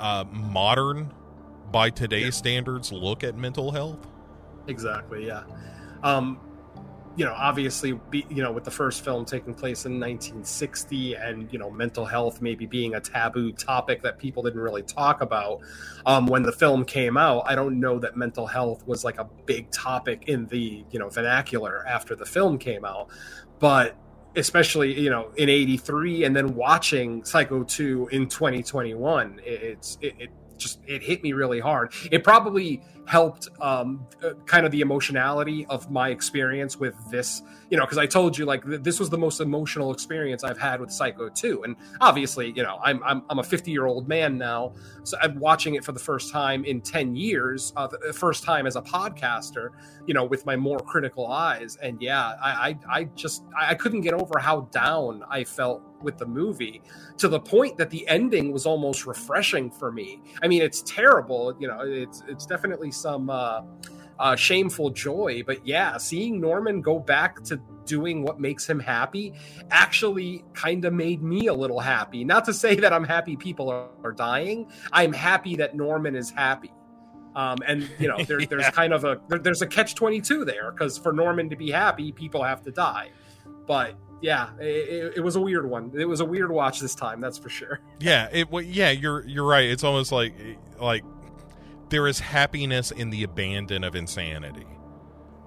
uh, modern by today's yeah. standards look at mental health? Exactly yeah. Um you know obviously be, you know with the first film taking place in 1960 and you know mental health maybe being a taboo topic that people didn't really talk about um, when the film came out i don't know that mental health was like a big topic in the you know vernacular after the film came out. But especially you know in 83 and then watching psycho 2 in 2021 it's it, it just it hit me really hard. It probably helped um, uh, kind of the emotionality of my experience with this, you know, because I told you like th- this was the most emotional experience I've had with Psycho 2, and obviously, you know, I'm I'm, I'm a 50 year old man now, so I'm watching it for the first time in 10 years, uh, the first time as a podcaster, you know, with my more critical eyes, and yeah, I I, I just I couldn't get over how down I felt with the movie to the point that the ending was almost refreshing for me. I mean, it's terrible, you know, it's it's definitely some uh, uh, shameful joy, but yeah, seeing Norman go back to doing what makes him happy actually kind of made me a little happy. Not to say that I'm happy people are, are dying. I'm happy that Norman is happy. Um, and you know, there, there's kind of a there, there's a catch twenty two there because for Norman to be happy, people have to die. But yeah, it, it, was a weird one. It was a weird watch this time, that's for sure. Yeah, it. Yeah, you're you're right. It's almost like like there is happiness in the abandon of insanity.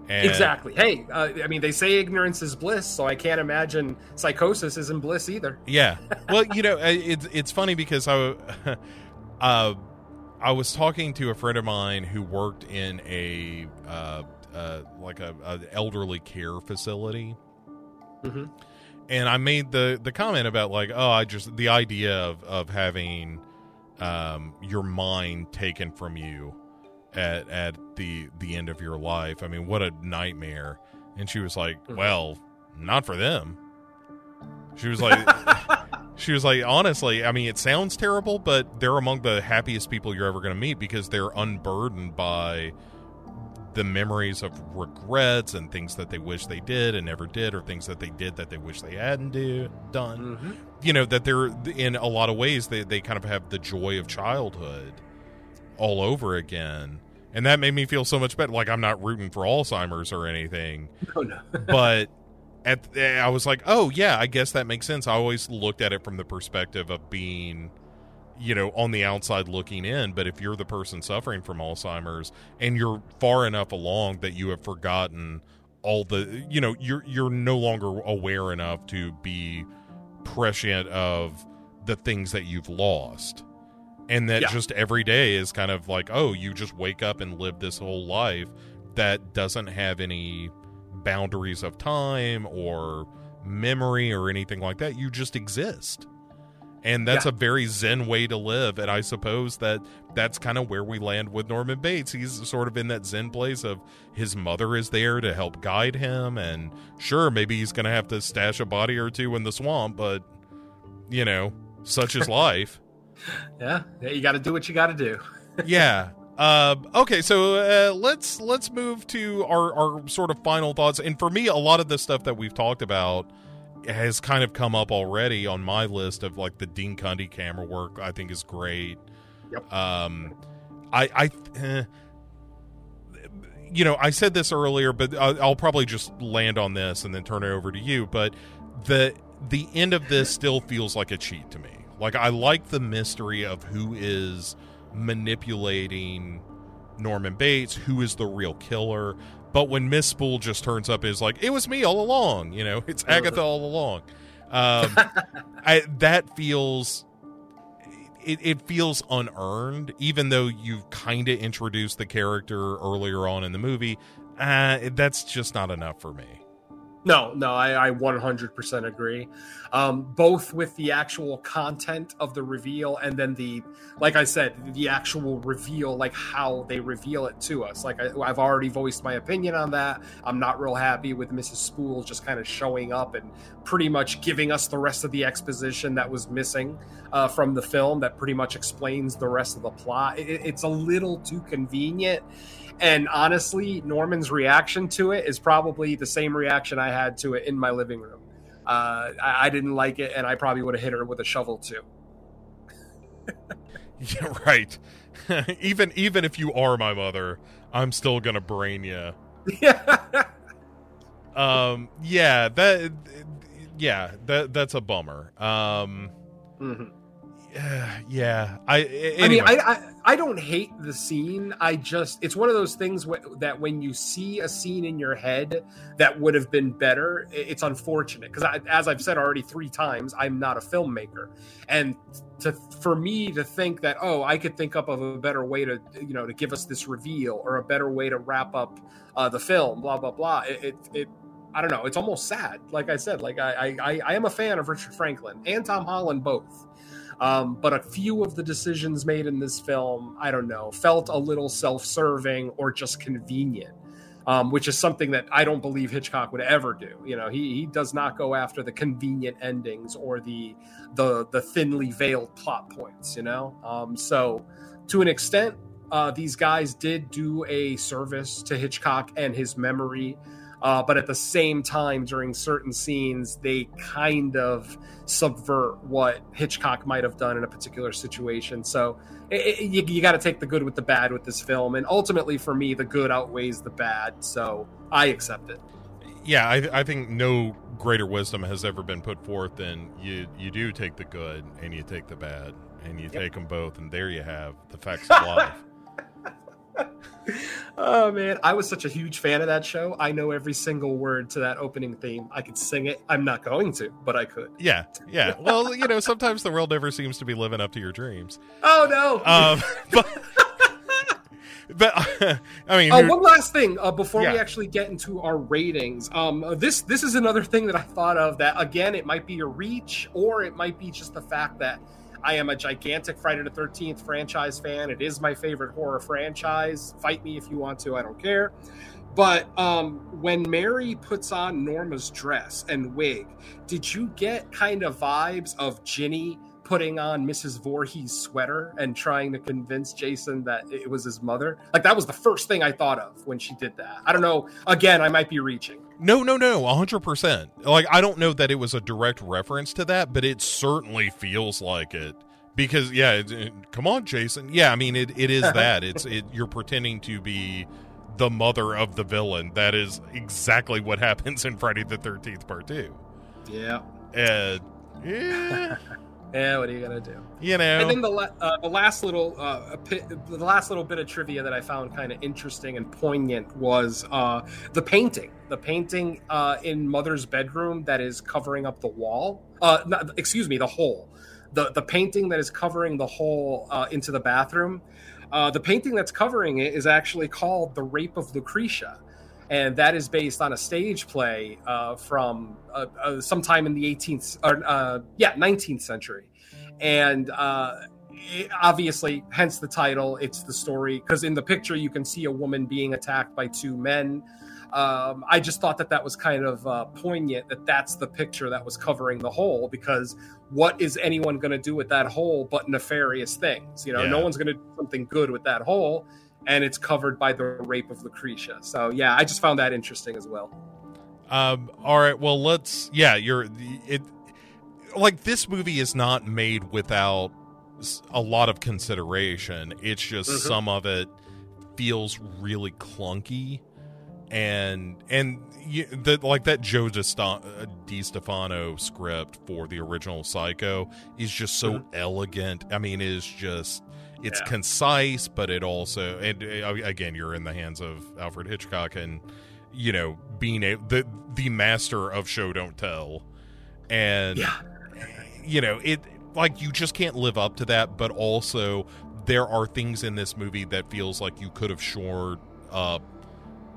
And exactly. Hey, uh, I mean, they say ignorance is bliss, so I can't imagine psychosis isn't bliss either. Yeah. Well, you know, it's it's funny because I, uh, I was talking to a friend of mine who worked in a uh, uh, like a, a elderly care facility, Mm-hmm. And I made the the comment about like, oh, I just the idea of of having um, your mind taken from you at at the the end of your life. I mean, what a nightmare. And she was like, mm-hmm. well, not for them. She was like. she was like honestly i mean it sounds terrible but they're among the happiest people you're ever going to meet because they're unburdened by the memories of regrets and things that they wish they did and never did, or things that they did that they wish they hadn't do, done. Mm-hmm. You know, that they're in a lot of ways they, they kind of have the joy of childhood all over again. And that made me feel so much better. Like I'm not rooting for Alzheimer's or anything. Oh, no. but at I was like, oh yeah, I guess that makes sense. I always looked at it from the perspective of being you know on the outside looking in but if you're the person suffering from alzheimer's and you're far enough along that you have forgotten all the you know you're you're no longer aware enough to be prescient of the things that you've lost. And that yeah. just every day is kind of like oh you just wake up and live this whole life that doesn't have any boundaries of time or memory or anything like that. You just exist and that's Yeah. a very zen way to live and i suppose that that's kind of where we land with norman bates he's sort of in that zen place of his mother is there to help guide him and sure maybe he's gonna have to stash a body or two in the swamp but you know such is life Yeah, you got to do what you got to do. yeah. Uh, okay, so uh, let's let's move to our our sort of final thoughts. And for me, a lot of the stuff that we've talked about has kind of come up already on my list of like the Dean Cundey camera work. I think is great. Yep. Um, I I. eh, you know, I said this earlier, but I'll, I'll probably just land on this and then turn it over to you. But the the end of this still feels like a cheat to me. Like I like the mystery of who is manipulating Norman Bates, who is the real killer. But when Miss Spool just turns up, is like it was me all along. You know, it's Agatha all along. Um, I, that feels it, it feels unearned, even though you've kind of introduced the character earlier on in the movie. Uh, that's just not enough for me. No, no, I, I 100% agree. Um, both with the actual content of the reveal and then the, like I said, the actual reveal, like how they reveal it to us. Like I, I've already voiced my opinion on that. I'm not real happy with Mrs. Spool just kind of showing up and pretty much giving us the rest of the exposition that was missing uh, from the film that pretty much explains the rest of the plot. It, it's a little too convenient. And honestly, Norman's reaction to it is probably the same reaction I had to it in my living room. Uh, I, I didn't like it, and I probably would have hit her with a shovel too. Yeah, right. even even if you are my mother, I'm still gonna brain you. Yeah. Um, yeah, that, yeah, that that's a bummer. Um, Mhm. yeah, I. I mean, I, I I don't hate the scene. I just it's one of those things that when you see a scene in your head that would have been better, it's unfortunate because as I've said already three times, I'm not a filmmaker, and to for me to think that oh I could think up of a better way to you know to give us this reveal or a better way to wrap up uh, the film, blah blah blah. It, it, it I don't know. It's almost sad. Like I said, like I, I I am a fan of Richard Franklin and Tom Holland both. Um, but a few of the decisions made in this film, I don't know, felt a little self-serving or just convenient, um, which is something that I don't believe Hitchcock would ever do. You know, he he does not go after the convenient endings or the the the thinly veiled plot points. You know, um, so to an extent, uh, these guys did do a service to Hitchcock and his memory. Uh, but at the same time, during certain scenes, they kind of subvert what Hitchcock might have done in a particular situation. So it, it, you, you got to take the good with the bad with this film. And ultimately, for me, the good outweighs the bad. So I accept it. yeah, I, I think no greater wisdom has ever been put forth than you you do take the good and you take the bad and you Yep. take them both, and there you have the facts of life. Oh man, I was such a huge fan of that show. I know every single word to that opening theme. I could sing it. I'm not going to, but I could. Yeah, yeah. Well, you know, sometimes the world never seems to be living up to your dreams. Oh no. Um, but but I mean, Uh, one last thing uh, before we actually get into our ratings. Um, uh, this this is another thing that I thought of. That again, it might be a reach, or it might be just the fact that I am a gigantic Friday the Thirteenth franchise fan. It is my favorite horror franchise. Fight me if you want to. I don't care. But um, when Mary puts on Norma's dress and wig, did you get kind of vibes of Ginny putting on Mrs. Voorhees' sweater and trying to convince Jason that it was his mother? Like that was the first thing I thought of when she did that. I don't know. Again, I might be reaching. No, no, no, hundred percent. Like I don't know that it was a direct reference to that, but it certainly feels like it. Because yeah, it, it- come on, Jason. Yeah, I mean it. It is that. It's it. You're pretending to be the mother of the villain. That is exactly what happens in Friday the Thirteenth Part Two. Yeah. And yeah, Yeah. What are you gonna do? you know. And then the la- uh, the last little uh, pi- the last little bit of trivia that I found kind of interesting and poignant was uh, the painting. The painting uh, in Mother's bedroom that is covering up the wall. Uh, not, excuse me, the hole. The the painting that is covering the hole uh, into the bathroom. Uh, the painting that's covering it is actually called "The Rape of Lucretia." And that is based on a stage play uh, from uh, uh, sometime in the 18th, or uh, yeah, 19th century and uh, obviously, hence the title. It's the story because in the picture you can see a woman being attacked by two men. Um, I just thought that that was kind of uh, poignant that that's the picture that was covering the hole because what is anyone going to do with that hole but nefarious things? You know, Yeah. no one's going to do something good with that hole, and it's covered by the rape of Lucretia. So yeah, I just found that interesting as well. Um, all right. Well, let's. Yeah, you're. It like this movie is not made without a lot of consideration. It's just Mhm. some of it feels really clunky, and and you, the, like that Joe uh, DiStefano script for the original Psycho is just so elegant. I mean, it's just. It's Yeah. concise, but it also, and uh, again, you're in the hands of Alfred Hitchcock, and you know, being a the the master of show don't tell, and Yeah. you know it like you just can't live up to that. But also, there are things in this movie that feels like you could have shored up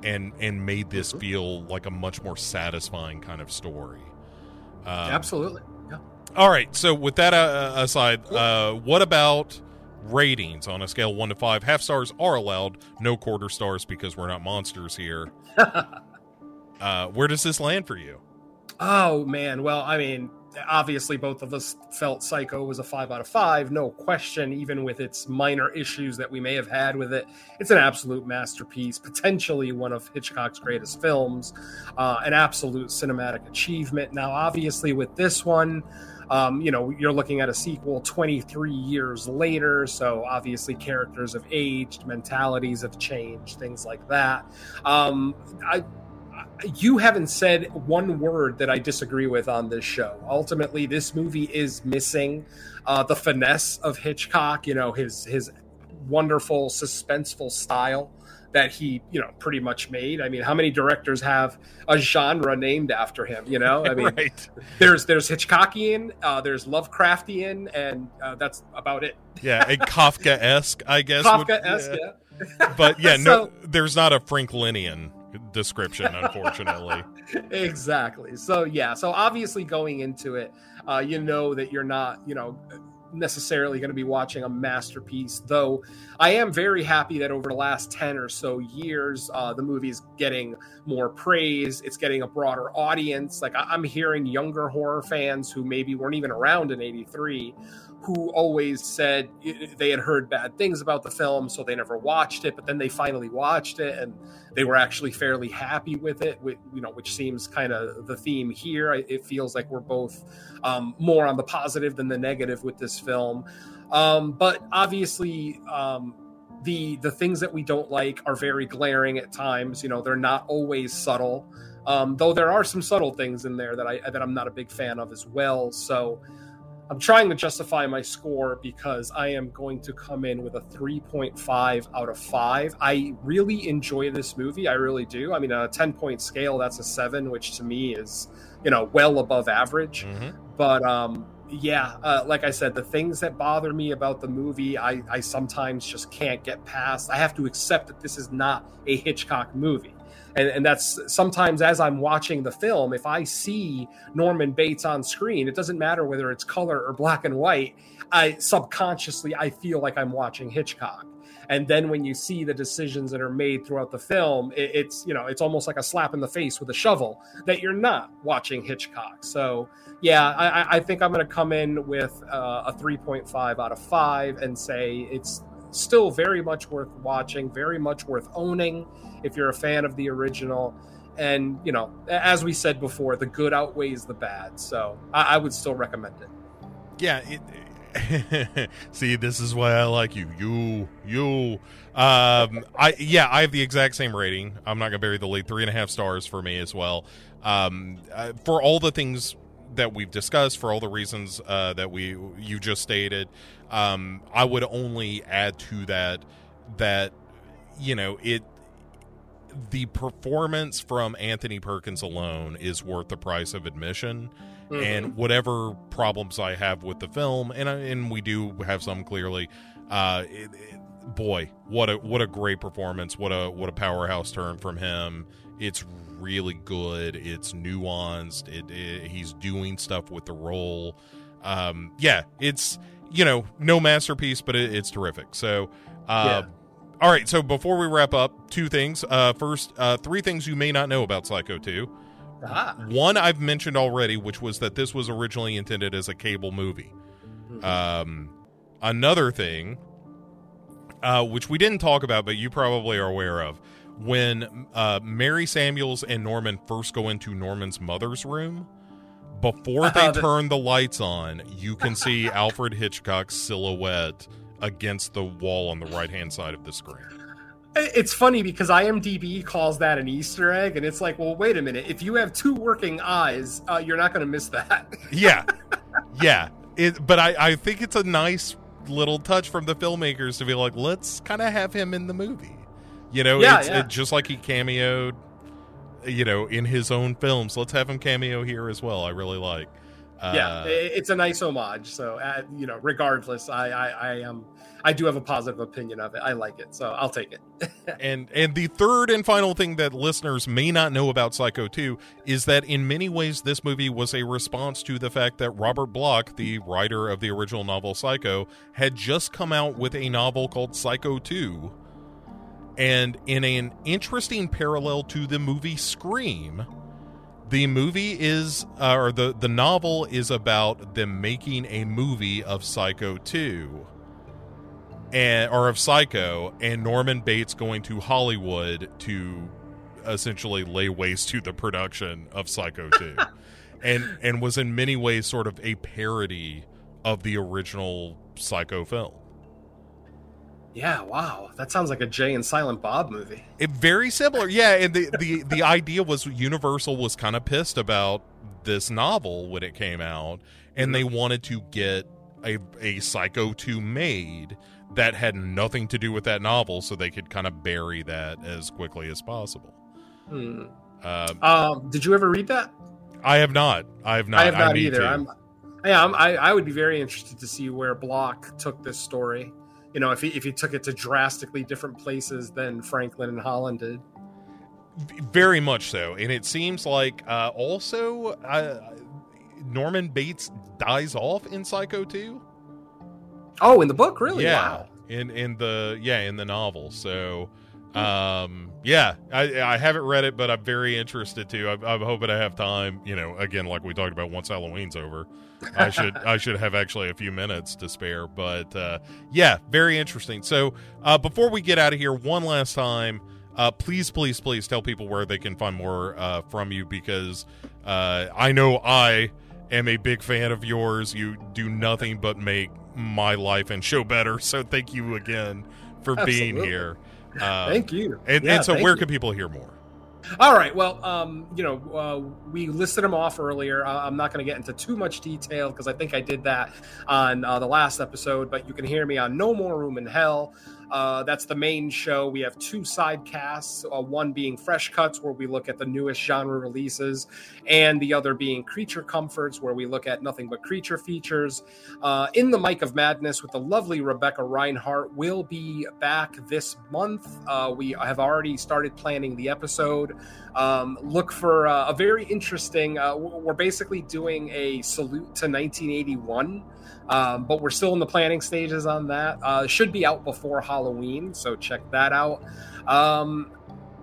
and and made this Mhm. feel like a much more satisfying kind of story. Um, Absolutely. Yeah. All right. So with that uh, aside, uh, what about ratings on a scale one to five? Half stars are allowed, no quarter stars because we're not monsters here. Uh, where does this land for you? Oh man, well, I mean, obviously both of us felt Psycho was a five out of five, no question. Even with its minor issues that we may have had with it, it's an absolute masterpiece, potentially one of Hitchcock's greatest films, uh, an absolute cinematic achievement. Now, obviously, with this one. Um, you know, you're looking at a sequel 23 years later, so obviously characters have aged, mentalities have changed, things like that. Um, I, you haven't said one word that I disagree with on this show. Ultimately, this movie is missing uh, the finesse of Hitchcock. You know his his wonderful suspenseful style that he you know pretty much made. I mean, how many directors have a genre named after him? You know, I mean, right. there's there's Hitchcockian, uh, there's Lovecraftian, and uh, that's about it. Yeah, and Kafka esque, I guess. Kafka esque, yeah. yeah. But yeah, no, So- there's not a Franklinian description, unfortunately. exactly. So yeah. So obviously going into it, uh, you know that you're not, you know, necessarily going to be watching a masterpiece. Though I am very happy that over the last ten or so years, uh, the movie is getting more praise. It's getting a broader audience. Like I- I'm hearing younger horror fans who maybe weren't even around in '83 who always said they had heard bad things about the film, so they never watched it. But then they finally watched it, and they were actually fairly happy with it. With, you know, which seems kind of the theme here. It feels like we're both um, more on the positive than the negative with this film. Um, but obviously, um, the the things that we don't like are very glaring at times. You know, they're not always subtle. Um, though there are some subtle things in there that I that I'm not a big fan of as well. So I'm trying to justify my score because I am going to come in with a 3.5 out of 5. I really enjoy this movie. I really do. I mean, on a 10 point scale, that's a 7, which to me is, you know, well above average. Mhm. But um, yeah, uh, like I said, the things that bother me about the movie, I, I sometimes just can't get past. I have to accept that this is not a Hitchcock movie. And, and that's sometimes as I'm watching the film, if I see Norman Bates on screen, it doesn't matter whether it's color or black and white. I subconsciously I feel like I'm watching Hitchcock. And then when you see the decisions that are made throughout the film, it, it's you know it's almost like a slap in the face with a shovel that you're not watching Hitchcock. So yeah, I, I- think I'm going to come in with uh, a 3.5 out of five and say it's still very much worth watching, very much worth owning if you're a fan of the original. And you know, as we said before, the good outweighs the bad. So I, I would still recommend it. Yeah. It, see, this is why I like you. You, you. Um, I yeah, I have the exact same rating. I'm not gonna bury the lead. Three and a half stars for me as well. Um, uh, for all the things that we've discussed, for all the reasons uh, that we you just stated, um, I would only add to that that you know it the performance from Anthony Perkins alone is worth the price of admission. And whatever problems I have with the film, and and we do have some clearly, uh, it, it- boy, what a what a great performance! What a what a powerhouse turn from him. It's really good. It's nuanced. It, it he's doing stuff with the role. um, yeah, it's you know no masterpiece, but it, it's terrific. So. Uh, Yeah. All right, so before we wrap up, two things. Uh, first, uh, three things you may not know about Psycho 2. Ah. One I've mentioned already, which was that this was originally intended as a cable movie. Mhm. Um, another thing, uh, which we didn't talk about, but you probably are aware of, when uh, Mary Samuels and Norman first go into Norman's mother's room, before they Uh, the- turn the lights on, you can see Alfred Hitchcock's silhouette against the wall on the right hand side of the screen. It's funny because IMDb calls that an Easter egg, and it's like, well, wait a minute. If you have two working eyes, uh, you're not going to miss that. Yeah, yeah. It, but I, I think it's a nice little touch from the filmmakers to be like, let's kind of have him in the movie. You know, Yeah, it's yeah. It, just like he cameoed, you know, in his own films. Let's have him cameo here as well. I really like. Uh, yeah, it's a nice homage. So, uh, you know, regardless, I, I, I um, I do have a positive opinion of it. I like it, so I'll take it. and and the third and final thing that listeners may not know about Psycho 2 is that in many ways this movie was a response to the fact that Robert Bloch, the writer of the original novel Psycho, had just come out with a novel called Psycho 2. And in an interesting parallel to the movie Scream, the movie is uh, or the the novel is about them making a movie of Psycho 2 and or of Psycho and Norman Bates going to Hollywood to essentially lay waste to the production of Psycho 2 and and was in many ways sort of a parody of the original Psycho film. Yeah, wow, that sounds like a Jay and Silent Bob movie. It very similar. Yeah, and the the the idea was Universal was kind of pissed about this novel when it came out and they wanted to get a a Psycho 2 made that had nothing to do with that novel so they could kind of bury that as quickly as possible. Hmm. Um, Um, did you ever read that? I have not. I have not. I have not need either. I'm, yeah, I'm, I, I would be very interested to see where Bloch took this story. You know, if he if he took it to drastically different places than Franklin and Holland did. Very much so. And it seems like uh also uh, norman bates dies off in psycho 2 Oh, in the book, really? yeah. Wow. in in the yeah in the novel. So um yeah i i haven't read it but i'm very interested to I'm, I'm hoping i have time you know again like we talked about once halloween's over i should i should have actually a few minutes to spare but uh yeah very interesting. So uh before we get out of here one last time uh please please please tell people where they can find more uh from you because uh i know i am a big fan of yours. You do nothing but make my life and show better. So thank you again for being here. Uh, Thank you. and, Yeah, and so where you. can people hear more All right. Well, um, you know, uh, we listed them off earlier. I'm not going to get into too much detail because I think I did that on uh, the last episode. But you can hear me on No More Room in Hell. Uh, that's the main show. We have two side casts. Uh, one being Fresh Cuts, where we look at the newest genre releases, and the other being Creature Comforts, where we look at nothing but creature features. Uh, in the Mic of Madness with the lovely Rebecca Reinhart will be back this month. Uh, we have already started planning the episode. Um, look for uh, a very interesting. Uh, we're basically doing a salute to 1981, um, but we're still in the planning stages on that. Uh, should be out before Halloween, so check that out. Um,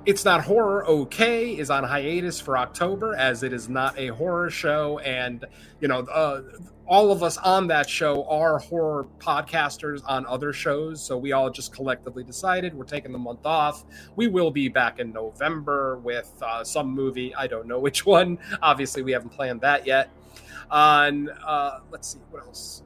it's not horror okay is on hiatus for october as it is not a horror show. And you know uh, all of us on that show are horror podcasters on other shows. So we all just collectively decided we're taking the month off. We will be back in november with uh, some movie. I don't know which one. Obviously we haven't planned that yet on uh, let's see what else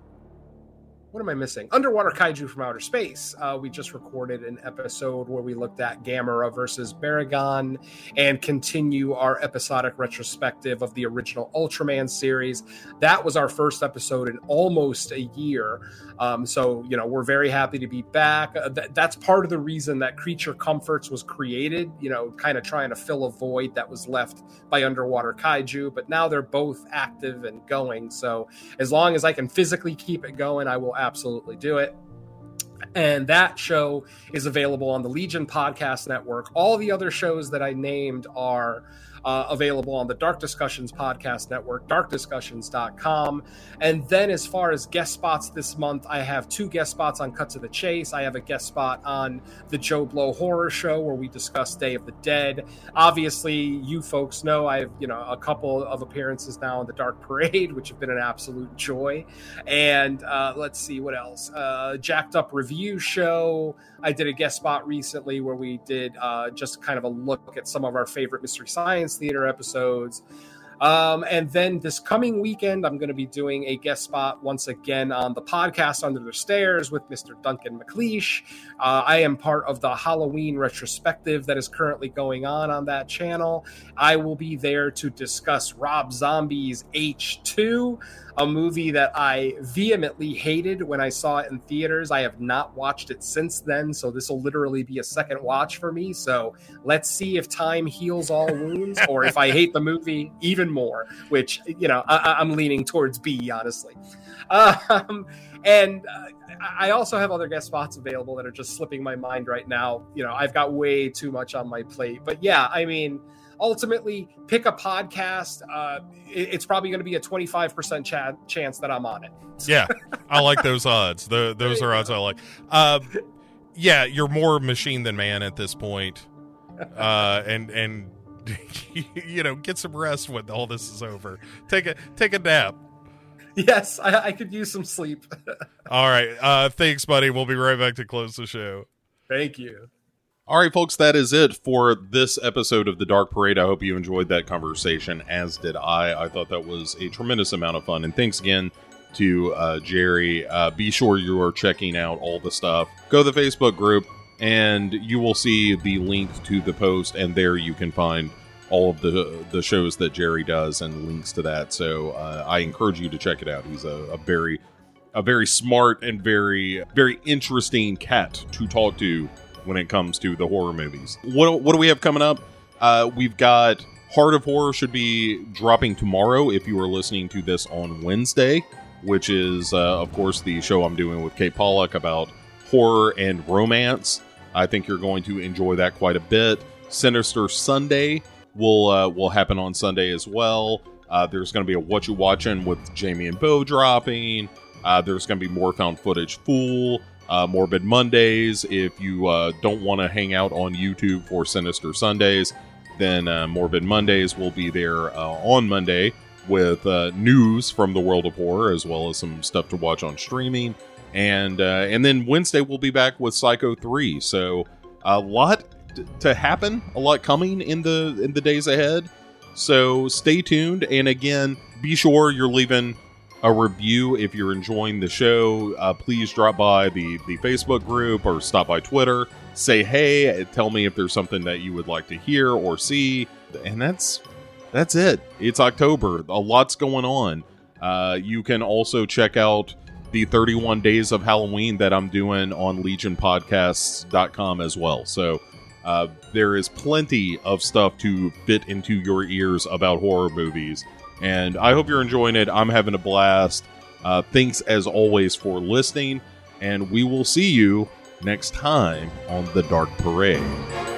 what am I missing? Underwater Kaiju from Outer Space. Uh, we just recorded an episode where we looked at Gamera versus Barugon and continue our episodic retrospective of the original Ultraman series. That was our first episode in almost a year. Um, so, you know, we're very happy to be back. Uh, th- that's part of the reason that Creature Comforts was created, you know, kind of trying to fill a void that was left by Underwater Kaiju. But now they're both active and going. So, as long as I can physically keep it going, I will absolutely do it. And that show is available on the Legion Podcast Network. All the other shows that I named are uh, available on the Dark Discussions Podcast Network, darkdiscussions.com. And then, as far as guest spots this month, I have two guest spots on Cut to the Chase. I have a guest spot on the Joe Blow Horror Show where we discuss Day of the Dead. Obviously, you folks know I have, you know, a couple of appearances now on the Dark Parade, which have been an absolute joy. And uh, let's see what else. Uh, Jacked Up Review Show. I did a guest spot recently where we did uh, just kind of a look at some of our favorite Mystery Science Theater episodes. Um, and then this coming weekend, I'm going to be doing a guest spot once again on the podcast Under the Stairs with Mr. Duncan McLeish. Uh, I am part of the Halloween retrospective that is currently going on on that channel. I will be there to discuss Rob Zombie's H2 a movie that I vehemently hated when I saw it in theaters. I have not watched it since then, so this will literally be a second watch for me. So let's see if time heals all wounds or if I hate the movie even more, which, you know, I, am leaning towards B, honestly. Um, and uh, I also have other guest spots available that are just slipping my mind right now. You know, I've got way too much on my plate. But yeah, I mean, ultimately pick a podcast. Uh, it, it's probably going to be a 25% ch- chance that I'm on it. yeah, I like those odds. The, those are odds I like. Uh, yeah, you're more machine than man at this point. Uh, and, and, you know, get some rest when all this is over. Take a, take a nap. Yes, I, I could use some sleep. all right. Uh, thanks, buddy. We'll be right back to close the show. Thank you. All right, folks, that is it for this episode of the Dark Parade. I hope you enjoyed that conversation, as did I. I thought that was a tremendous amount of fun. And thanks again to uh, Jerry. Uh, be sure you are checking out all the stuff. Go to the Facebook group, and you will see the link to the post, and there you can find all of the the shows that Jerry does and links to that. So uh, I encourage you to check it out. He's a, a very a very smart and very very interesting cat to talk to when it comes to the horror movies. What, what do we have coming up? Uh, we've got Heart of Horror should be dropping tomorrow if you are listening to this on Wednesday, which is, uh, of course, the show I'm doing with Kate Pollock about horror and romance. I think you're going to enjoy that quite a bit. Sinister Sunday will uh, will happen on Sunday as well. Uh, there's going to be a What You Watching with Jamie and Bo dropping. Uh, there's going to be more found footage Fool uh, Morbid Mondays. If you uh, don't want to hang out on YouTube for Sinister Sundays, then uh, Morbid Mondays will be there uh, on Monday with uh, news from the world of horror as well as some stuff to watch on streaming. And uh, and then Wednesday we'll be back with Psycho 3. So a lot to happen, a lot coming in the in the days ahead. So stay tuned and again, be sure you're leaving a review if you're enjoying the show. Uh, please drop by the the Facebook group or stop by Twitter. Say hey, tell me if there's something that you would like to hear or see, and that's that's it. It's October. A lot's going on. Uh, you can also check out the 31 days of Halloween that I'm doing on legionpodcasts.com as well. So uh, there is plenty of stuff to fit into your ears about horror movies. And I hope you're enjoying it. I'm having a blast. Uh, thanks as always for listening, and we will see you next time on the Dark Parade.